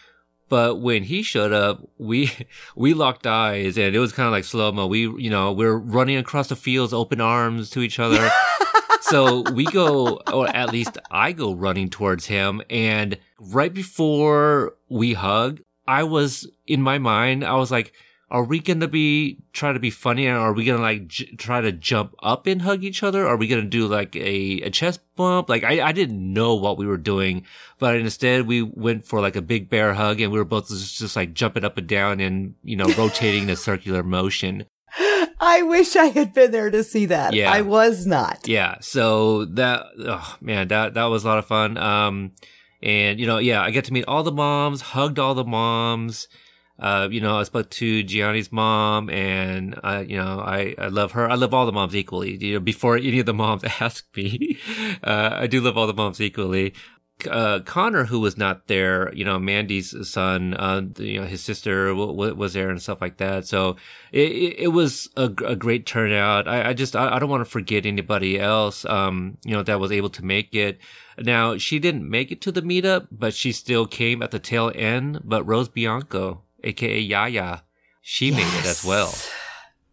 A: but when he showed up, we we locked eyes and it was kind of like slow mo. We you know we're running across the fields, open arms to each other. so we go, or at least I go running towards him, and right before we hug, I was in my mind, I was like. Are we gonna be try to be funny, and are we gonna like j- try to jump up and hug each other? Are we gonna do like a, a chest bump? Like I, I didn't know what we were doing, but instead we went for like a big bear hug, and we were both just, just like jumping up and down and you know rotating in a circular motion.
B: I wish I had been there to see that.
A: Yeah.
B: I was not.
A: Yeah. So that, oh man, that, that was a lot of fun. Um, and you know, yeah, I get to meet all the moms, hugged all the moms. Uh, you know, I spoke to Gianni's mom and, uh, you know, I, I love her. I love all the moms equally. You know, before any of the moms ask me, uh, I do love all the moms equally. Uh, Connor, who was not there, you know, Mandy's son, uh, you know, his sister w- w- was there and stuff like that. So it, it, it was a, g- a great turnout. I, I just, I, I don't want to forget anybody else, um, you know, that was able to make it. Now, she didn't make it to the meetup, but she still came at the tail end. But Rose Bianco, aka Yaya, she made it as well.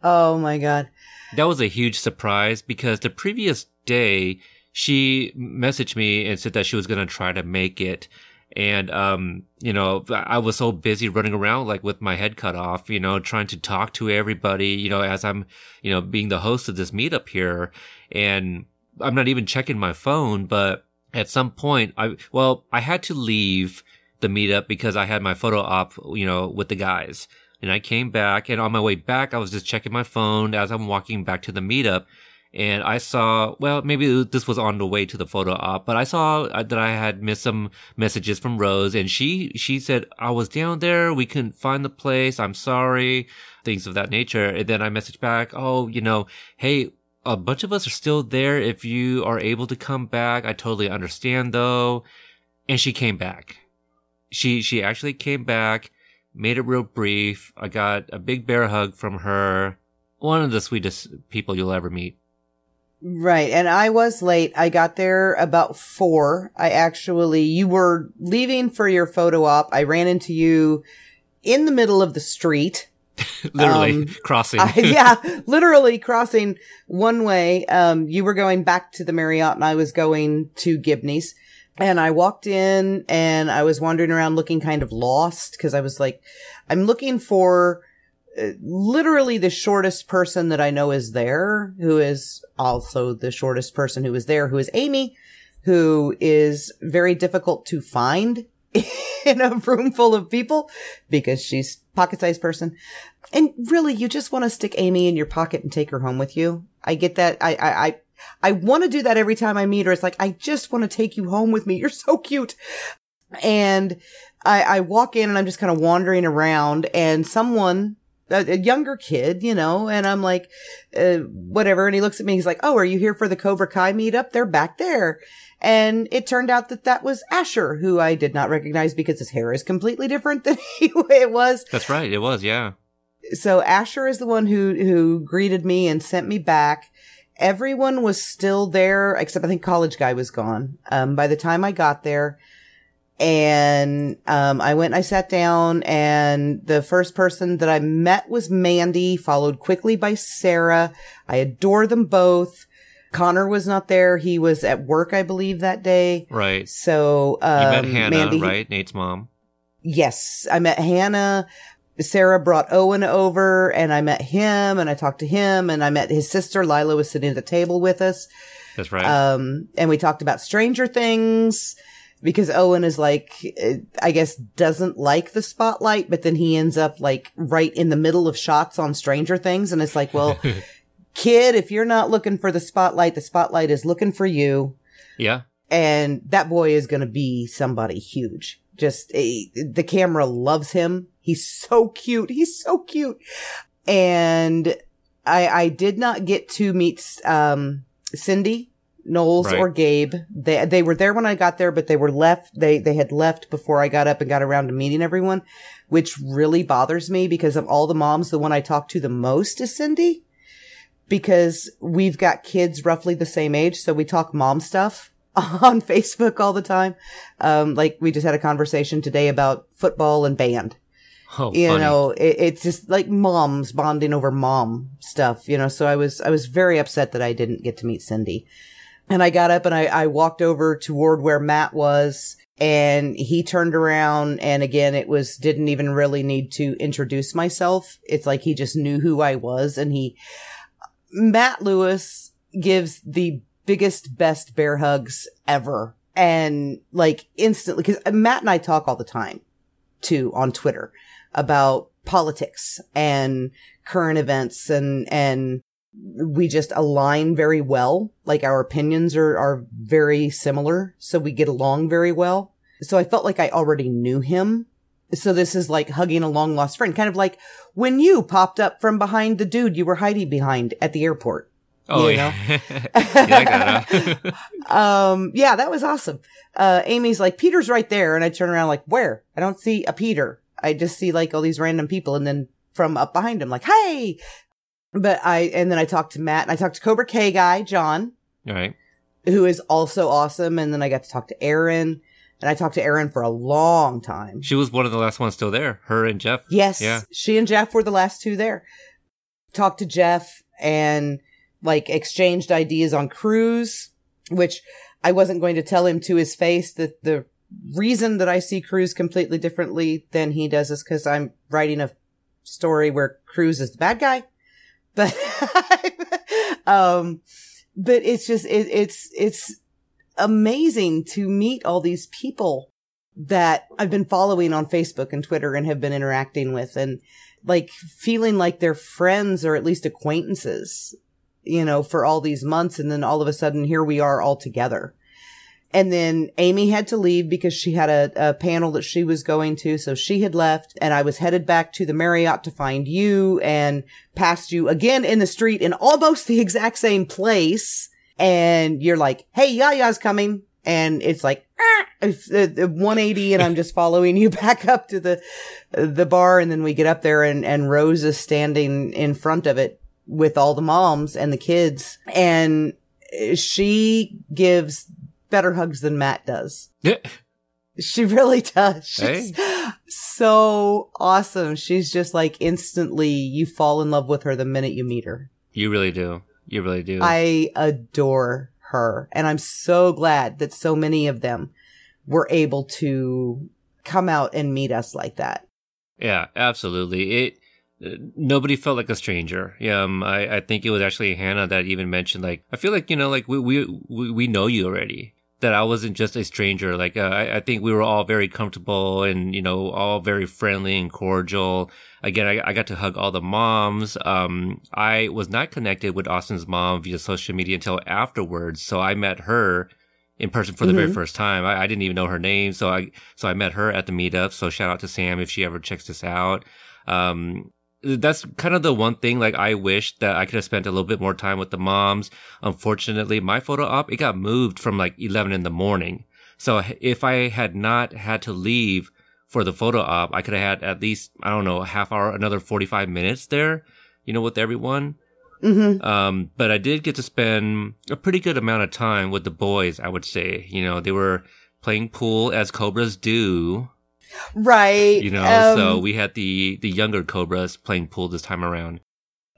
B: Oh my god.
A: That was a huge surprise because the previous day she messaged me and said that she was going to try to make it. And, um, you know, I was so busy running around like with my head cut off, you know, trying to talk to everybody, you know, as I'm, you know, being the host of this meetup here. And I'm not even checking my phone, but at some point I, well, I had to leave the meetup because I had my photo op, you know, with the guys. And I came back and on my way back, I was just checking my phone as I'm walking back to the meetup. And I saw, well, maybe this was on the way to the photo op, but I saw uh, that I had missed some messages from Rose and she, she said, I was down there. We couldn't find the place. I'm sorry. Things of that nature. And then I messaged back, Oh, you know, hey, a bunch of us are still there. If you are able to come back, I totally understand though. And she came back. She, she actually came back, made it real brief. I got a big bear hug from her. One of the sweetest people you'll ever meet.
B: Right. And I was late. I got there about four. I actually, you were leaving for your photo op. I ran into you in the middle of the street.
A: literally um, crossing.
B: I, yeah, literally crossing one way. Um, you were going back to the Marriott and I was going to Gibney's. And I walked in and I was wandering around looking kind of lost because I was like, I'm looking for uh, literally the shortest person that I know is there, who is also the shortest person who is there, who is Amy, who is very difficult to find in a room full of people because she's pocket sized person. And really, you just want to stick Amy in your pocket and take her home with you. I get that. I, I, I, I want to do that every time I meet her. It's like, I just want to take you home with me. You're so cute. And I, I walk in and I'm just kind of wandering around and someone a, younger kid, you know, and I'm like, uh, whatever. And he looks at me. He's like, Oh, are you here for the Cobra Kai meetup? They're back there. And it turned out that that was Asher, who I did not recognize because his hair is completely different than it was.
A: That's right. It was. Yeah.
B: So Asher is the one who, who greeted me and sent me back. Everyone was still there, except I think college guy was gone. Um, by the time I got there, and um, I went and I sat down and the first person that I met was Mandy, followed quickly by Sarah. I adore them both. Connor was not there. He was at work, I believe, that day.
A: Right.
B: So um,
A: you met um, Hannah, Mandy, right? Nate's mom.
B: Yes, I met Hannah. Sarah brought Owen over and I met him and I talked to him and I met his sister. Lila was sitting at the table with us.
A: That's right.
B: Um, and we talked about Stranger Things because Owen is like, I guess doesn't like the spotlight, but then he ends up like right in the middle of shots on Stranger Things. And it's like, well, kid, if you're not looking for the spotlight, the spotlight is looking for you.
A: Yeah.
B: And that boy is going to be somebody huge. Just a, the camera loves him. He's so cute. He's so cute. And I, I did not get to meet, um, Cindy Knowles right. or Gabe. They they were there when I got there, but they were left. They they had left before I got up and got around to meeting everyone, which really bothers me because of all the moms. The one I talk to the most is Cindy, because we've got kids roughly the same age, so we talk mom stuff on Facebook all the time. Um, like we just had a conversation today about football and band.
A: Oh,
B: you
A: funny.
B: know, it, it's just like moms bonding over mom stuff, you know, so I was, I was very upset that I didn't get to meet Cindy. And I got up and I, I walked over toward where Matt was and he turned around and again it was didn't even really need to introduce myself it's like he just knew who i was and he matt lewis gives the biggest best bear hugs ever and like instantly because matt and i talk all the time too on twitter about politics and current events and and we just align very well. Like our opinions are, are very similar. So we get along very well. So I felt like I already knew him. So this is like hugging a long lost friend, kind of like when you popped up from behind the dude you were hiding behind at the airport.
A: Oh, you know? yeah.
B: um, yeah, that was awesome. Uh, Amy's like, Peter's right there. And I turn around like, where? I don't see a Peter. I just see like all these random people. And then from up behind him, like, hey, but I, and then I talked to Matt and I talked to Cobra K guy, John.
A: All right.
B: Who is also awesome. And then I got to talk to Erin and I talked to Erin for a long time.
A: She was one of the last ones still there. Her and Jeff.
B: Yes.
A: Yeah.
B: She and Jeff were the last two there. Talked to Jeff and like exchanged ideas on Cruz, which I wasn't going to tell him to his face that the reason that I see Cruz completely differently than he does is because I'm writing a story where Cruz is the bad guy but um but it's just it, it's it's amazing to meet all these people that I've been following on Facebook and Twitter and have been interacting with and like feeling like they're friends or at least acquaintances, you know, for all these months. And then all of a sudden here we are all together. And then Amy had to leave because she had a, a, panel that she was going to. So she had left and I was headed back to the Marriott to find you and passed you again in the street in almost the exact same place. And you're like, Hey, Yaya's coming. And it's like, ah, it's, uh, 180 and I'm just following you back up to the, the bar. And then we get up there and, and Rose is standing in front of it with all the moms and the kids. And she gives better hugs than Matt does.
A: Yeah.
B: She really does. She's
A: Hey.
B: so awesome. She's just like instantly you fall in love with her the minute you meet her.
A: You really do. You really do.
B: I adore her. And I'm so glad that so many of them were able to come out and meet us like that.
A: Yeah, absolutely. It uh, nobody felt like a stranger. Yeah, um, I, I think it was actually Hannah that even mentioned like I feel like you know like we we, we know you already. That I wasn't just a stranger. Like uh, I, I think we were all very comfortable and you know all very friendly and cordial. Again, I, I got to hug all the moms. Um, I was not connected with Austin's mom via social media until afterwards, so I met her in person for the very
B: Mhm.
A: first time. I, I didn't even know her name, so I so I met her at the meetup. So shout out to Sam if she ever checks this out. Um, that's kind of the one thing like I wish that I could have spent a little bit more time with the moms. Unfortunately, my photo op it got moved from like eleven in the morning. So if I had not had to leave for the photo op, I could have had at least I don't know a half hour, another forty five minutes there. You know, with everyone.
B: Mm-hmm.
A: Um, but I did get to spend a pretty good amount of time with the boys, I would say. You know, they were playing pool as cobras do,
B: Right.
A: you know,
B: Um,
A: so we had the, the younger cobras playing pool this time around.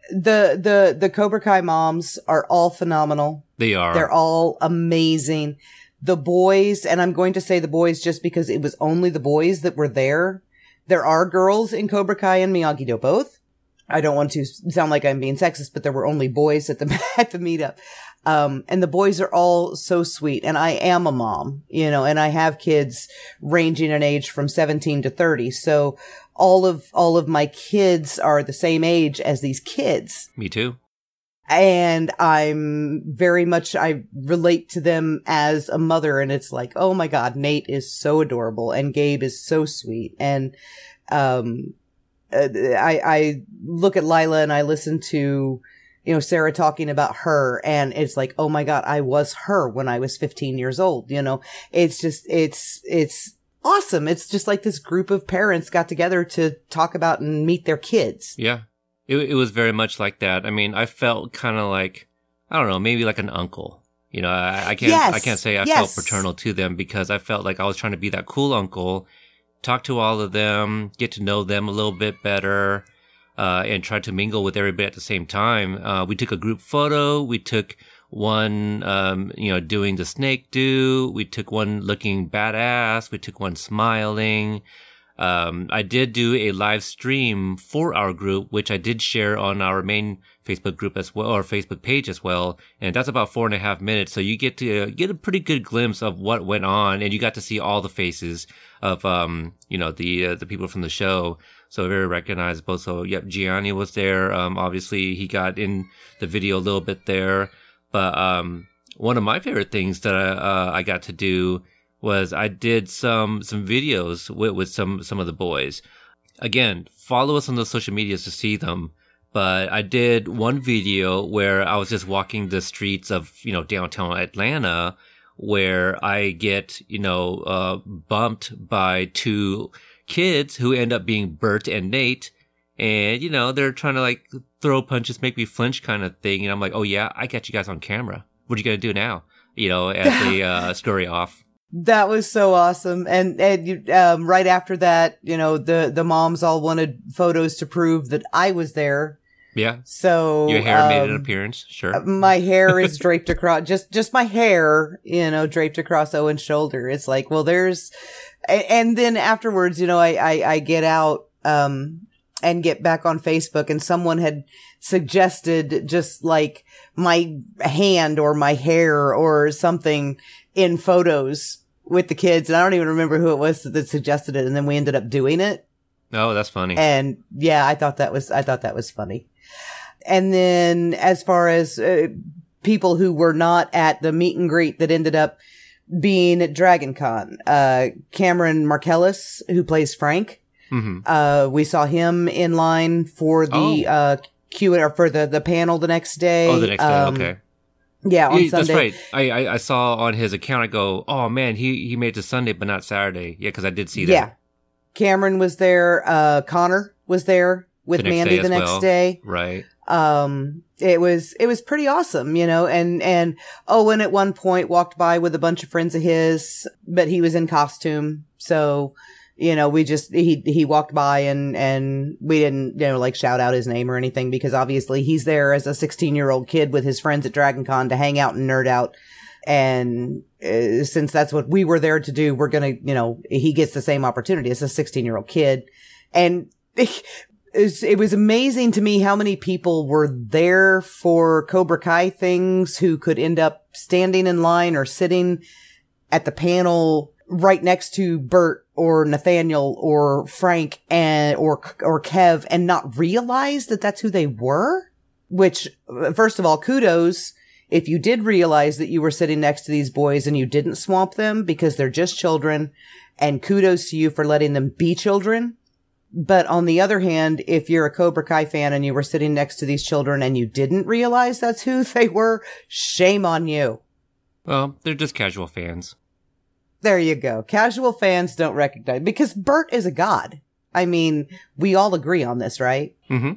B: the, the, the Cobra Kai moms are all phenomenal.
A: They are.
B: They're all amazing. The boys, and I'm going to say the boys just because it was only the boys that were there. There are girls in Cobra Kai and Miyagi Do both. I don't want to sound like I'm being sexist, but there were only boys at the at the meetup. Um, and the boys are all so sweet. And I am a mom, you know, and I have kids ranging in age from 17 to 30. So all of all of my kids are the same age as these kids
A: Me too.
B: and I'm very much, I relate to them as a mother and it's like, oh my God, Nate is so adorable and Gabe is so sweet. And, um, uh, I, I look at Lila and I listen to, you know, Sarah talking about her and it's like, oh my God, I was her when I was 15 years old. You know, it's just, it's, it's awesome. It's just like this group of parents got together to talk about and meet their kids.
A: Yeah. It, it was very much like that. I mean, I felt kind of like, I don't know, maybe like an uncle. You know, I, I can't, I can't say I
B: yes.
A: felt paternal to them because I felt like I was trying to be that cool uncle, talk to all of them, get to know them a little bit better, uh, and try to mingle with everybody at the same time. Uh, we took a group photo. We took one, um, you know, doing the snake do. We took one looking badass. We took one smiling. Um, I did do a live stream for our group, which I did share on our main Facebook group as well, or Facebook page as well. And that's about four and a half minutes. So you get to get a pretty good glimpse of what went on and you got to see all the faces of, um, you know, the, uh, the people from the show. So very recognizable. So yep, Gianni was there. Um, obviously he got in the video a little bit there, but, um, one of my favorite things that I, uh, I got to do was I did some some videos with, with some some of the boys. Again, follow us on the social medias to see them. But I did one video where I was just walking the streets of you know downtown Atlanta, where I get you know uh, bumped by two kids who end up being Bert and Nate, and you know they're trying to like throw punches, make me flinch kind of thing, and I'm like, oh yeah, I got you guys on camera. What are you gonna do now? You know, as they uh, scurry off.
B: That was so awesome. And, and, you- um, right after that, you know, the, the moms all wanted photos to prove that I was there.
A: Yeah,
B: So,
A: your hair made an
B: um,
A: appearance. Sure.
B: my hair is draped across, just, just my hair, you know, draped across Owen's shoulder. It's like, well, there's, a- and then afterwards, you know, I, I, I get out, um, and get back on Facebook and someone had suggested just like my hand or my hair or something in photos with the kids, and I don't even remember who it was that suggested it, and then we ended up doing it.
A: Oh, that's funny.
B: And yeah, I thought that was I thought that was funny. And then as far as uh, people who were not at the meet and greet that ended up being at Dragon Con, uh, Cameron Marcellus, who plays Frank,
A: hmm
B: uh, we saw him in line for the
A: Oh.
B: uh, Q or for the the panel the next day.
A: Oh, the next day.
B: Um,
A: okay.
B: Yeah, on
A: Yeah, that's right. I, I I saw on his account. I go, oh man, he he made it to Sunday, but not Saturday. Yeah, because I did see that.
B: Yeah. Cameron was there. Uh, Connor was there with
A: The
B: Mandy
A: day
B: the next
A: well.
B: day.
A: Right.
B: Um, it was, it was pretty awesome, you know, and, and Owen at one point walked by with a bunch of friends of his, but he was in costume. So, you know, we just, he, he walked by and, and we didn't, you know, like shout out his name or anything because obviously he's there as a 16 year old kid with his friends at Dragon Con to hang out and nerd out. And uh, since that's what we were there to do, we're to, you know, he gets the same opportunity as a 16 year old kid. And it's- it was amazing to me how many people were there for Cobra Kai things who could end up standing in line or sitting at the panel right next to Bert or Nathaniel or Frank and or or Kev and not realize that that's who they were. Which, first of all, kudos if you did realize that you were sitting next to these boys and you didn't swamp them because they're just children, and kudos to you for letting them be children. But on the other hand, if you're a Cobra Kai fan and you were sitting next to these children and you didn't realize that's who they were, shame on you.
A: Well, they're just casual fans.
B: There you go. Casual fans don't recognize because Bert is a god. I mean, we all agree on this, right?
A: Mm-hmm.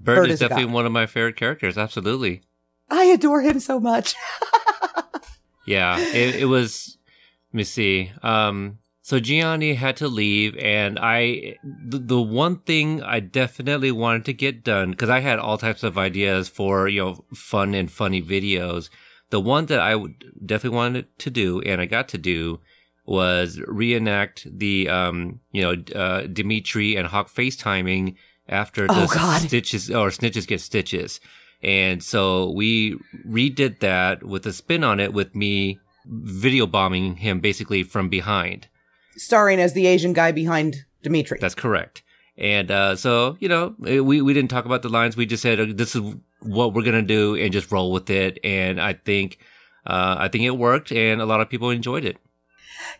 B: Bert,
A: Bird is
B: is
A: definitely one of my favorite characters. Absolutely.
B: I adore him so much.
A: Yeah, it, it was. Let me see. Um, so Gianni had to leave, and I, the, the one thing I definitely wanted to get done because I had all types of ideas for you know fun and funny videos. The one that I would definitely wanted to do, and I got to do, was reenact the um, you know uh, Demetri and Hawk FaceTiming after the
B: Oh,
A: stitches or snitches get stitches. And so we redid that with a spin on it with me video bombing him basically from behind.
B: Starring as the Asian guy behind Demetri.
A: That's correct. And uh, so, you know, eh, we, we didn't talk about the lines. We just said, uh, this is what we're going to do and just roll with it. And I think, uh, I think it worked and a lot of people enjoyed it.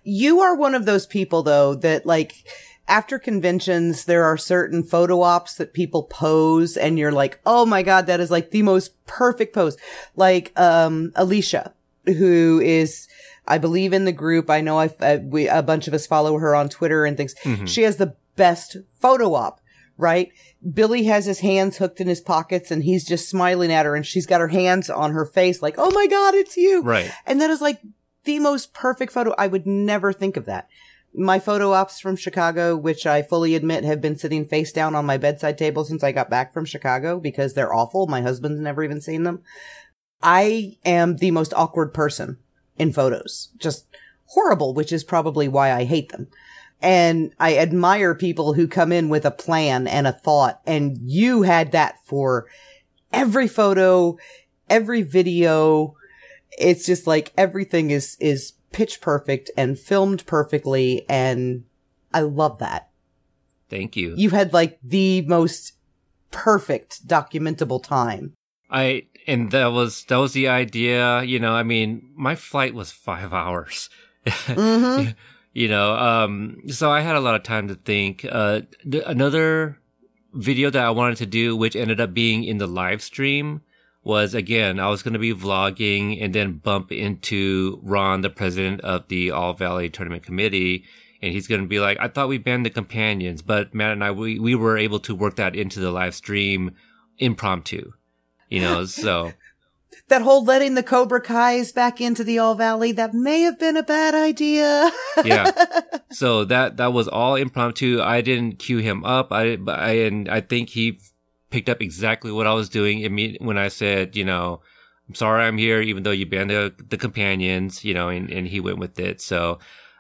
B: You are one of those people though that like after conventions there are certain photo ops that people pose and you're like, "Oh my god, that is like the most perfect pose." Like um Alicia who is I believe in the group. I know I uh, we a bunch of us follow her on Twitter and things.
A: Mhm.
B: She has the best photo op, right? Billy has his hands hooked in his pockets and he's just smiling at her and she's got her hands on her face like, "Oh my god, it's you."
A: Right.
B: And that is like the most perfect photo. I would never think of that. My photo ops from Chicago, which I fully admit have been sitting face down on my bedside table since I got back from Chicago because they're awful. My husband's never even seen them. I am the most awkward person in photos. Just horrible, which is probably why I hate them. And I admire people who come in with a plan and a thought. And you had that for every photo, every video. It's just like everything is, is pitch perfect and filmed perfectly. And I love that.
A: Thank you.
B: You had like the most perfect documentable time.
A: I and that was that was the idea. You know, I mean, my flight was five hours.
B: hmm
A: you know, um, so I had a lot of time to think. Uh, th- another video that I wanted to do, which ended up being in the live stream, was again I was going to be vlogging and then bump into Ron, the president of the All Valley Tournament Committee. And he's going to be like, I thought we banned the companions, but Matt and I, we, we were able to work that into the live stream impromptu, you know, so.
B: That whole letting the Cobra Kai's back into the All Valley, that may have been a bad idea.
A: yeah. So that that was all impromptu. I didn't cue him up. I but I and I think he picked up exactly what I was doing when I said, you know, I'm sorry I'm here, even though you banned the the companions, you know, and and he went with it. So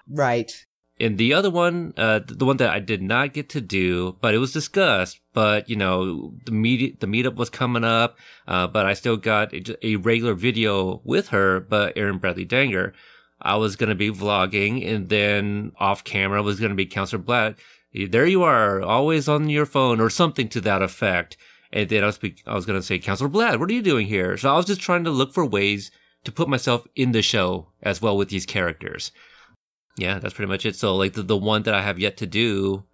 B: right.
A: And the other one, uh, the one that I did not get to do, but it was discussed. But you know, the meet the meetup was coming up, uh, but I still got a, a regular video with her, but Aaron Bradley Danger. I was going to be vlogging, and then off camera was going to be Counselor Blatt. There you are, always on your phone, or something to that effect. And then I was, I was going to say, Counselor Blatt, what are you doing here? So I was just trying to look for ways to put myself in the show as well with these characters. Yeah, that's pretty much it. So like the, the one that I have yet to do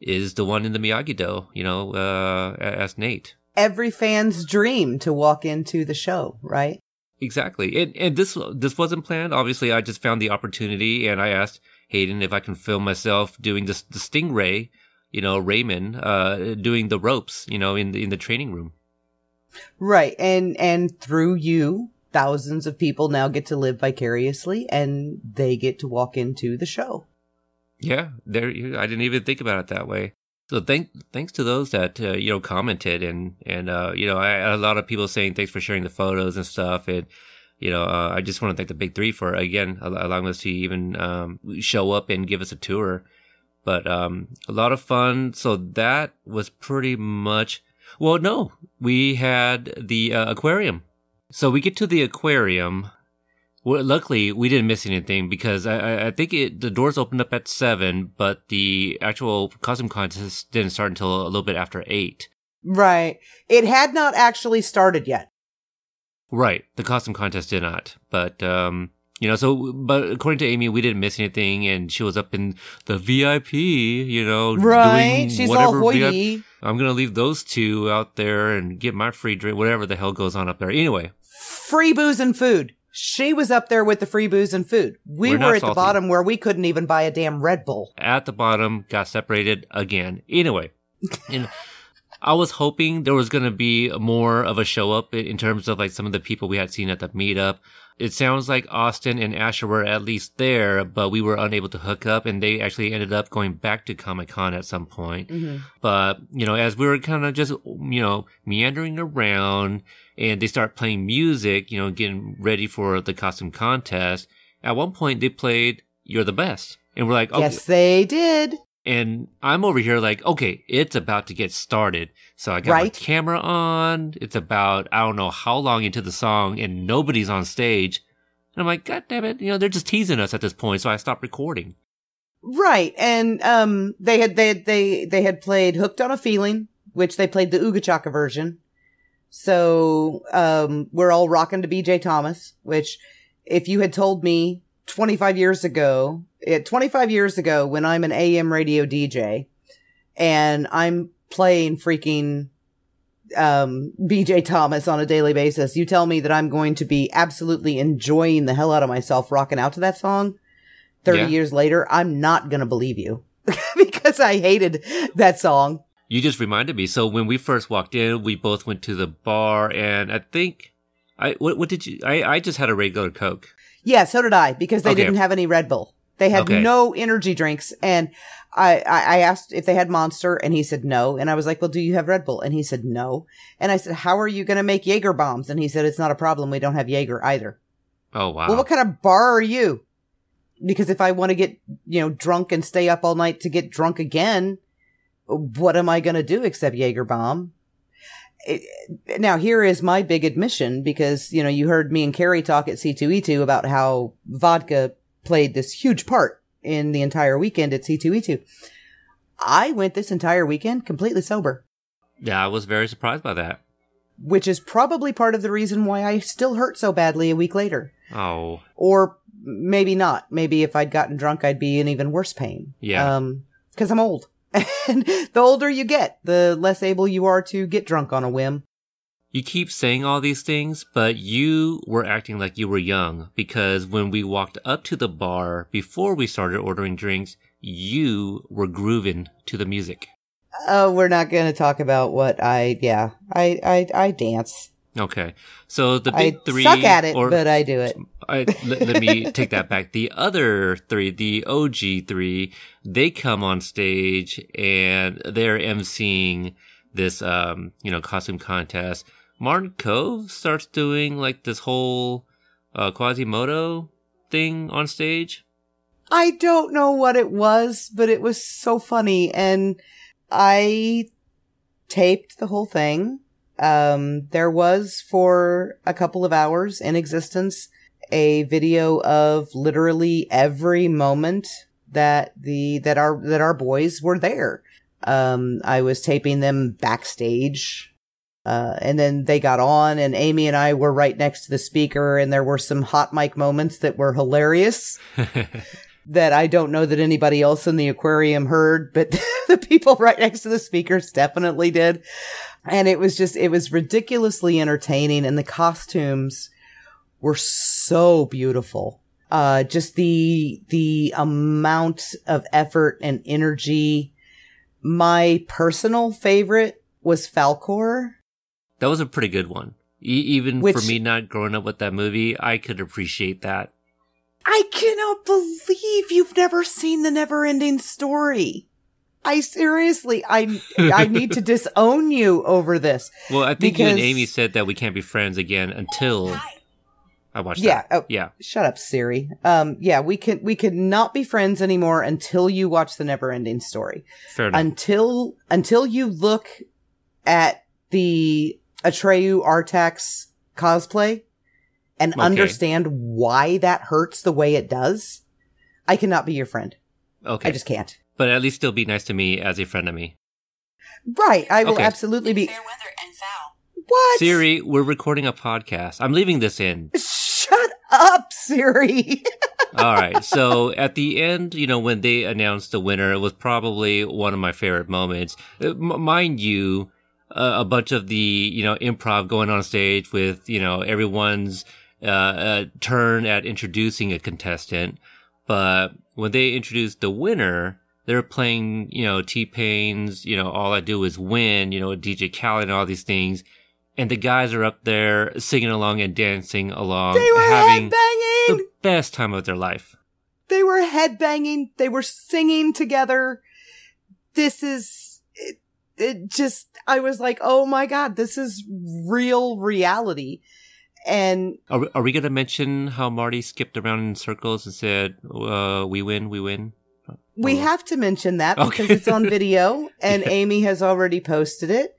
A: is the one in the Miyagi Do, you know, uh, as Nate.
B: Every fan's dream to walk into the show, right?
A: Exactly. And, and this, this wasn't planned. Obviously, I just found the opportunity and I asked Hayden if I can film myself doing this, the Stingray, you know, Raymond, uh, doing the ropes, you know, in the, in the training room.
B: Right. And, and through you, thousands of people now get to live vicariously and they get to walk into the show.
A: Yeah, there. I didn't even think about it that way. So thank thanks to those that uh, you know commented and and uh, you know a lot of people saying thanks for sharing the photos and stuff and you know uh, I just want to thank the big three for again allowing us to even um, show up and give us a tour. But um, a lot of fun. So that was pretty much. Well, no, we had the uh, aquarium so we get to the aquarium. Well, luckily, we didn't miss anything because I, I think it, the doors opened up at seven, but the actual costume contest didn't start until a little bit after eight.
B: Right. It had not actually started yet.
A: Right. The costume contest did not. But, um, you know, so, but according to Amy, we didn't miss anything and she was up in the VIP, you know.
B: Right. She's all hoity.
A: VIP. I'm going to leave those two out there and get my free drink, whatever the hell goes on up there. Anyway
B: free booze and food. She was up there with the free booze and food. We We're were at salty. the bottom where we couldn't even buy a damn Red Bull.
A: At the bottom, got separated again. Anyway, and I was hoping there was going to be more of a show up in terms of like some of the people we had seen at the meetup. It sounds like Austin and Asher were at least there, but we were unable to hook up and they actually ended up going back to Comic Con at some point. Mm-hmm. But, you know, as we were kind of just, you know, meandering around and they start playing music, you know, getting ready for the costume contest. At one point, they played "You're the Best," and we're like,
B: oh. "Yes, they did."
A: And I'm over here like, okay, it's about to get started. So I got right? my camera on. It's about I don't know how long into the song, and nobody's on stage. And I'm like, God damn it, you know, they're just teasing us at this point. So I stopped recording.
B: Right, and um, they had they had, they they had played "Hooked on a Feeling," which they played the Ooga Chaka version. So, um, we're all rocking to BJ Thomas, which if you had told me 25 years ago, 25 years ago when I'm an AM radio DJ and I'm playing freaking, um, BJ Thomas on a daily basis, you tell me that I'm going to be absolutely enjoying the hell out of myself rocking out to that song 30 yeah. years later, I'm not going to believe you because I hated that song
A: you just reminded me. So when we first walked in, we both went to the bar, and I think I what, what did you? I I just had a regular Coke.
B: Yeah, so did I because they okay. didn't have any Red Bull. They had okay. no energy drinks, and I, I asked if they had Monster, and he said no. And I was like, "Well, do you have Red Bull?" And he said no. And I said, "How are you going to make Jaeger bombs?" And he said, "It's not a problem. We don't have Jaeger either."
A: Oh wow!
B: Well, what kind of bar are you? Because if I want to get you know drunk and stay up all night to get drunk again, what am I going to do except Jaeger bomb? It, now here is my big admission because, you know, you heard me and Carrie talk at C2E2 about how vodka played this huge part in the entire weekend at C2E2. I went this entire weekend completely sober.
A: Yeah, I was very surprised by that.
B: Which is probably part of the reason why I still hurt so badly a week later.
A: Oh.
B: Or maybe not. Maybe if I'd gotten drunk, I'd be in even worse pain.
A: Yeah.
B: Um, cause I'm old. And the older you get, the less able you are to get drunk on a whim.
A: You keep saying all these things, but you were acting like you were young because when we walked up to the bar before we started ordering drinks, you were grooving to the music.
B: Oh, we're not going to talk about what I, yeah, I, I, I dance.
A: Okay. So the big
B: I
A: three.
B: suck at it, or, but I do it.
A: I, let, let me take that back. The other three, the OG three, they come on stage and they're emceeing this, um, you know, costume contest. Martin Kove starts doing like this whole, uh, Quasimodo thing on stage.
B: I don't know what it was, but it was so funny. And I taped the whole thing um, there was for a couple of hours in existence a video of literally every moment that the that our that our boys were there. Um, I was taping them backstage, uh, and then they got on, and Amy and I were right next to the speaker, and there were some hot mic moments that were hilarious. that I don't know that anybody else in the aquarium heard, but the people right next to the speakers definitely did. And it was just, it was ridiculously entertaining and the costumes were so beautiful. Uh, just the, the amount of effort and energy. My personal favorite was Falkor.
A: That was a pretty good one. E- even
B: Which-
A: for me not growing up with that movie, I could appreciate that.
B: I cannot believe you've never seen the never ending story. I seriously, I, I need to disown you over this.
A: Well, I think you and Amy said that we can't be friends again until I watched
B: Yeah,
A: that.
B: oh.
A: Yeah.
B: Shut up, Siri. Um, yeah, we can, we could not be friends anymore until you watch the never ending story.
A: Fair enough.
B: Until, until you look at the Atreyu Artax cosplay and
A: Okay.
B: understand why that hurts the way it does. I cannot be your friend.
A: okay.
B: I just can't.
A: but at least still be nice to me as a friend of me.
B: Right. I will
A: Okay.
B: absolutely be.
C: Fair weather and foul.
B: What?
A: Siri, we're recording a podcast. I'm leaving this in.
B: Shut up, Siri.
A: All right. So at the end, you know, when they announced the winner, it was probably one of my favorite moments. Uh, m- mind you, uh, a bunch of the, you know, improv going on stage with, you know, everyone's, uh, uh, turn at introducing a contestant. But when they introduced the winner, they're playing, you know, T-Pain's, you know, all I do is win, you know, DJ Khaled and all these things. And the guys are up there singing along and dancing along,
B: They were
A: having
B: headbanging.
A: the best time of their life.
B: They were headbanging. They were singing together. This is, it, just, I was like, oh my God, this is real reality. And
A: Are we, are we going to mention how Marty skipped around in circles and said, uh, we win, we win?
B: we
A: Oh.
B: have to mention that because
A: Okay.
B: it's on video and Amy has already posted it.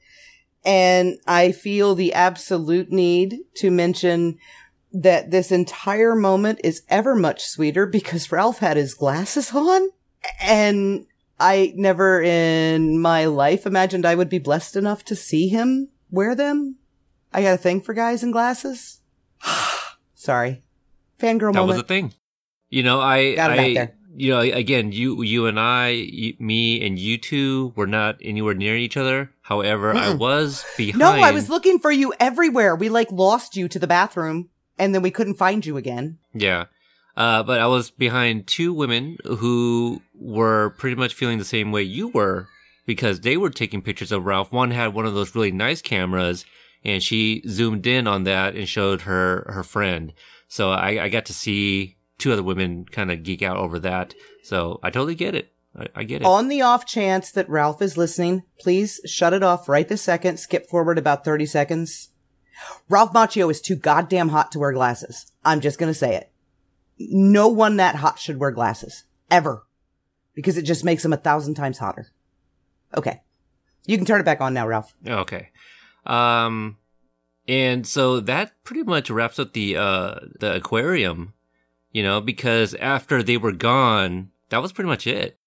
B: And I feel the absolute need to mention that this entire moment is ever much sweeter because Ralph had his glasses on and I never in my life imagined I would be blessed enough to see him wear them. I got a thing for guys in glasses. Sorry. Fangirl moment.
A: That was a thing. You know, I,
B: Got
A: I,
B: there.
A: you know, again, you, you and I, you, me and you two were not anywhere near each other. However, I
B: Mm-mm.
A: was behind.
B: No, I was looking for you everywhere. We like lost you to the bathroom and then we couldn't find you again.
A: Yeah. Uh, but I was behind two women who were pretty much feeling the same way you were because they were taking pictures of Ralph. One had one of those really nice cameras and she zoomed in on that and showed her, her friend. So I, I got to see two other women kind of geek out over that. So I totally get it. I, I get it.
B: On the off chance that Ralph is listening, please shut it off right this second. Skip forward about 30 seconds. Ralph Macchio is too goddamn hot to wear glasses. I'm just going to say it. No one that hot should wear glasses. Ever. Because it just makes them a thousand times hotter. Okay. You can turn it back on now, Ralph.
A: Okay. Um, and so that pretty much wraps up the, uh, the aquarium, you know, because after they were gone, that was pretty much it.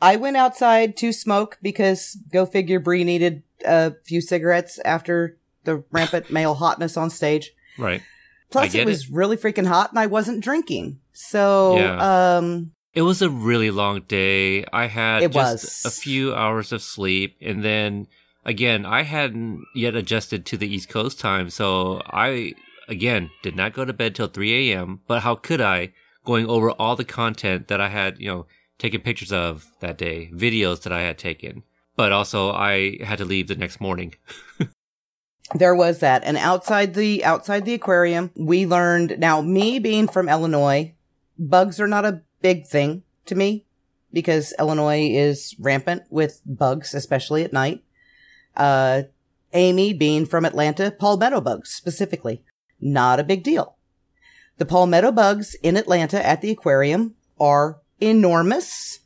B: I went outside to smoke because go figure Bree needed a few cigarettes after the rampant male hotness on stage.
A: Right.
B: Plus it was really freaking hot and I wasn't drinking. So,
A: Yeah.
B: um,
A: It was a really long day. I had
B: It
A: just
B: was.
A: a few hours of sleep and then again, I hadn't yet adjusted to the East Coast time. So I, again, did not go to bed till 3 a.m. But how could I going over all the content that I had, you know, taken pictures of that day, videos that I had taken. But also I had to leave the next morning.
B: there was that. And outside the, outside the aquarium, we learned now me being from Illinois, bugs are not a big thing to me because Illinois is rampant with bugs, especially at night. Uh, Amy being from Atlanta, palmetto bugs specifically, not a big deal. The palmetto bugs in Atlanta at the aquarium are enormous.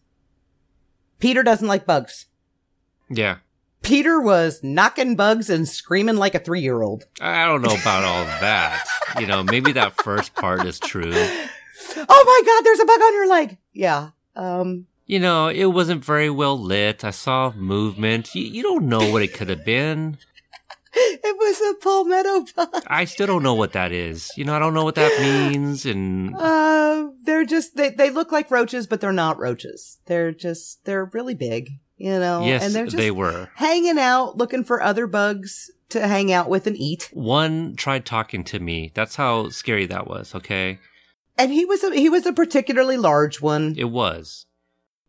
B: Peter doesn't like bugs.
A: Yeah.
B: Peter was knocking bugs and screaming like a three year old.
A: I don't know about all that. You know, maybe that first part is true.
B: Oh my god, there's a bug on your leg. Yeah. Um,
A: You know, it wasn't very well lit. I saw movement. You, you don't know what it could have been.
B: it was a palmetto bug.
A: I still don't know what that is. You know, I don't know what that means. And
B: Uh, they're just they they look like roaches, but they're not roaches. They're just they're really big, you know.
A: yes,
B: and they're just
A: they were.
B: hanging out, looking for other bugs to hang out with and eat.
A: One tried talking to me. That's how scary that was. Okay,
B: And he was a he was a particularly large one.
A: it was.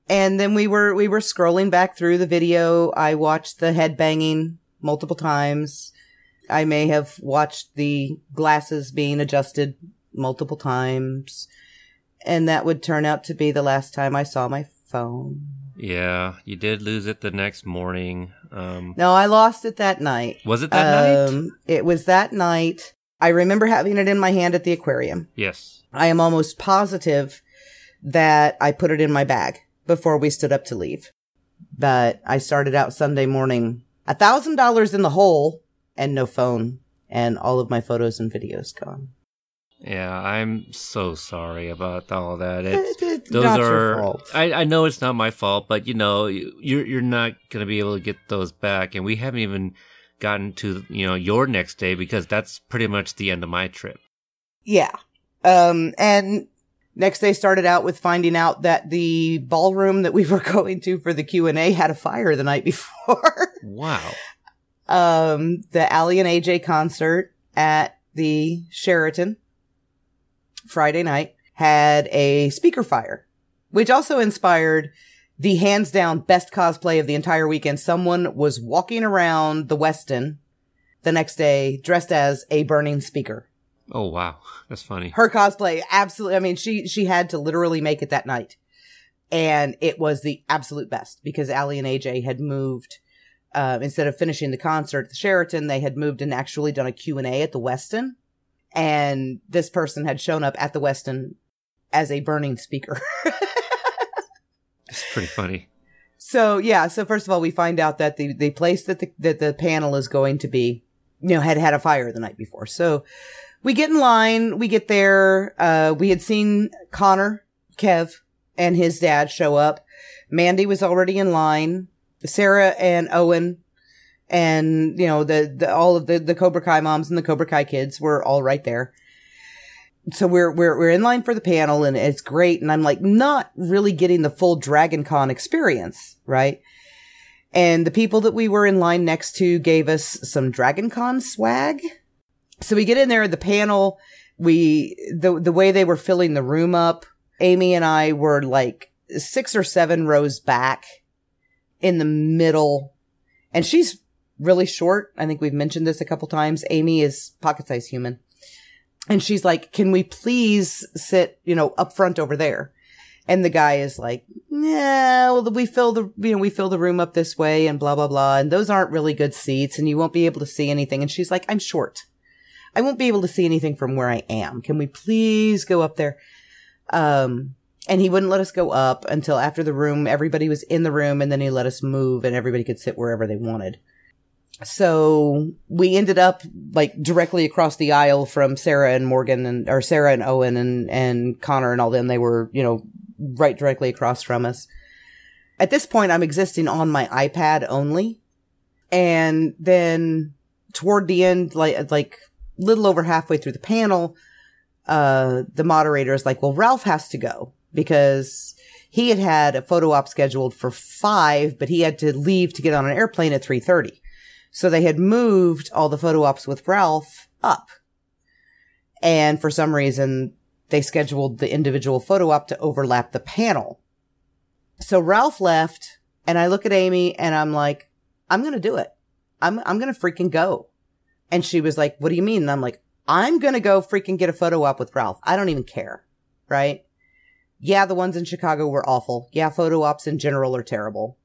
B: And then we were we were scrolling back through the video. I watched the head banging multiple times. I may have watched the glasses being adjusted multiple times. And that would turn out to be the last time I saw my phone.
A: Yeah, you did lose it the next morning. Um,
B: No, I lost it that night.
A: was it that night?
B: Um, It was that night. I remember having it in my hand at the aquarium.
A: Yes.
B: I am almost positive that I put it in my bag before we stood up to leave. But I started out Sunday morning, a thousand dollars in the hole and no phone and all of my photos and videos gone.
A: Yeah, I'm so sorry about all that. It's,
B: It-
A: those
B: not
A: are. I, I know it's not my fault, but you know, you- you're you're not gonna be able to get those back, and we haven't even gotten to you know your next day because that's pretty much the end of my trip.
B: Yeah. Um, and next day started out with finding out that the ballroom that we were going to for the Q and A had a fire the night before.
A: Wow.
B: um, the Aly and AJ concert at the Sheraton Friday night had a speaker fire, which also inspired the hands down best cosplay of the entire weekend. Someone was walking around the Westin the next day dressed as a burning speaker.
A: Oh wow, that's funny.
B: Her cosplay, absolutely. I mean, she, she had to literally make it that night. And it was the absolute best because Aly and AJ had moved, uh, instead of finishing the concert at the Sheraton, they had moved and actually done a Q&A at the Westin. And this person had shown up at the Westin as a burning speaker.
A: It's pretty funny.
B: So yeah, so first of all, we find out that the, the place that the, that the panel is going to be, you know, had had a fire the night before. So we get in line, we get there, uh, we had seen Connor, Kev, and his dad show up. Mandy was already in line. Sarah and Owen and, you know, the, the, all of the, the Cobra Kai moms and the Cobra Kai kids were all right there so we're we're we're in line for the panel and it's great and I'm like not really getting the full Dragon Con experience, right? And the people that we were in line next to gave us some Dragon Con swag. So we get in there the panel, we the the way they were filling the room up, Amy and I were like 6 or 7 rows back in the middle. And she's really short. I think we've mentioned this a couple times. Amy is pocket size human and she's like, can we please sit, you know, up front over there? And the guy is like, yeah, well, we fill the, you know, we fill the room up this way and blah, blah, blah. And those aren't really good seats and you won't be able to see anything. And she's like, I'm short. I won't be able to see anything from where I am. Can we please go up there? Um, and he wouldn't let us go up until after the room, everybody was in the room and then he let us move and everybody could sit wherever they wanted. So we ended up like directly across the aisle from Sarah and Morgan and, or Sarah and Owen and, and Connor and all them. They were, you know, right directly across from us. At this point, I'm existing on my iPad only. And then toward the end, like, like little over halfway through the panel, uh, the moderator is like, well, Ralph has to go because he had had a photo op scheduled for five, but he had to leave to get on an airplane at 330. So they had moved all the photo ops with Ralph up. And for some reason, they scheduled the individual photo op to overlap the panel. So Ralph left and I look at Amy and I'm like, I'm going to do it. I'm, I'm going to freaking go. And she was like, what do you mean? And I'm like, I'm going to go freaking get a photo op with Ralph. I don't even care. Right. Yeah. The ones in Chicago were awful. Yeah. Photo ops in general are terrible.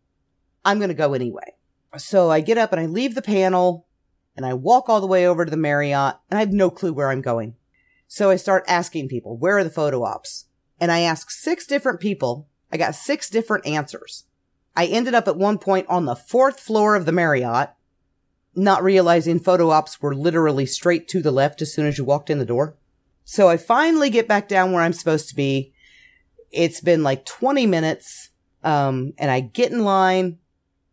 B: I'm going to go anyway. So I get up and I leave the panel and I walk all the way over to the Marriott and I have no clue where I'm going. So I start asking people, where are the photo ops? And I ask six different people. I got six different answers. I ended up at one point on the fourth floor of the Marriott, not realizing photo ops were literally straight to the left as soon as you walked in the door. So I finally get back down where I'm supposed to be. It's been like 20 minutes. Um, and I get in line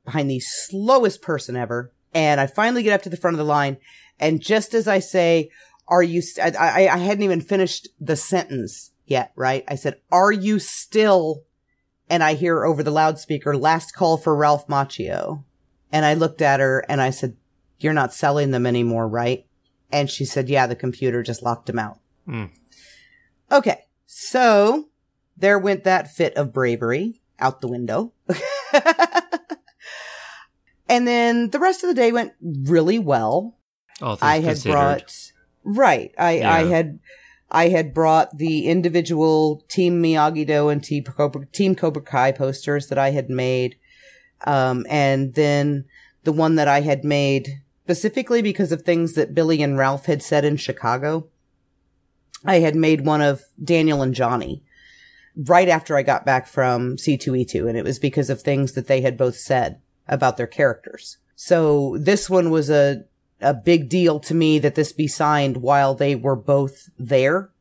B: behind the slowest person ever. And I finally get up to the front of the line. And just as I say, are you, st- I, I hadn't even finished the sentence yet, right? I said, are you still, and I hear over the loudspeaker, last call for Ralph Macchio. And I looked at her and I said, you're not selling them anymore, right? And she said, yeah, the computer just locked them out.
A: Mm.
B: Okay. So there went that fit of bravery out the window. and then the rest of the day went really well.
A: All things
B: I had
A: considered.
B: brought right. I I had I had brought the individual Team Miyagi Do and Team Cobra, Team Cobra Kai posters that I had made, um, and then the one that I had made specifically because of things that Billy and Ralph had said in Chicago. I had made one of Daniel and Johnny right after I got back from C2E2, and it was because of things that they had both said about their characters. So this one was a a big deal to me that this be signed while they were both there.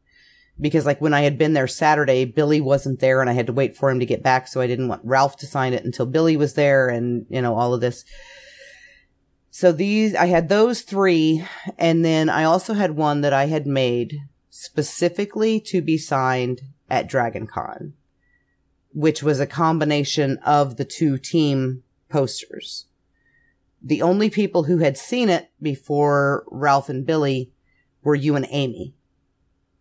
B: Because like when I had been there Saturday, Billy wasn't there and I had to wait for him to get back. So I didn't want Ralph to sign it until Billy was there and, you know, all of this. So these, I had those three. And then I also had one that I had made specifically to be signed at Dragon Con, which was a combination of the two team posters the only people who had seen it before Ralph and Billy were you and Amy.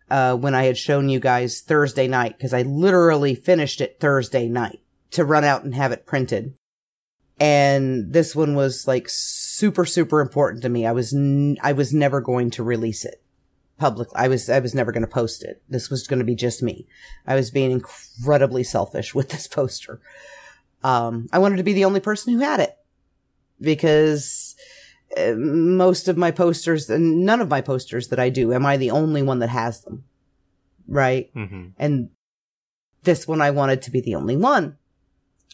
B: Uh, when I had shown you guys Thursday night, because I literally finished it Thursday night to run out and have it printed. And this one was like super, super important to me. I was, n- I was never going to release it publicly. I was, I was never going to post it. This was going to be just me. I was being incredibly selfish with this poster. Um, I wanted to be the only person who had it because uh, most of my posters and none of my posters that I do am I the only one that has them. Right?
A: hmm
B: And this one I wanted to be the only one.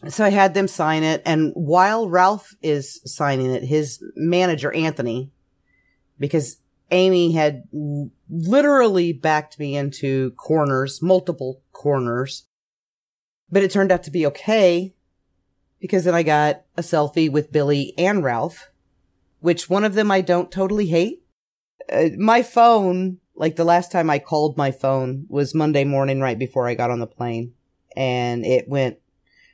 B: So I had them sign it. And while Ralph is signing it, his manager, Anthony, because Amy had literally backed me into corners, multiple corners, but it turned out to be okay because then I got a selfie with Billy and Ralph, which one of them I don't totally hate. Uh, my phone, like the last time I called my phone was Monday morning right before I got on the plane and it went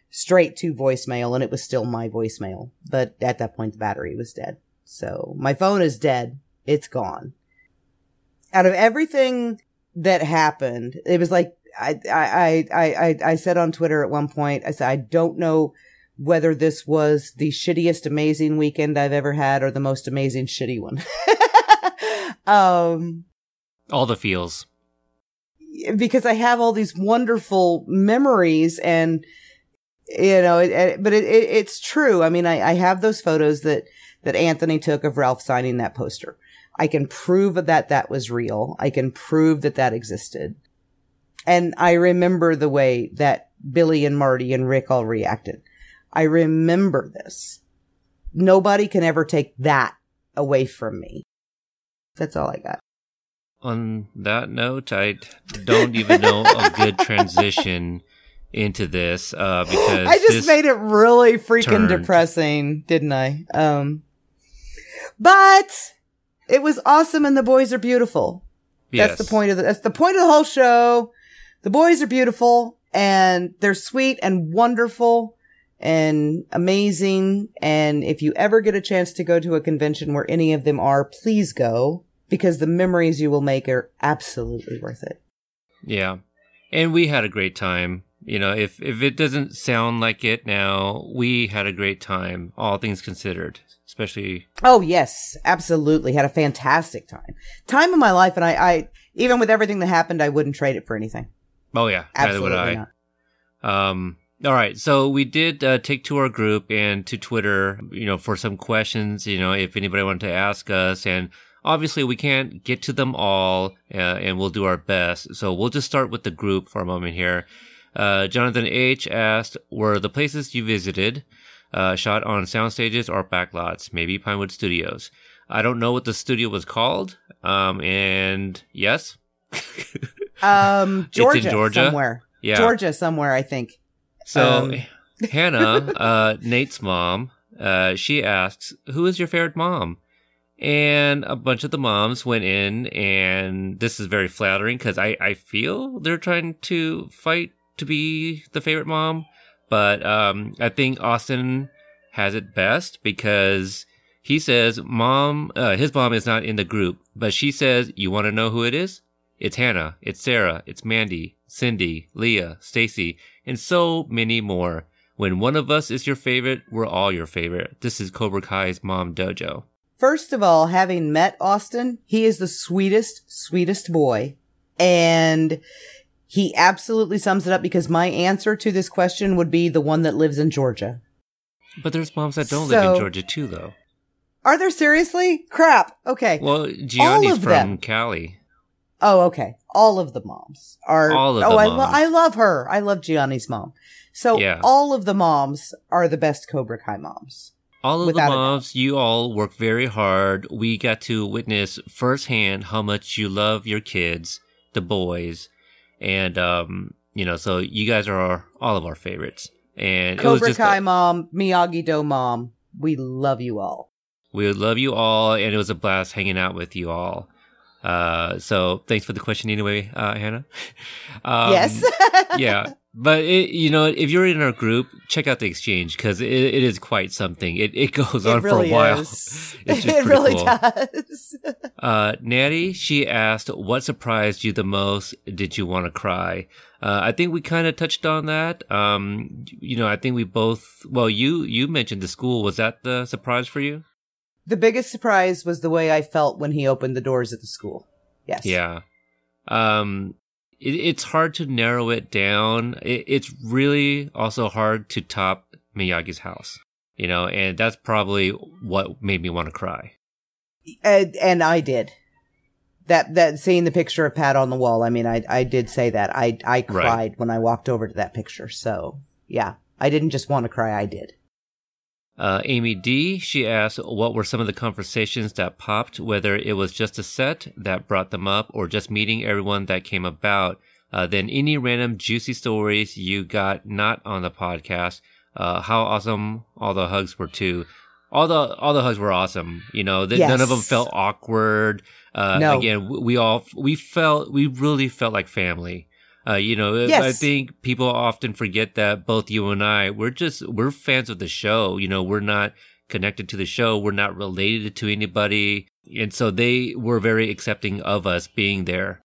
B: straight to voicemail and it was still my voicemail. But at that point, the battery was dead. So my phone is dead. It's gone. Out of everything that happened, it was like, I, I, I, I, I said on Twitter at one point, I said, I don't know whether this was the shittiest amazing weekend I've ever had or the most amazing shitty one. um,
A: All the feels.
B: because I have all these wonderful memories and you know, it, it, but it, it, it's true. I mean, I, I have those photos that, that Anthony took of Ralph signing that poster. I can prove that that was real. I can prove that that existed. And I remember the way that Billy and Marty and Rick all reacted. I remember this. Nobody can ever take that away from me. That's all I got.
A: On that note, I don't even know a good transition into this uh, because
B: I just made it really freaking
A: turned.
B: depressing, didn't I? Um, but it was awesome, and the boys are beautiful. That's the point of the, that's the point of the whole show. The boys are beautiful, and they're sweet and wonderful and amazing. And if you ever get a chance to go to a convention where any of them are, please go because the memories you will make are absolutely worth it.
A: Yeah. And we had a great time. You know, if if it doesn't sound like it now, we had a great time, all things considered. Especially
B: Oh yes, absolutely. Had a fantastic time. Time of my life, and I, I even with everything that happened, I wouldn't trade it for anything.
A: Oh yeah, neither
B: Absolutely
A: would I.
B: not.
A: Um, all right, so we did uh, take to our group and to Twitter, you know, for some questions. You know, if anybody wanted to ask us, and obviously we can't get to them all, uh, and we'll do our best. So we'll just start with the group for a moment here. Uh, Jonathan H asked, "Were the places you visited uh, shot on sound stages or backlots? Maybe Pinewood Studios." I don't know what the studio was called. Um, and yes,
B: Um,
A: It's in
B: Georgia,
A: Georgia?
B: somewhere.
A: yeah.
B: Georgia somewhere, I think.
A: So
B: Um,
A: Hannah, uh, Nate's mom, uh, she asks, "Who is your favorite mom?" And a bunch of the moms went in, and this is very flattering because I I feel they're trying to fight to be the favorite mom, but um, I think Austin has it best because he says mom, uh, his mom is not in the group, but she says, "You want to know who it is? It's Hannah, it's Sarah, it's Mandy, Cindy, Leah, Stacy." And so many more. When one of us is your favorite, we're all your favorite. This is Cobra Kai's mom dojo.
B: First of all, having met Austin, he is the sweetest, sweetest boy. And he absolutely sums it up because my answer to this question would be the one that lives in Georgia.
A: But there's moms that don't live in Georgia too, though.
B: Are there seriously? Crap. Okay.
A: Well, Gianni's from
B: them.
A: Cali.
B: Oh, okay. All of the moms are.
A: All of
B: oh,
A: the
B: I,
A: moms.
B: lo- I love her. I love Gianni's mom. So
A: Yeah.
B: all of the moms are the best Cobra Kai moms.
A: All of
B: Without
A: the moms, you all work very hard. We got to witness firsthand how much you love your kids, the boys, and um, you know, so you guys are our, all of our favorites. And it was
B: Cobra
A: just a-
B: Kai mom, Miyagi Do mom. We love you all.
A: We love you all, and it was a blast hanging out with you all. Uh, so thanks for the question anyway, uh, Hannah. Um,
B: yes.
A: yeah, but it, you know, if you're in our group, check out the exchange because it, it is quite something. It it goes on
B: it really
A: for a while.
B: is.
A: It's just
B: it really
A: cool.
B: does.
A: Uh, Natty, she asked, "What surprised you the most? Did you want to cry?" Uh, I think we kind of touched on that. Um, you know, I think we both. Well, you you mentioned the school. Was that the surprise for you?
B: The biggest surprise was the way I felt when he opened the doors at the school. Yes.
A: Yeah. Um, it, it's hard to narrow it down. It, it's really also hard to top Miyagi's house, you know, and that's probably what made me want to cry.
B: And, and I did. That that seeing the picture of Pat on the wall. I mean, I I did say that. I I
A: Right.
B: cried when I walked over to that picture. So yeah, I didn't just want to cry. I did.
A: Uh, Amy D, she asked, what were some of the conversations that popped, whether it was just a set that brought them up or just meeting everyone that came about. Uh, then any random juicy stories you got not on the podcast. Uh, how awesome all the hugs were too. All the, all the hugs were awesome. You know, th- none of them felt awkward. Uh,
B: No.
A: again, we all, we felt, we really felt like family. Uh, you know, I think people often forget that both you and I, we're just, we're fans of the show. You know, we're not connected to the show. We're not related to anybody. And so they were very accepting of us being there.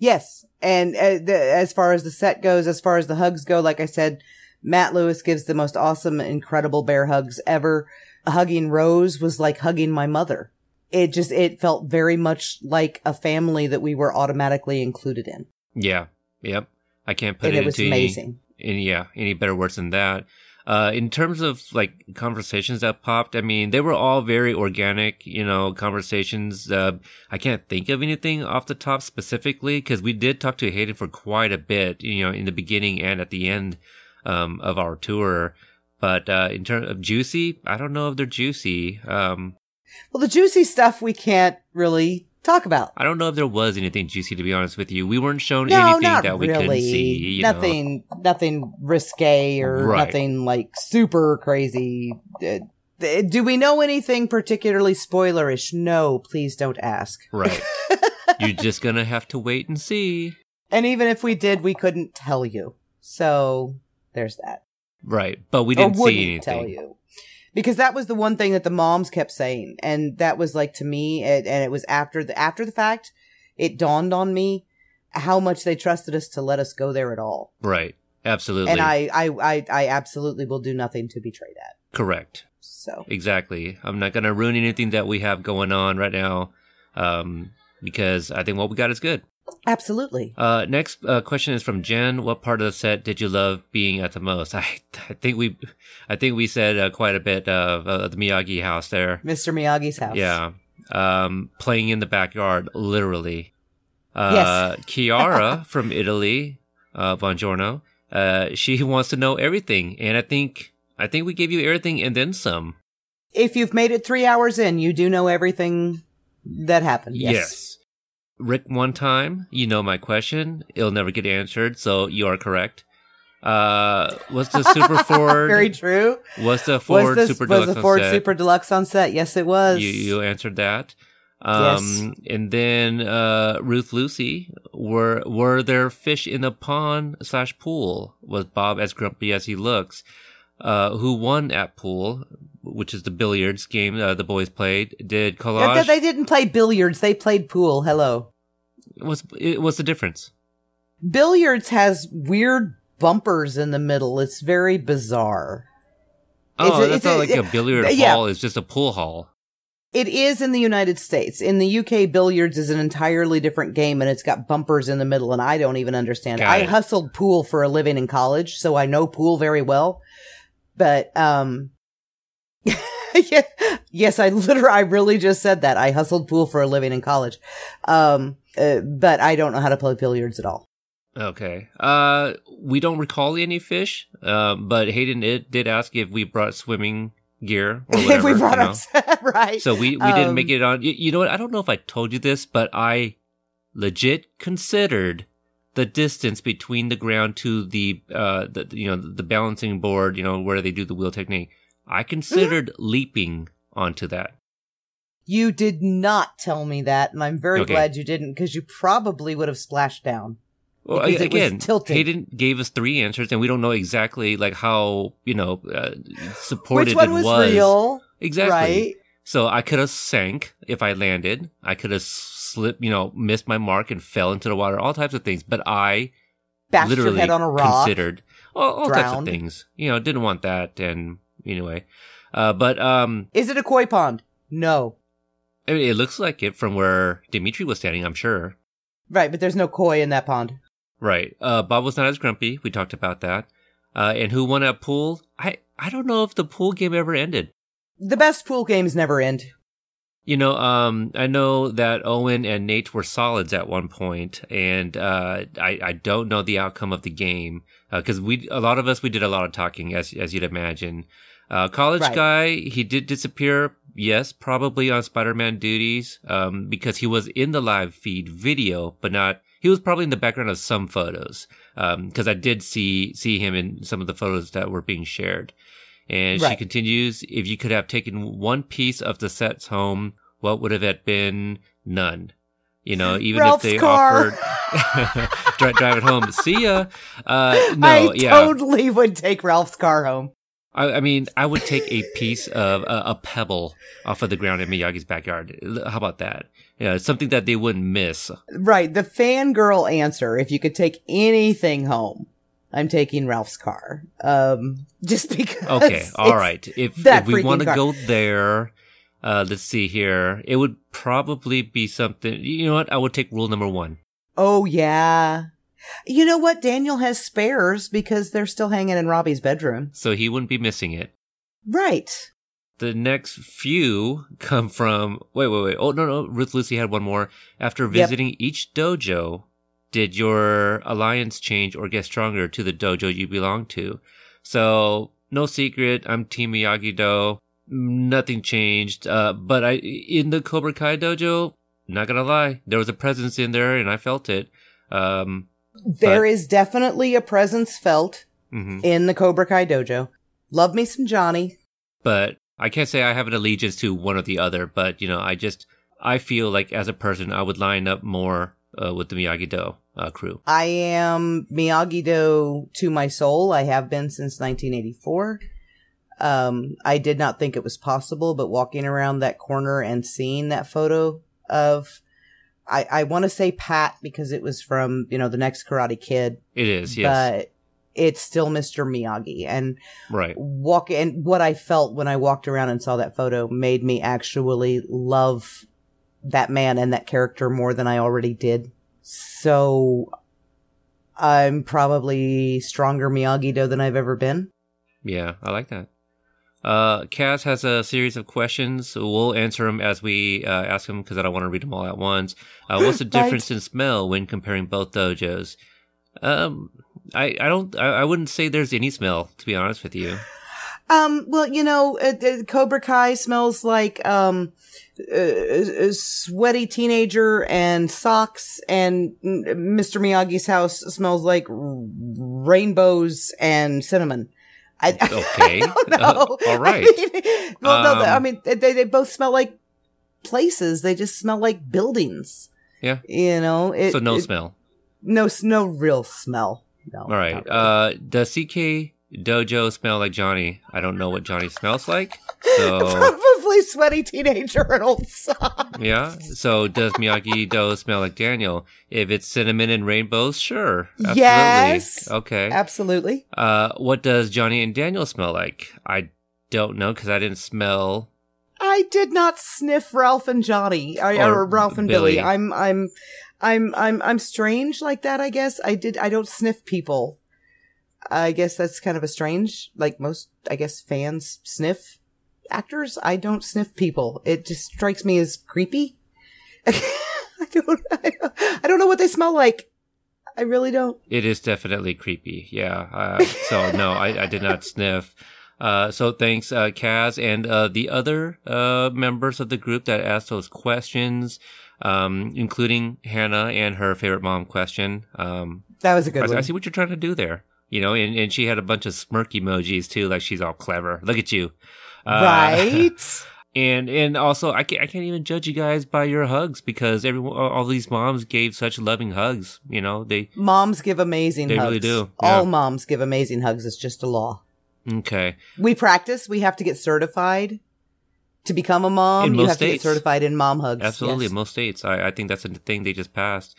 B: Yes, and uh, the, as far as the set goes, as far as the hugs go, like I said, Matt Lewis gives the most awesome, incredible bear hugs ever. Hugging Rose was like hugging my mother. It just it felt very much like a family that we were automatically included in,
A: Yeah. Yep. I can't put
B: and
A: it,
B: it was
A: into any,
B: amazing.
A: any, yeah, any better words than that. Uh, in terms of like conversations that popped, I mean, they were all very organic, you know, conversations. Uh, I can't think of anything off the top specifically because we did talk to Hayden for quite a bit, you know, in the beginning and at the end, um, of our tour. But, uh, in terms of juicy, I don't know if they're juicy. Um,
B: Well, the juicy stuff we can't really talk about.
A: I don't know if there was anything juicy to be honest with you. We weren't shown
B: No,
A: anything that we
B: really.
A: couldn't see. You know.
B: nothing, nothing risque or
A: Right.
B: nothing like super crazy. Uh, Do we know anything particularly spoilerish? No, please don't ask.
A: Right. You're just gonna have to wait and see.
B: And even if we did, we couldn't tell you. So there's that.
A: Right. But we didn't see anything.
B: tell you. Because that was the one thing that the moms kept saying. And that was like to me, it, and it was after the, after the fact, it dawned on me how much they trusted us to let us go there at all.
A: Right. Absolutely.
B: And I, I, I, I absolutely will do nothing to betray that.
A: Correct.
B: So
A: Exactly. I'm not gonna ruin anything that we have going on right now. Um, because I think what we got is good.
B: Absolutely.
A: Uh, next uh, question is from Jen. What part of the set did you love being at the most? I, I think we, I think we said uh, quite a bit of uh, the Miyagi house there.
B: Mr. Miyagi's house.
A: Yeah. Um, playing in the backyard, literally. Uh, Chiara from Italy, uh, Buongiorno, Uh, she wants to know everything, and I think I think we gave you everything and then some.
B: If you've made it three hours in, you do know everything that happened. Yes.
A: Rick, one time, you know my question. It'll never get answered, so you are correct. Uh, was the Super Ford?
B: Very true.
A: Was the Ford
B: was this,
A: Super
B: was
A: Deluxe
B: the Ford
A: on set?
B: Super Deluxe on set? Yes, it was.
A: You you answered that. Um, and then uh, Ruth Lucy, were were there fish in the pond slash pool? Was Bob as grumpy as he looks? Uh, who won at pool, which is the billiards game uh, the boys played? Did
B: They-
A: Collage?
B: they didn't play billiards. They played pool. Hello.
A: What's it, what's the difference?
B: Billiards has weird bumpers in the middle. It's very bizarre.
A: Oh,
B: It's
A: that's
B: it's
A: not
B: a-
A: like a billiard
B: yeah.
A: hall. It's just a pool hall.
B: It is in the United States. In the UK, billiards is an entirely different game and it's got bumpers in the middle and I don't even understand. it. I hustled pool for a living in college, so I know pool very well. But, um, yeah, yes, I literally, I really just said that. I hustled pool for a living in college. Um, uh, but I don't know how to play billiards at all.
A: Okay. Uh, we don't recall any fish. Uh, but Hayden it did ask if we brought swimming gear or whatever.
B: if we brought
A: you know?
B: right.
A: So we, we didn't
B: Um,
A: make it on. You, you know what? I don't know if I told you this, but I legit considered the distance between the ground to the uh the you know the balancing board, you know where they do the wheel technique. I considered leaping onto that.
B: You did not tell me that, and I'm very
A: Okay.
B: glad you didn't because you probably would have splashed down.
A: Well, again,
B: tilted.
A: Hayden gave us three answers, and we don't know exactly like how you know uh, supported
B: Which one
A: it
B: was,
A: was.
B: real?
A: Exactly.
B: Right?
A: So I could have sank if I landed. I could have slipped, you know, missed my mark and fell into the water. All types of things. But I
B: Bashed
A: literally
B: on a rock.
A: considered all, all types of things. You know, didn't want that. And anyway, uh, but um,
B: Is it a koi pond? No.
A: I mean, it looks like it from where Demetri was standing. I'm sure.
B: Right, but there's no koi in that pond.
A: Right. Uh, Bob was not as grumpy. We talked about that. Uh, and who won at pool? I I don't know if the pool game ever ended.
B: The best pool games never end.
A: You know, um, I know that Owen and Nate were solids at one point, and uh, I, I don't know the outcome of the game because we a lot of us we did a lot of talking, as as you'd imagine. Uh, college
B: Right.
A: guy, he did disappear. Yes, probably on Spider-Man duties um, because he was in the live feed video, but not. He was probably in the background of some photos because I did see see him in some of the photos that were being shared. And she continues, if you could have taken one piece of the sets home, what would have it been? None. You know, even
B: Ralph's
A: if they
B: car.
A: offered drive, drive it home. See ya. Uh, no,
B: I
A: yeah.
B: totally would take Ralph's car home.
A: I, I mean, I would take a piece of a, a pebble off of the ground in Miyagi's backyard. How about that? Yeah, something that they wouldn't miss.
B: Right, the fangirl answer, if you could take anything home, I'm taking Ralph's car. Um, just because.
A: Okay, All right. If, if we want to go there, uh, let's see here. It would probably be something. You know what? I would take rule number one.
B: Oh, yeah. You know what? Daniel has spares because they're still hanging in Robbie's bedroom.
A: So he wouldn't be missing it.
B: Right.
A: The next few come from. Wait, wait, wait. Oh, no, no. Ruth Lucy had one more. After
B: Yep.
A: visiting each dojo, did your alliance change or get stronger to the dojo you belong to? So, no secret. I'm Team Miyagi Do. Nothing changed. Uh, but I, in the Cobra Kai dojo, not gonna lie, there was a presence in there and I felt it. Um,
B: There is definitely a presence felt
A: mhm.
B: in the Cobra Kai dojo. Love me some Johnny.
A: but I can't say I have an allegiance to one or the other. But you know, I just I feel like as a person, I would line up more uh, with the Miyagi Do uh, crew.
B: I am Miyagi Do to my soul. I have been since 1984. Um, I did not think it was possible, but walking around that corner and seeing that photo of, I, I want to say Pat because it was from, you know, the next Karate Kid,
A: It is, yes,
B: but it's still Mr. Miyagi. And
A: right.
B: walk and what I felt when I walked around and saw that photo made me actually love that man and that character more than I already did. So I'm probably stronger Miyagi Do than I've ever been.
A: Yeah, I like that. Uh, Kaz has a series of questions. We'll answer them as we uh, ask them because I don't want to read them all at once. Uh, what's the
B: Right.
A: difference in smell when comparing both dojos? Um, I, I don't I, I wouldn't say there's any smell to be honest with you.
B: Um, well, you know, uh, uh, Cobra Kai smells like, um, uh, a sweaty teenager and socks and Mr. Miyagi's house smells like rainbows and cinnamon. I,
A: Okay.
B: Don't know.
A: Uh, all right.
B: I mean, well, no, I
A: Um,
B: mean, they, they both smell like places. They just smell like buildings.
A: Yeah.
B: You know, it,
A: so no
B: it-
A: smell.
B: no, no real smell. No.
A: All right.
B: really.
A: Uh, does CK Dojo smell like Johnny? I don't know what Johnny smells like. So
B: Probably sweaty teenager and old sock.
A: yeah. So does Miyagi Do smell like Daniel? If it's cinnamon and rainbows, sure. Absolutely.
B: Yes.
A: Okay.
B: Absolutely.
A: Uh, what does Johnny and Daniel smell like? I don't know because I didn't smell.
B: I did not sniff Ralph and Johnny or,
A: Or
B: or Ralph and Billy.
A: Billy.
B: I'm I'm I'm I'm I'm strange like that, I guess. I did I don't sniff people. I guess that's kind of a strange like most I guess fans sniff actors. I don't sniff people. It just strikes me as creepy. I don't I don't, I don't know what they smell like. I really don't.
A: It is definitely creepy. Yeah. Uh, so no, I, I did not sniff. Uh, so thanks, uh, Kaz and, uh, the other, uh, members of the group that asked those questions, um, including Hannah and her favorite mom question. Um,
B: That was a good
A: I,
B: one.
A: I see what you're trying to do there. You know, and, and she had a bunch of smirk emojis too, like she's all clever. Look at you. Uh,
B: right?
A: And and also, I can't, I can't even judge you guys by your hugs because everyone, all these moms gave such loving hugs. You know, they
B: moms give amazing
A: They
B: hugs.
A: really do,
B: All
A: yeah.
B: moms give amazing hugs. It's just a law.
A: okay.
B: We practice. We have to get certified to become a mom.
A: In
B: you
A: most
B: have to get
A: states.
B: certified in mom hugs.
A: Absolutely,
B: yes.
A: in most states. I, I think that's a thing they just passed.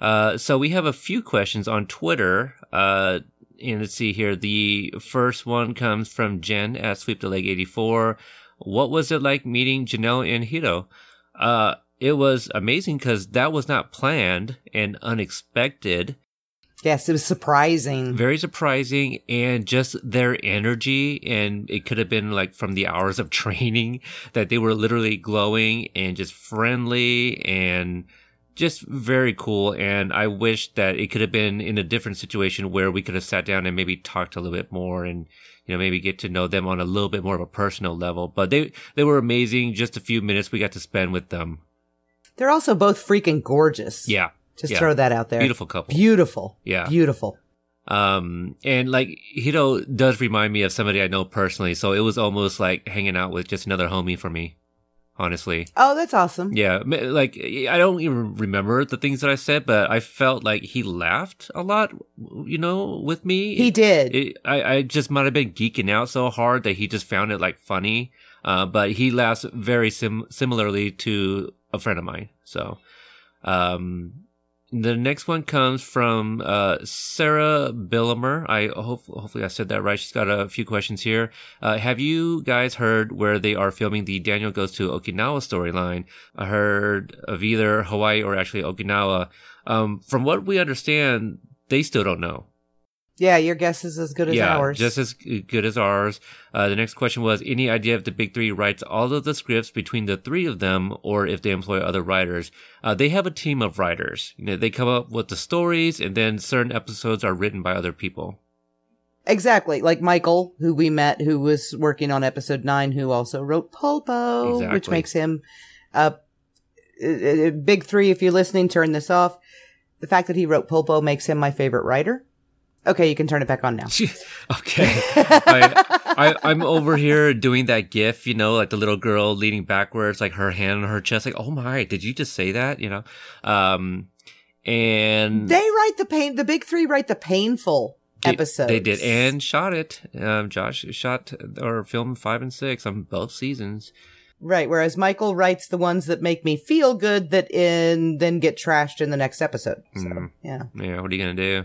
A: Uh, so we have a few questions on Twitter. Uh, and let's see here. The first one comes from Jen at Sweep the Leg 84. What was it like meeting Jahnel and Hiro? Uh, it was amazing because that was not planned and unexpected.
B: Yes, it was surprising.
A: Very surprising and just their energy. And it could have been like from the hours of training that they were literally glowing and just friendly and just very cool. And I wish that it could have been in a different situation where we could have sat down and maybe talked a little bit more and, you know, maybe get to know them on a little bit more of a personal level. But they, they were amazing. Just a few minutes we got to spend with them.
B: They're also both freaking gorgeous.
A: Yeah.
B: Just
A: yeah.
B: throw that out there.
A: Beautiful couple.
B: Beautiful.
A: Yeah.
B: Beautiful.
A: Um, and like Hiro does remind me of somebody I know personally, so it was almost like hanging out with just another homie for me. Honestly,
B: Oh, that's awesome.
A: yeah. Like I don't even remember the things that I said, but I felt like he laughed a lot. You know, with me.
B: He did.
A: It, I I just might have been geeking out so hard that he just found it like funny. Uh, but he laughs very sim- similarly to a friend of mine. So, um, the next one comes from uh, Sarah Billimer. I hope hopefully I said that right. She's got a few questions here. Uh, have you guys heard where they are filming the Daniel Goes to Okinawa storyline? I heard of either Hawaii or actually Okinawa. Um, from what we understand, they still don't know.
B: Yeah, your guess is as good as
A: yeah,
B: ours.
A: just as good as ours. Uh, the next question was any idea if the big three writes all of the scripts between the three of them, or if they employ other writers? Uh, they have a team of writers. You know, they come up with the stories, and then certain episodes are written by other people.
B: exactly. Like Michael, who we met, who was working on episode nine, who also wrote Pulpo, which makes him a, a- a big three. If you're listening, turn this off. The fact that he wrote Pulpo makes him my favorite writer. Okay, you can turn it back on now.
A: okay, I, I, I'm over here doing that gif, you know, like the little girl leaning backwards, like her hand on her chest, like, oh my, did you just say that? You know, um, and
B: They write the pain. The big three write the painful episodes.
A: They did and shot it. Um, Josh shot or filmed five and six on both seasons.
B: right. Whereas Michael writes the ones that make me feel good, that in then get trashed in the next episode. So
A: Mm.
B: yeah,
A: Yeah, what are you gonna do?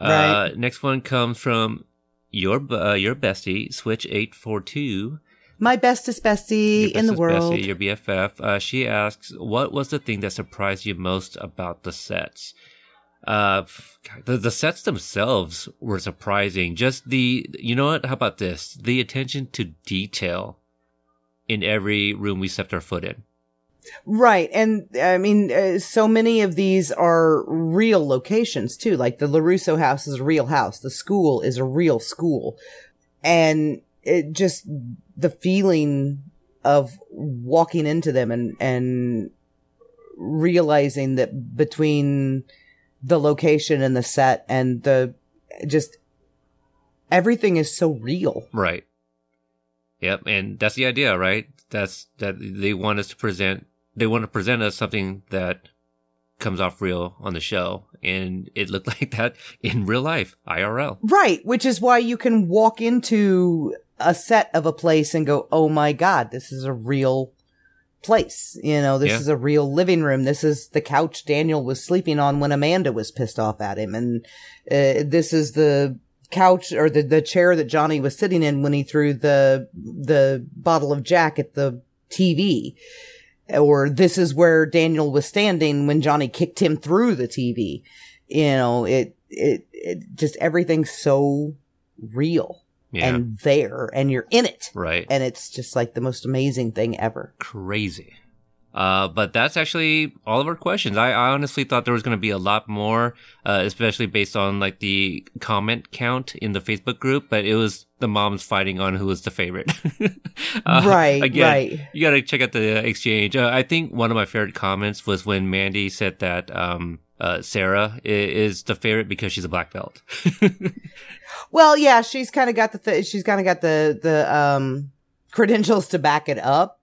B: Right.
A: Uh, next one comes from your uh, your bestie Switch eight four two.
B: my bestest bestie in the world.
A: Bestie, your BFF. Uh, she asks, "What was the thing that surprised you most about the sets?" Uh, the the sets themselves were surprising. Just the you know what? How about this? The attention to detail in every room we stepped our foot in.
B: Right. And I mean, uh, so many of these are real locations too. Like the LaRusso house is a real house. The school is a real school. And it just, the feeling of walking into them and, and realizing that between the location and the set and the just everything is so real.
A: Right. Yep, and that's the idea, right? That's that they want us to present. They want to present us something that comes off real on the show, and it looked like that in real life, IRL.
B: Right, which is why you can walk into a set of a place and go, "Oh my god, this is a real place. You know, this
A: Yeah.
B: is a real living room. This is the couch Daniel was sleeping on when Amanda was pissed off at him. And uh, this is the couch or the, the chair that Johnny was sitting in when he threw the, the bottle of Jack at the TV. Or this is where Daniel was standing when Johnny kicked him through the TV. You know, it, it, it just everything's so real
A: Yeah,
B: and there and you're in it.
A: right.
B: And it's just like the most amazing thing ever.
A: crazy. Uh, but that's actually all of our questions. I, I honestly thought there was going to be a lot more, uh, especially based on like the comment count in the Facebook group. But it was the moms fighting on who was the favorite. Uh,
B: Right,
A: again,
B: right.
A: You got to check out the exchange. Uh, I think one of my favorite comments was when Mandy said that um, uh, Sarah i- is the favorite because she's a black belt.
B: Well, yeah, she's kind of got the th- she's kind of got the the um credentials to back it up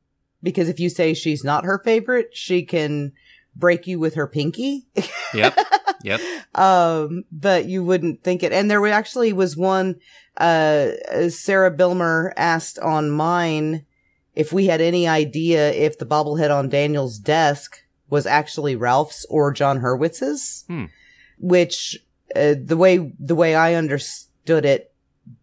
B: because if you say she's not her favorite, she can break you with her pinky.
A: yep. Yep.
B: um, but you wouldn't think it. And there actually was one, uh, Sarah Bilmer asked on mine if we had any idea if the bobblehead on Daniel's desk was actually Ralph's or Jon Hurwitz's,
A: Hmm.
B: which, uh, the way, the way I understood it,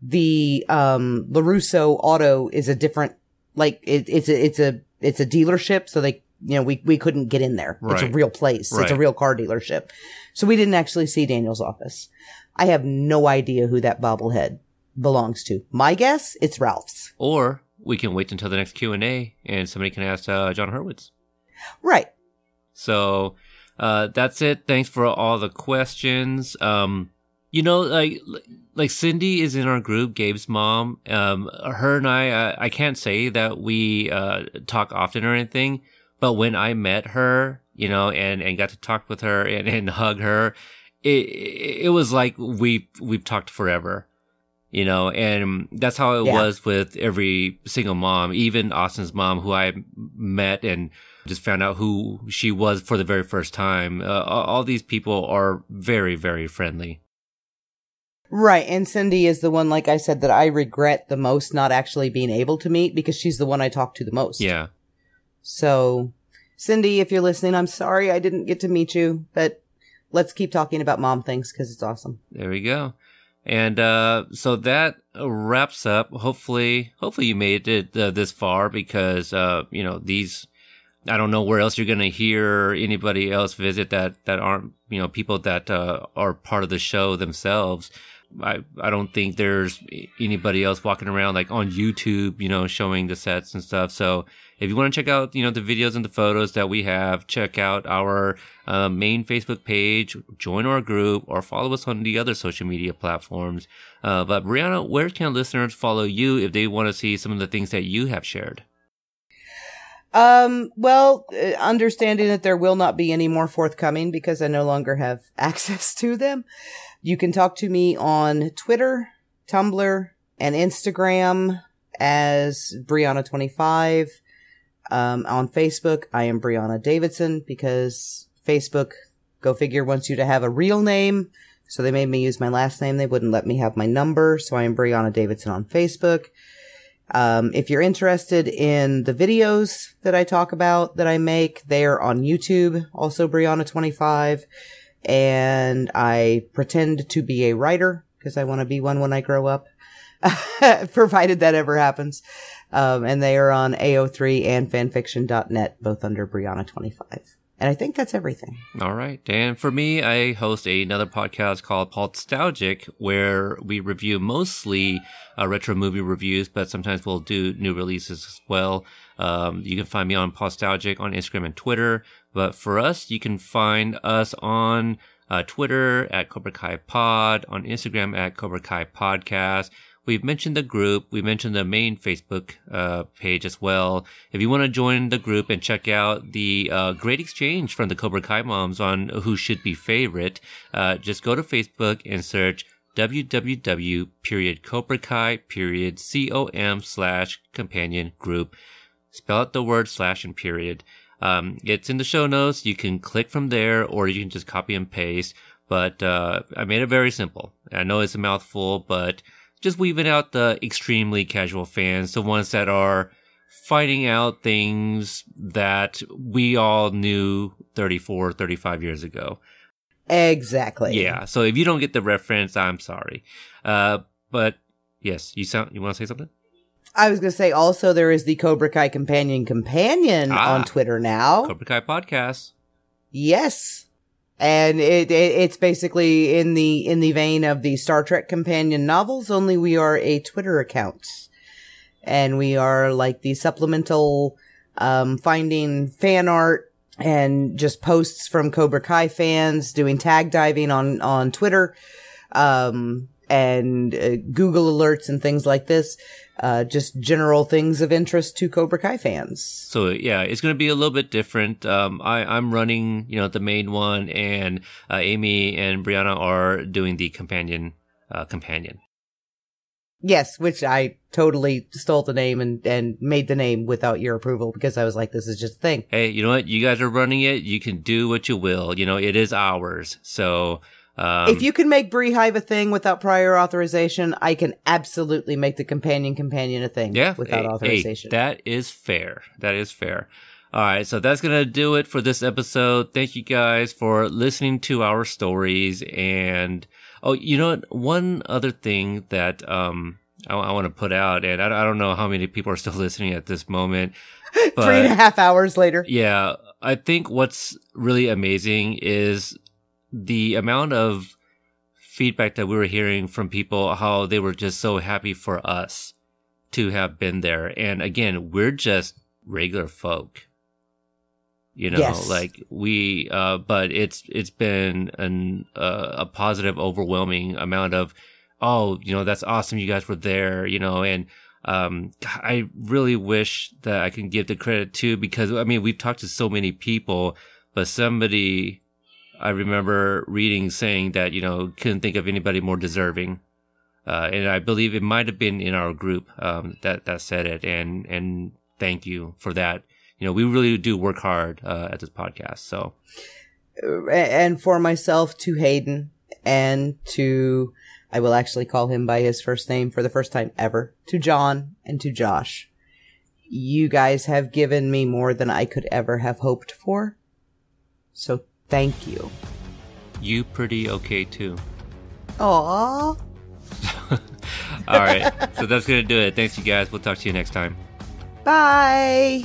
B: the, um, LaRusso auto is a different, like, it, it's a, it's a, it's a dealership. So they, you know, we, we couldn't get in there. It's a real place. It's a real car dealership. So we didn't actually see Daniel's office. I have no idea who that bobblehead belongs to. My guess, it's Ralph's.
A: Or we can wait until the next Q and A, and somebody can ask uh, Jon Hurwitz.
B: Right.
A: So uh, that's it. Thanks for all the questions. Um, you know, like like Cindy is in our group, Gabe's mom. Um, her and I, uh, I can't say that we uh, talk often or anything, but when I met her, you know, and and got to talk with her and, and hug her, it it was like we we've talked forever. You know, and that's how it
B: Yeah.
A: was with every single mom, even Austin's mom, who I met and just found out who she was for the very first time. Uh, all all these people are very, very friendly.
B: Right. And Cindy is the one, like I said, that I regret the most not actually being able to meet because she's the one I talk to the most.
A: Yeah.
B: So, Cindy, if you're listening, I'm sorry I didn't get to meet you, but let's keep talking about mom things because it's awesome.
A: There we go. And uh, so that wraps up. Hopefully, hopefully you made it uh, this far because uh, you know these. I don't know where else you're gonna hear anybody else visit that that aren't you know people that uh, are part of the show themselves. I I don't think there's anybody else walking around like on YouTube, you know, showing the sets and stuff. So if you want to check out, you know, the videos and the photos that we have, check out our uh, main Facebook page, join our group, or follow us on the other social media platforms. Uh, but Brianna, where can listeners follow you if they want to see some of the things that you have shared?
B: Um, well, uh, understanding that there will not be any more forthcoming because I no longer have access to them. You can talk to me on Twitter, Tumblr, and Instagram as Brianna25. Um, on Facebook, I am Brianna Davidson because Facebook, go figure, wants you to have a real name. So they made me use my last name. They wouldn't let me have my number. So I am Brianna Davidson on Facebook. Um, if you're interested in the videos that I talk about that I make, they're on YouTube, also Brianna25. And I pretend to be a writer because I want to be one when I grow up, provided that ever happens. Um, and they are on AO3 and fanfiction.net, both under Brianna25. And I think that's everything.
A: All right. And for me, I host another podcast called Nostalgic, where we review mostly uh, retro movie reviews, but sometimes we'll do new releases as well. Um, you can find me on Nostalgic on Instagram and Twitter. But for us, you can find us on uh, Twitter at Cobra Kai Pod, on Instagram at Cobra Kai Podcast. We've mentioned the group. We mentioned the main Facebook uh, page as well. If you want to join the group and check out the uh, great exchange from the Cobra Kai moms on who should be favorite, uh, just go to Facebook and search www period Cobra Kai period com slash companion group. Spell out the word slash and period. Um, it's in the show notes. You can click from there or you can just copy and paste. But uh, I made it very simple. I know it's a mouthful, but just weaving out the extremely casual fans, the ones that are finding out things that we all knew 34, 35 years ago.
B: Exactly.
A: Yeah. So if you don't get the reference, I'm sorry. Uh, but yes, you sound, you want to say something?
B: I was going to say also there is the Cobra Kai Companion Companion
A: Ah.
B: on Twitter now.
A: Cobra Kai podcast.
B: Yes. And it, it it's basically in the in the vein of the Star Trek companion novels, only we are a Twitter account. And we are like the supplemental um finding fan art and just posts from Cobra Kai fans doing tag diving on on Twitter. Um and uh, Google alerts and things like this, uh, just general things of interest to Cobra Kai fans.
A: So yeah, it's going to be a little bit different. Um, I, I'm running, you know, the main one and, uh, Amy and Brianna are doing the companion, uh, companion.
B: Yes, which I totally stole the name and, and made the name without your approval because I was like, this is just a thing.
A: Hey, you know what? You guys are running it. You can do what you will. You know, it is ours. So, um,
B: if you can make Bree Hive a thing without prior authorization, I can absolutely make the companion companion a thing
A: Yeah,
B: without
A: hey,
B: authorization.
A: hey, that is fair. That is fair. All right, so that's gonna do it for this episode. Thank you guys for listening to our stories. And oh, you know what? One other thing that um I, want to put out, and I, I don't know how many people are still listening at this moment. But
B: Three and a half hours later.
A: yeah, I think what's really amazing is the amount of feedback that we were hearing from people, how they were just so happy for us to have been there. And again, we're just regular folk. You know,
B: Yes.
A: like we, uh, but it's, it's been an, uh, a positive, overwhelming amount of, oh, you know, that's awesome. You guys were there, you know, and, um, I really wish that I can give the credit to because I mean, we've talked to so many people, but somebody I remember reading saying that, you know, couldn't think of anybody more deserving. Uh, and I believe it might have been in our group, um, that, that said it. And, and thank you for that. You know, we really do work hard, uh, at this podcast. So
B: And for myself to Hayden and to, I will actually call him by his first name for the first time ever, to Jon and to Josh. You guys have given me more than I could ever have hoped for. So thank you.
A: you pretty okay too.
B: Aww.
A: All right. so that's going to do it. Thanks you guys. We'll talk to you next time.
B: Bye.